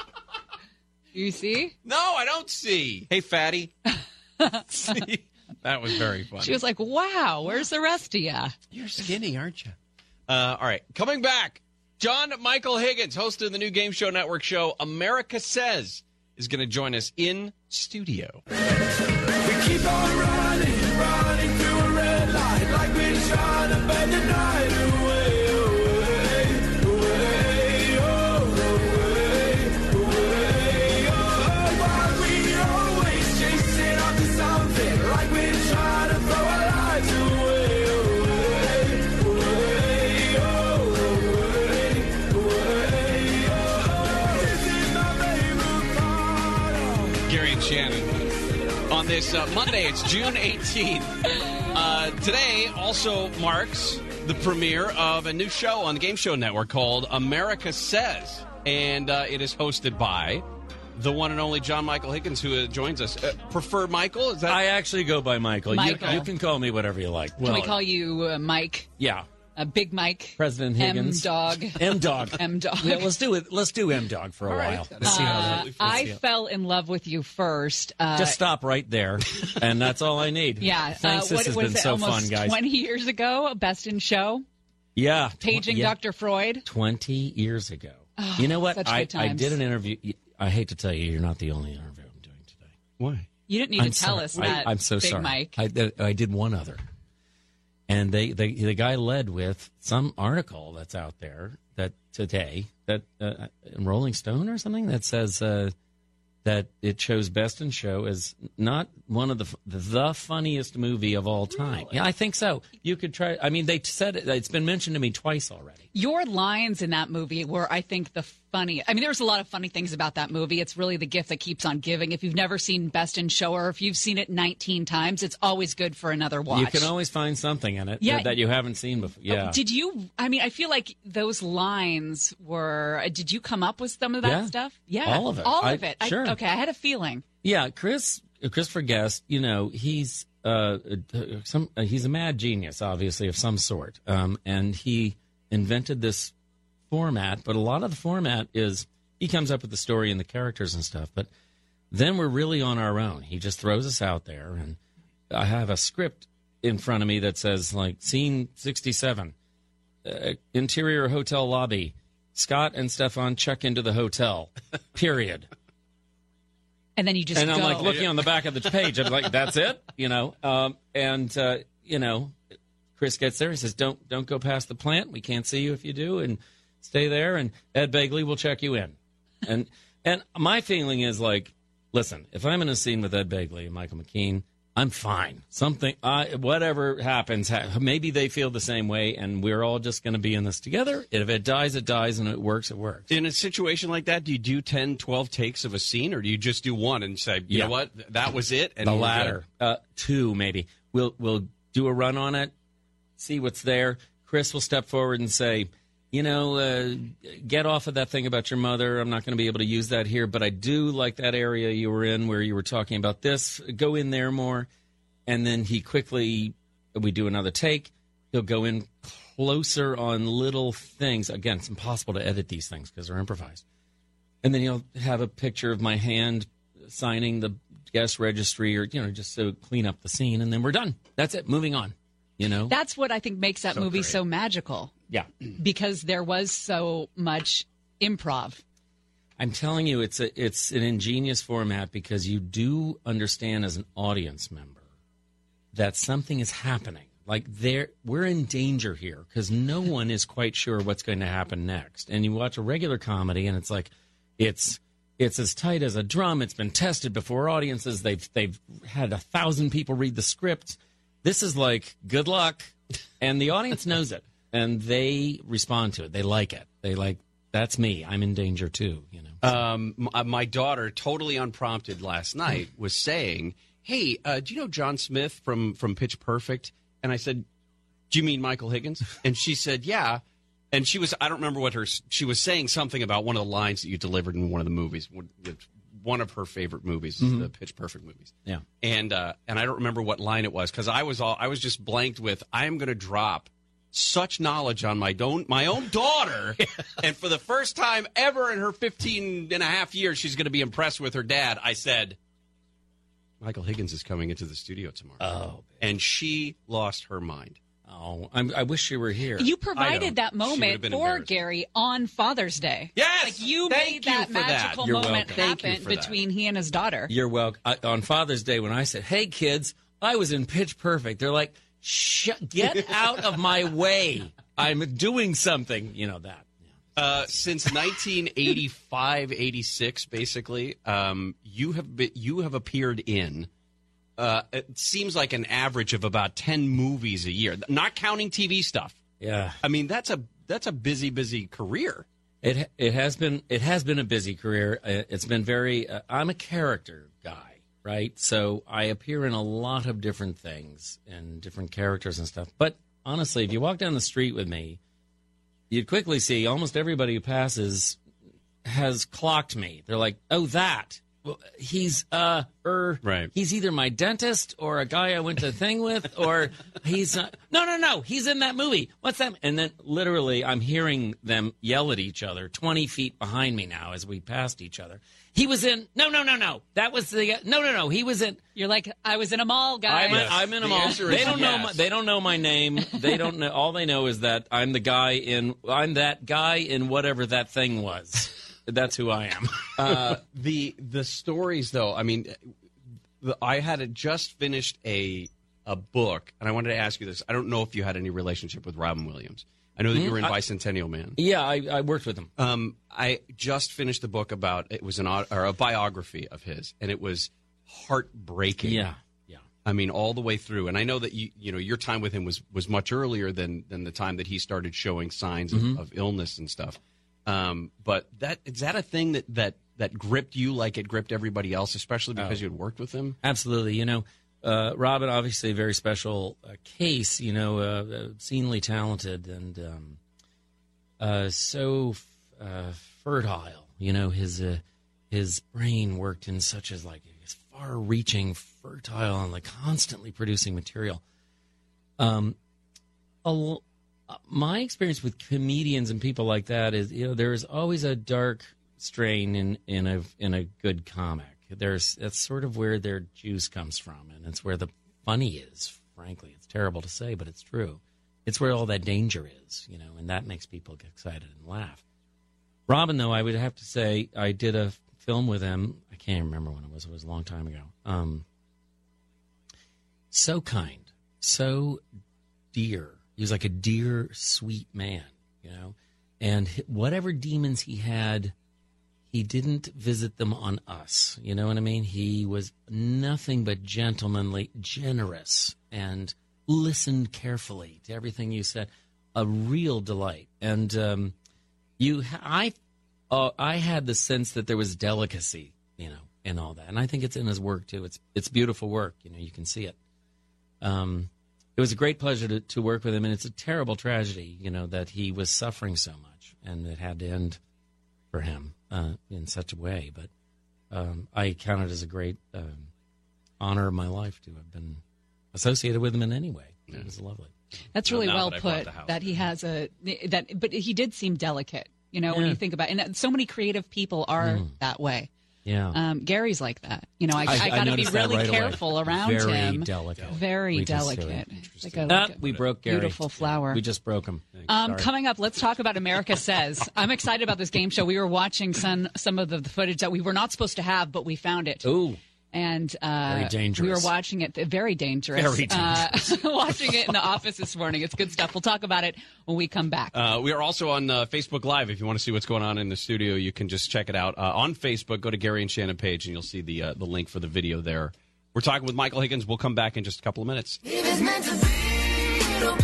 You see? No, I don't see. Hey, fatty. <laughs> <laughs> see? That was very funny. She was like, wow, where's the rest of ya? You're skinny, aren't you? Uh, all right, coming back, John Michael Higgins, host of the new Game Show Network show America Says, is going to join us in studio. We keep on running, running through a red light like we're trying On this uh, Monday, it's June 18th. Uh, today also marks the premiere of a new show on the Game Show Network called America Says. And uh, it is hosted by the one and only John Michael Higgins, who uh, joins us. Uh, prefer Michael? Is that I actually go by Michael. You, Michael. you can call me whatever you like. Can we call you uh, Mike? Yeah. Uh, Big Mike? President Higgins. M Dog. <laughs> M Dog. <laughs> M Dog. Yeah, let's do it. Let's do M Dog for a while. Uh, I fell in love with you first. Uh, Just stop right there, and that's all I need. <laughs> yeah. Thanks. uh, this what has was been it, so almost fun, guys. 20 years ago, Best in Show, yeah. tw- paging yeah. Dr. Freud. 20 years ago. Oh, you know what? such I, good I did an interview. I hate to tell you, you're not the only interview I'm doing today. Why? You didn't need I'm to tell sorry. us I- that. I'm so Big sorry. Mike. I, I did one other, and they, they the guy led with some article that's out there that today that uh, in Rolling Stone or something that says uh, that it shows Best in Show as not one of the the funniest movie of all time. Yeah, I think so. You could try. I mean, they said it, it's been mentioned to me twice already. Your lines in that movie were, I think, the funny. I mean, there's a lot of funny things about that movie. It's really the gift that keeps on giving. If you've never seen Best in Show, or if you've seen it 19 times, it's always good for another watch. You can always find something in it Yeah. that, that you haven't seen before. Yeah. Did you? I mean, I feel like those lines were. Did you come up with some of that Yeah. stuff? Yeah, All of it. All I- of it. I- sure. okay, I had a feeling. Yeah, Chris Christopher Guest, you know, he's uh, some uh, he's a mad genius, obviously of some sort, um, and he invented this format. But a lot of the format is he comes up with the story and the characters and stuff, but then we're really on our own. He just throws us out there, and I have a script in front of me that says like scene sixty seven, uh, interior hotel lobby. Scott and Stefan check into the hotel. <laughs> Period And then you just and I'm like looking on the back of the page. I'm like, that's it, you know. Um, and uh, you know, Chris gets there. He says, "Don't don't go past the plant. We can't see you if you do, and stay there." And Ed Begley will check you in. And and my feeling is like, listen, if I'm in a scene with Ed Begley and Michael McKean, I'm fine. Something, I, whatever happens, ha- maybe they feel the same way, and we're all just going to be in this together. If it dies, it dies, and it works, it works. In a situation like that, do you do 10, 12 takes of a scene, or do you just do one and say, you Yeah. know what, that was it? And the latter, uh, two maybe. We'll we'll do a run on it, see what's there. Chris will step forward and say, you know, uh, get off of that thing about your mother. I'm not going to be able to use that here, but I do like that area you were in where you were talking about this. Go in there more, and then he quickly we do another take. He'll go in closer on little things. Again, it's impossible to edit these things because they're improvised. And then he'll have a picture of my hand signing the guest registry or, you know, just to clean up the scene. And then we're done. That's it. Moving on, you know? That's what I think makes that So movie great. so magical yeah. because there was so much improv. I'm telling you, it's a it's an ingenious format because you do understand as an audience member that something is happening. Like there, we're in danger here because no <laughs> one is quite sure what's going to happen next. And you watch a regular comedy, and it's like, it's it's as tight as a drum. It's been tested before audiences. They've they've had a thousand people read the script. This is like good luck, and the audience knows it, and they respond to it. They like it. They like that's me. I'm in danger too. You know. Um, uh, my daughter, totally unprompted last night, was saying, "Hey, uh, do you know John Smith from from Pitch Perfect?" And I said, "Do you mean Michael Higgins?" <laughs> And she said, "Yeah." And she was, I don't remember what her, she was saying something about one of the lines that you delivered in one of the movies. One of her favorite movies, Mhm. the Pitch Perfect movies. Yeah. and uh, and I don't remember what line it was because I was all I was just blanked with. I am going to drop such knowledge on my don't my own daughter, <laughs> and for the first time ever in her 15 and a half years, she's going to be impressed with her dad. I said, Michael Higgins is coming into the studio tomorrow. Oh, and she lost her mind. Oh, I'm, I wish you were here. You provided that She would have moment for. Gary on Father's Day. Yes, like you thank made that for that. magical You're moment welcome. Thank you happen for that. between he and his daughter. You're welcome. I, on Father's Day, when I said, "Hey kids, I was in Pitch Perfect," they're like, "Shut, get out of my way! I'm doing something." You know that. Uh, since 1985, 86, basically, um, you have been, you have appeared in. Uh, it seems like an average of about 10 movies a year, not counting TV stuff. Yeah. I mean, that's a that's a busy, busy career. It it has been it has been a busy career. Uh, It's been very. Uh, I'm a character guy, right? So I appear in a lot of different things and different characters and stuff. But honestly, if you walk down the street with me, you'd quickly see almost everybody who passes has clocked me. They're like, "Oh, that." Well, he's uh er right. He's either my dentist or a guy I went to thing with, or <laughs> he's uh, no no no he's in that movie. What's that? And then literally I'm hearing them yell at each other twenty feet behind me now as we passed each other. He was in no no no no that was the no no no he was in. You're like I was in a mall, guy I'm, I'm in them mall They don't know. My, they don't know my name. They don't know. All they know is that I'm the guy in. I'm that guy in whatever that thing was. That's who I am. <laughs> uh, the the stories though i mean the, i had just finished a a book and i wanted to ask you this i don't know if you had any relationship with robin williams i know that you Hmm, were in I- bicentennial man Yeah, I, I worked with him. um, i just finished a book about it was an or a biography of his and it was heartbreaking Yeah, yeah. I mean, all the way through, and I know that you, you know, your time with him was was much earlier than than the time that he started showing signs Mhm. of, of illness and stuff. Um, but that is that a thing that that that gripped you like it gripped everybody else, especially because Oh. you had worked with him. Absolutely. You know, uh, Robin, obviously a very special uh, case, you know, uh, obscenely talented and um, uh, so uh, fertile. You know, his uh, his brain worked in such as like his far reaching, fertile, and like constantly producing material. Um, a uh, my experience with comedians and people like that is, you know, there's always a dark strain in in a in a good comic. There's that's sort of where their juice comes from, and it's where the funny is. Frankly, it's terrible to say, but it's true. It's where all that danger is, you know, and that makes people get excited and laugh. Robin, though, I would have to say I did a film with him. I can't remember when it was. It was a long time ago. Um, so kind, so dear. He was like a dear, sweet man, you know. And whatever demons he had, he didn't visit them on us. You know what I mean? He was nothing but gentlemanly, generous, and listened carefully to everything you said. A real delight. And um, you, I, uh, I had the sense that there was delicacy, you know, in all that, and I think it's in his work too. It's it's beautiful work. You know, you can see it. Um, it was a great pleasure to, to work with him, and it's a terrible tragedy, you know, that he was suffering so much and it had to end for him uh, in such a way. But um, I count it as a great um, honor of my life to have been associated with him in any way. It was lovely. That's really now well that put. the. That he has a that, but he did seem delicate. You know, when you think about, it. and so many creative people are Mm. that way. Yeah. Um, Gary's like that. You know, I, I- I, got to be really right away. careful around Very him. delicate. Very We delicate. Like a, Ah, like a we broke Gary. beautiful flower. We just broke him. Um, coming up, let's talk about America Says. <laughs> I'm excited about this game show. We were watching some some of the footage that we were not supposed to have, but we found it. Ooh. And uh, Very dangerous. We were watching it. Very dangerous. Very Uh, <laughs> watching it in the office this morning. It's good stuff. We'll talk about it when we come back. Uh, we are also on uh, Facebook Live. If you want to see what's going on in the studio, you can just check it out uh, on Facebook. Go to Gary and Shannon page, and you'll see the uh, the link for the video there. We're talking with Michael Higgins. We'll come back in just a couple of minutes. If it's meant to be, it'll be,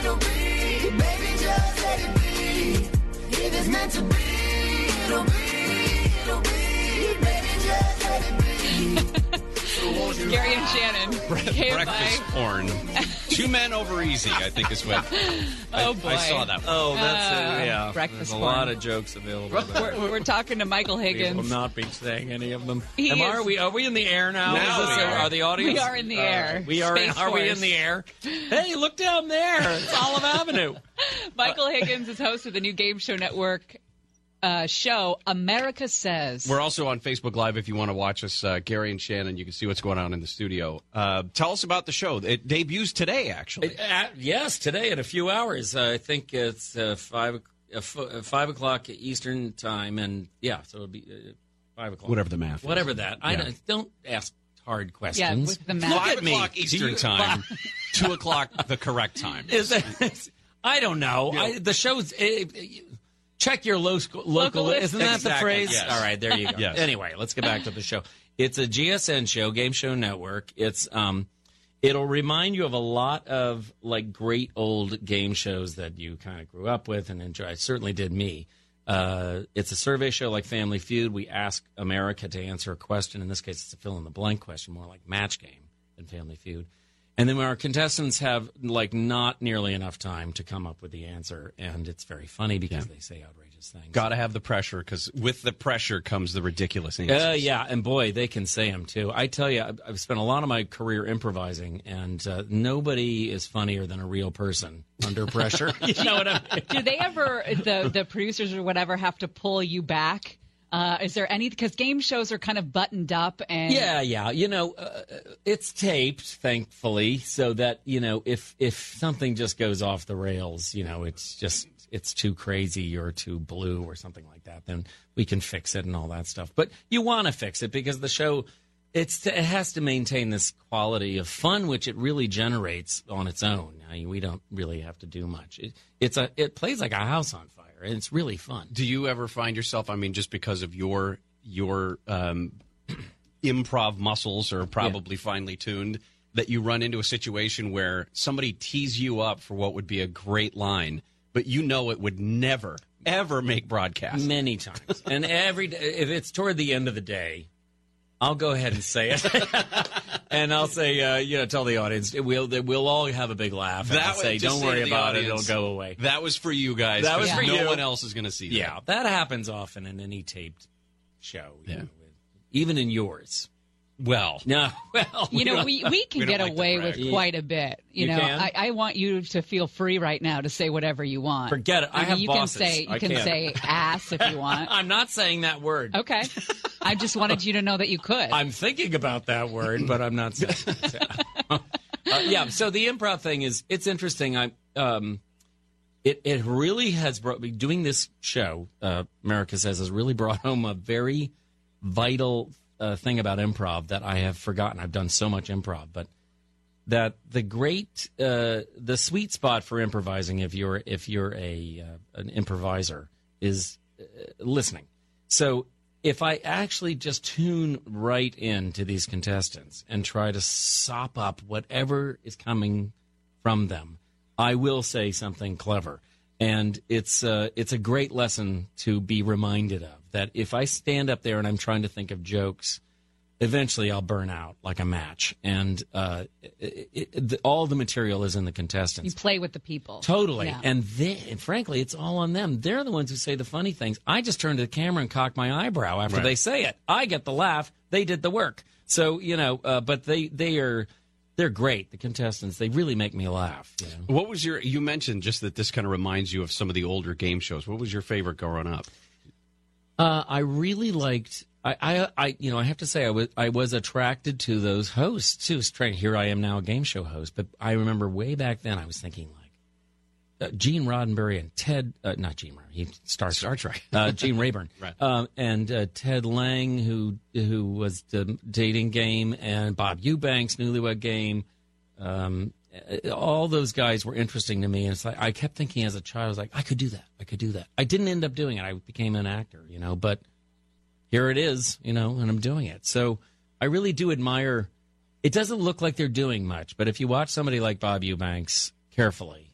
it'll be. Baby, just let it be. If it's meant to be, it'll be, it'll be. <laughs> Gary and Shannon. <laughs> Bre- KFI. breakfast porn. <laughs> Two men over easy, I think is what. Oh, I, boy. I saw that. One. Oh, that's Uh, it. Yeah, breakfast There's a porn. lot of jokes available. We're, we're talking to Michael Higgins. We Higgins. will not be saying any of them. He Am, is- are we? Are we in the air now? Now Is this- we are. are the audience? We are in the All air. We are. Space are we in the air? Hey, look down there. It's Olive Avenue. Michael Higgins is host of the new Game Show Network uh, show, America Says. We're also on Facebook Live if you want to watch us, uh, Gary and Shannon. You can see what's going on in the studio. Uh, tell us about the show. It debuts today, actually. Uh, yes, today in a few hours. Uh, I think it's uh, five uh, f- uh, five o'clock Eastern time, and yeah, so it'll be uh, five o'clock. Whatever the math is. Whatever that. I Yeah. don't, don't ask hard yeah, questions. with the math. Look Five at me. o'clock Do Eastern you- time, two o'clock the correct time. <laughs> Is that, I don't know. I, the show's. eh, eh, check your lo- local. Local Isn't that the phrase? yes. All right, there you go. <laughs> Yes. Anyway, let's get back to the show. It's a GSN show, Game Show Network. It's um, it'll remind you of a lot of like great old game shows that you kind of grew up with and enjoy. It certainly did me. Uh, it's a survey show like Family Feud. We ask America to answer a question. In this case, it's a fill in the blank question, more like Match Game than Family Feud. And then our contestants have like not nearly enough time to come up with the answer, and it's very funny because they say outrageous things. Got to have the pressure because with the pressure comes the ridiculous answers. Uh, yeah, and boy, they can say them too. I tell you, I've, I've spent a lot of my career improvising, and uh, nobody is funnier than a real person under pressure. <laughs> you know what I mean? Do they ever, the, the producers or whatever, have to pull you back? Uh, is there any, because game shows are kind of buttoned up and. Yeah, yeah. You know, uh, it's taped, thankfully, so that you know if if something just goes off the rails, you know, it's just it's too crazy or too blue or something like that, then we can fix it and all that stuff. But you want to fix it because the show. It's, it has to maintain this quality of fun, which it really generates on its own. I mean, we don't really have to do much. It, it's a it plays like a house on and it's really fun. Do you ever find yourself? I mean, just because of your your um, <clears throat> improv muscles are probably finely tuned, that you run into a situation where somebody tees you up for what would be a great line, but you know it would never ever make broadcast. Many times. and every day, if it's toward the end of the day, I'll go ahead and say it. <laughs> and I'll say, uh, you know, tell the audience, we'll, we'll all have a big laugh. And I'll was- say, don't say worry about it, it'll go away. That was for you guys. That was for no you. one else is going to see that. Yeah, that happens often in any taped show. Yeah. know, even in yours. Well, <laughs> No, well, You know, we, we can we get like away with quite a bit. You, You know. I, I want you to feel free right now to say whatever you want. Forget it. I mean, have you bosses. can say you I can can't. say ass if you want. <laughs> I'm not saying that word. Okay. I just wanted you to know that you could. I'm thinking about that word, but I'm not saying. <laughs> it. uh, yeah. So the improv thing is it's interesting. I um, it it really has brought me doing this show. Uh, America says has really brought home a very vital uh, thing about improv that I have forgotten. I've done so much improv, but that the great uh, the sweet spot for improvising if you're if you're a uh, an improviser is uh, listening. So if I actually just tune right in to these contestants and try to sop up whatever is coming from them, I will say something clever. And it's uh, it's a great lesson to be reminded of that if I stand up there and I'm trying to think of jokes, eventually I'll burn out like a match. And uh, it, it, the, all the material is in the contestants. you play with the people. Totally. Yeah. And then, and frankly, it's all on them. They're the ones who say the funny things. I just turn to the camera and cock my eyebrow after Right. they say it. I get the laugh. They did the work. So, you know, uh, but they, they are, they're great. The contestants, they really make me laugh. You know? What was your? You mentioned just that this kind of reminds you of some of the older game shows. What was your favorite growing up? Uh, I really liked. I, I, I, you know, I have to say, I was, I was attracted to those hosts too. Trying, here I am now, a game show host. But I remember way back then, I was thinking like uh, Gene Roddenberry and Ted, uh, not Gene Roddenberry, he Star Star Trek. uh, Gene Rayburn, <laughs> Right. um, and uh, Ted Lange, who who was the dating game, and Bob Eubanks, Newlywed Game. Um, Uh, uh, all those guys were interesting to me, and it's like I kept thinking as a child, I was like, I could do that, I could do that. I didn't end up doing it. I became an actor, you know, but here it is, you know, and I'm doing it. So I really do admire. It doesn't look like they're doing much, but if you watch somebody like Bob Eubanks carefully,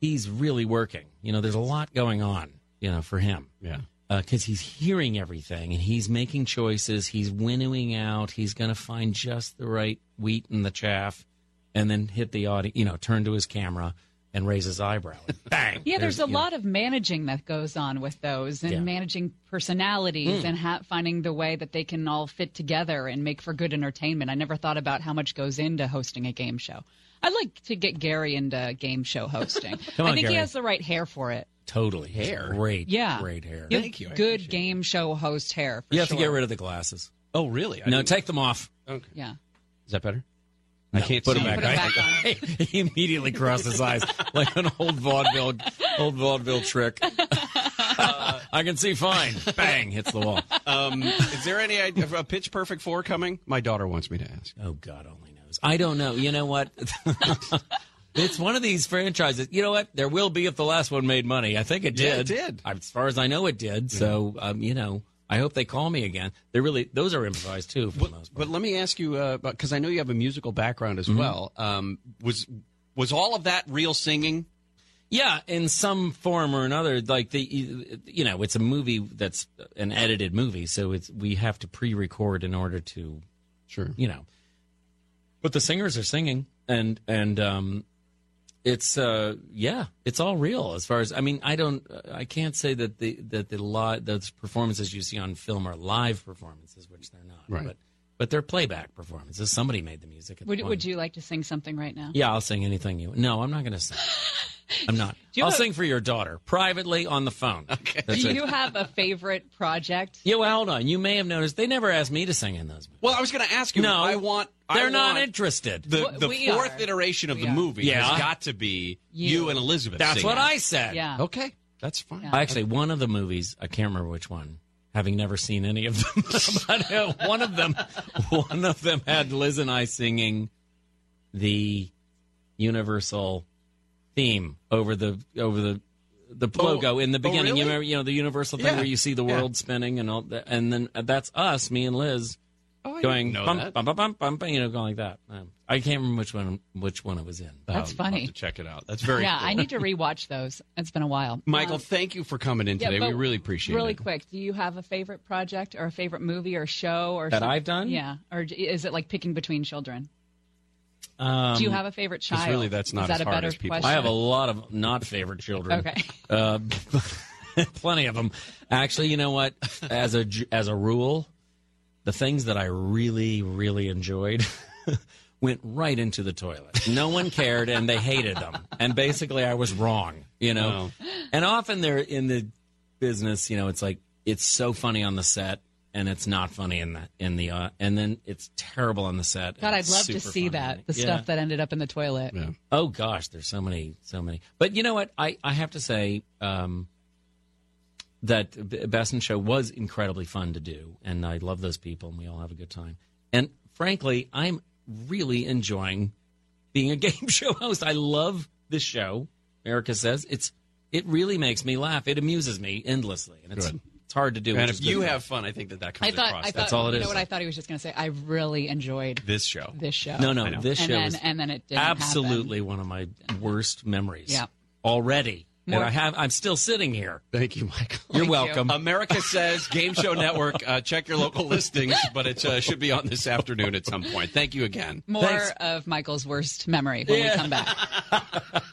he's really working. You know, there's a lot going on, you know, for him Yeah. Uh, because he's hearing everything and he's making choices. He's winnowing out. He's going to find just the right wheat in the chaff, and then hit the audience, you know, turn to his camera and raise his eyebrow. <laughs> Bang. Yeah, there's a you know, lot of managing that goes on with those, and Yeah. managing personalities, Mm. and ha- finding the way that they can all fit together and make for good entertainment. I never thought about how much goes into hosting a game show. I'd like to get Gary into game show hosting. <laughs> Come I think Gary. he has the right hair for it. Totally. Hair. Great. Yeah, Great hair. You have Good game show host hair. For You have sure. to get rid of the glasses. Oh, really? I no, didn't- take them off. Okay. Yeah. Is that better? I can't put see. them back. I- <laughs> he immediately crossed his eyes like an old vaudeville, old vaudeville trick. <laughs> I can see fine. Bang! Hits the wall. Um, is there any idea of a Pitch Perfect four coming? My daughter wants me to ask. Oh God only knows. I don't know. You know what? <laughs> it's one of these franchises. You know what? There will be if the last one made money. I think it Yeah, did. it did. As far as I know, it did. So, um, you know, I hope they call me again. They're really those are improvised too. For the most But let me ask you, because I know you have a musical background as Mhm. well. Um, was was all of that real singing? Yeah, in some form or another. Like the, you know, it's a movie that's an edited movie, so it's we have to pre-record in order to, sure, you know. But the singers are singing, and and um, it's uh, yeah, it's all real as far as I mean. I don't, I can't say that the that the live those performances you see on film are live performances, which they're not. Right. But but they're playback performances. Somebody made the music. At the Would, point. would you like to sing something right now? Yeah, I'll sing anything you. No, I'm not going to sing. <laughs> I'm not. <laughs> I'll have- sing for your daughter privately on the phone. <laughs> Okay. That's Do it. you have a favorite project? Yeah, well, hold on. You may have noticed they never asked me to sing in those. Well, I was going to ask you. No, I want. they're I not want interested. The, the we fourth are. iteration of We the are. movie Yeah. has got to be you, You. and Elizabeth. Singing. That's singing. what I said. Yeah. Okay, that's fine. Yeah. Actually, one of the movies, I can't remember which one, having never seen any of them, <laughs> but uh, one of them, one of them had Liz and I singing the Universal theme over the over the the Oh, logo in the oh, beginning. really? You remember, you know, the Universal thing Yeah. where you see the Yeah. world spinning and all that, and then uh, that's us, me and Liz, Oh, going didn't know bum, that. bum, bum, bum, bum, bum, you know, going like that. Um, I can't remember which one which one it was in. That's Um, I'll have funny. to check it out. That's very. yeah, cool. I need to rewatch those. It's been a while. Michael, Um, thank you for coming in yeah, today. we really appreciate Really it. Really quick, do you have a favorite project or a favorite movie or show or That some- I've done? Yeah, or is it like picking between children? Um, do you have a favorite child? really that's not is that as a hard better as people question? I have a lot of not favorite children. Okay. <laughs> Uh, <laughs> plenty of them. Actually, you know what? <laughs> As a as a rule, the things that I really really enjoyed went right into the toilet. No one cared, and they hated them. And basically, I was wrong. You know. And often they're in the business. You know, it's like it's so funny on the set. And it's not funny in the in the uh, and then it's terrible on the set. God, I'd love to see that. The Yeah. stuff that ended up in the toilet. Oh gosh, there's so many, so many. But you know what? I, I have to say um, that B- Best in Show was incredibly fun to do, and I love those people, and we all have a good time. And frankly, I'm really enjoying being a <laughs> game show host. I love this show. America Says it's it really makes me laugh. It amuses me endlessly, and it's Good. It's hard to do. And which if is you good. have fun, I think that that comes I thought. across. I thought. That's all it you is. know what I thought he was just going to say? I really enjoyed this show. this show. No, no, I know. this and show then, is and then it didn't happen. absolutely one of my worst memories. Yeah. already. More- and I have. I'm still sitting here. Thank you, Michael. You're Thank you. welcome. America <laughs> says Game Show Network. Uh, check your local <laughs> listings, but it uh, should be on this afternoon at some point. Thank you again. More Thanks. of Michael's worst memory when Yeah. we come back. <laughs>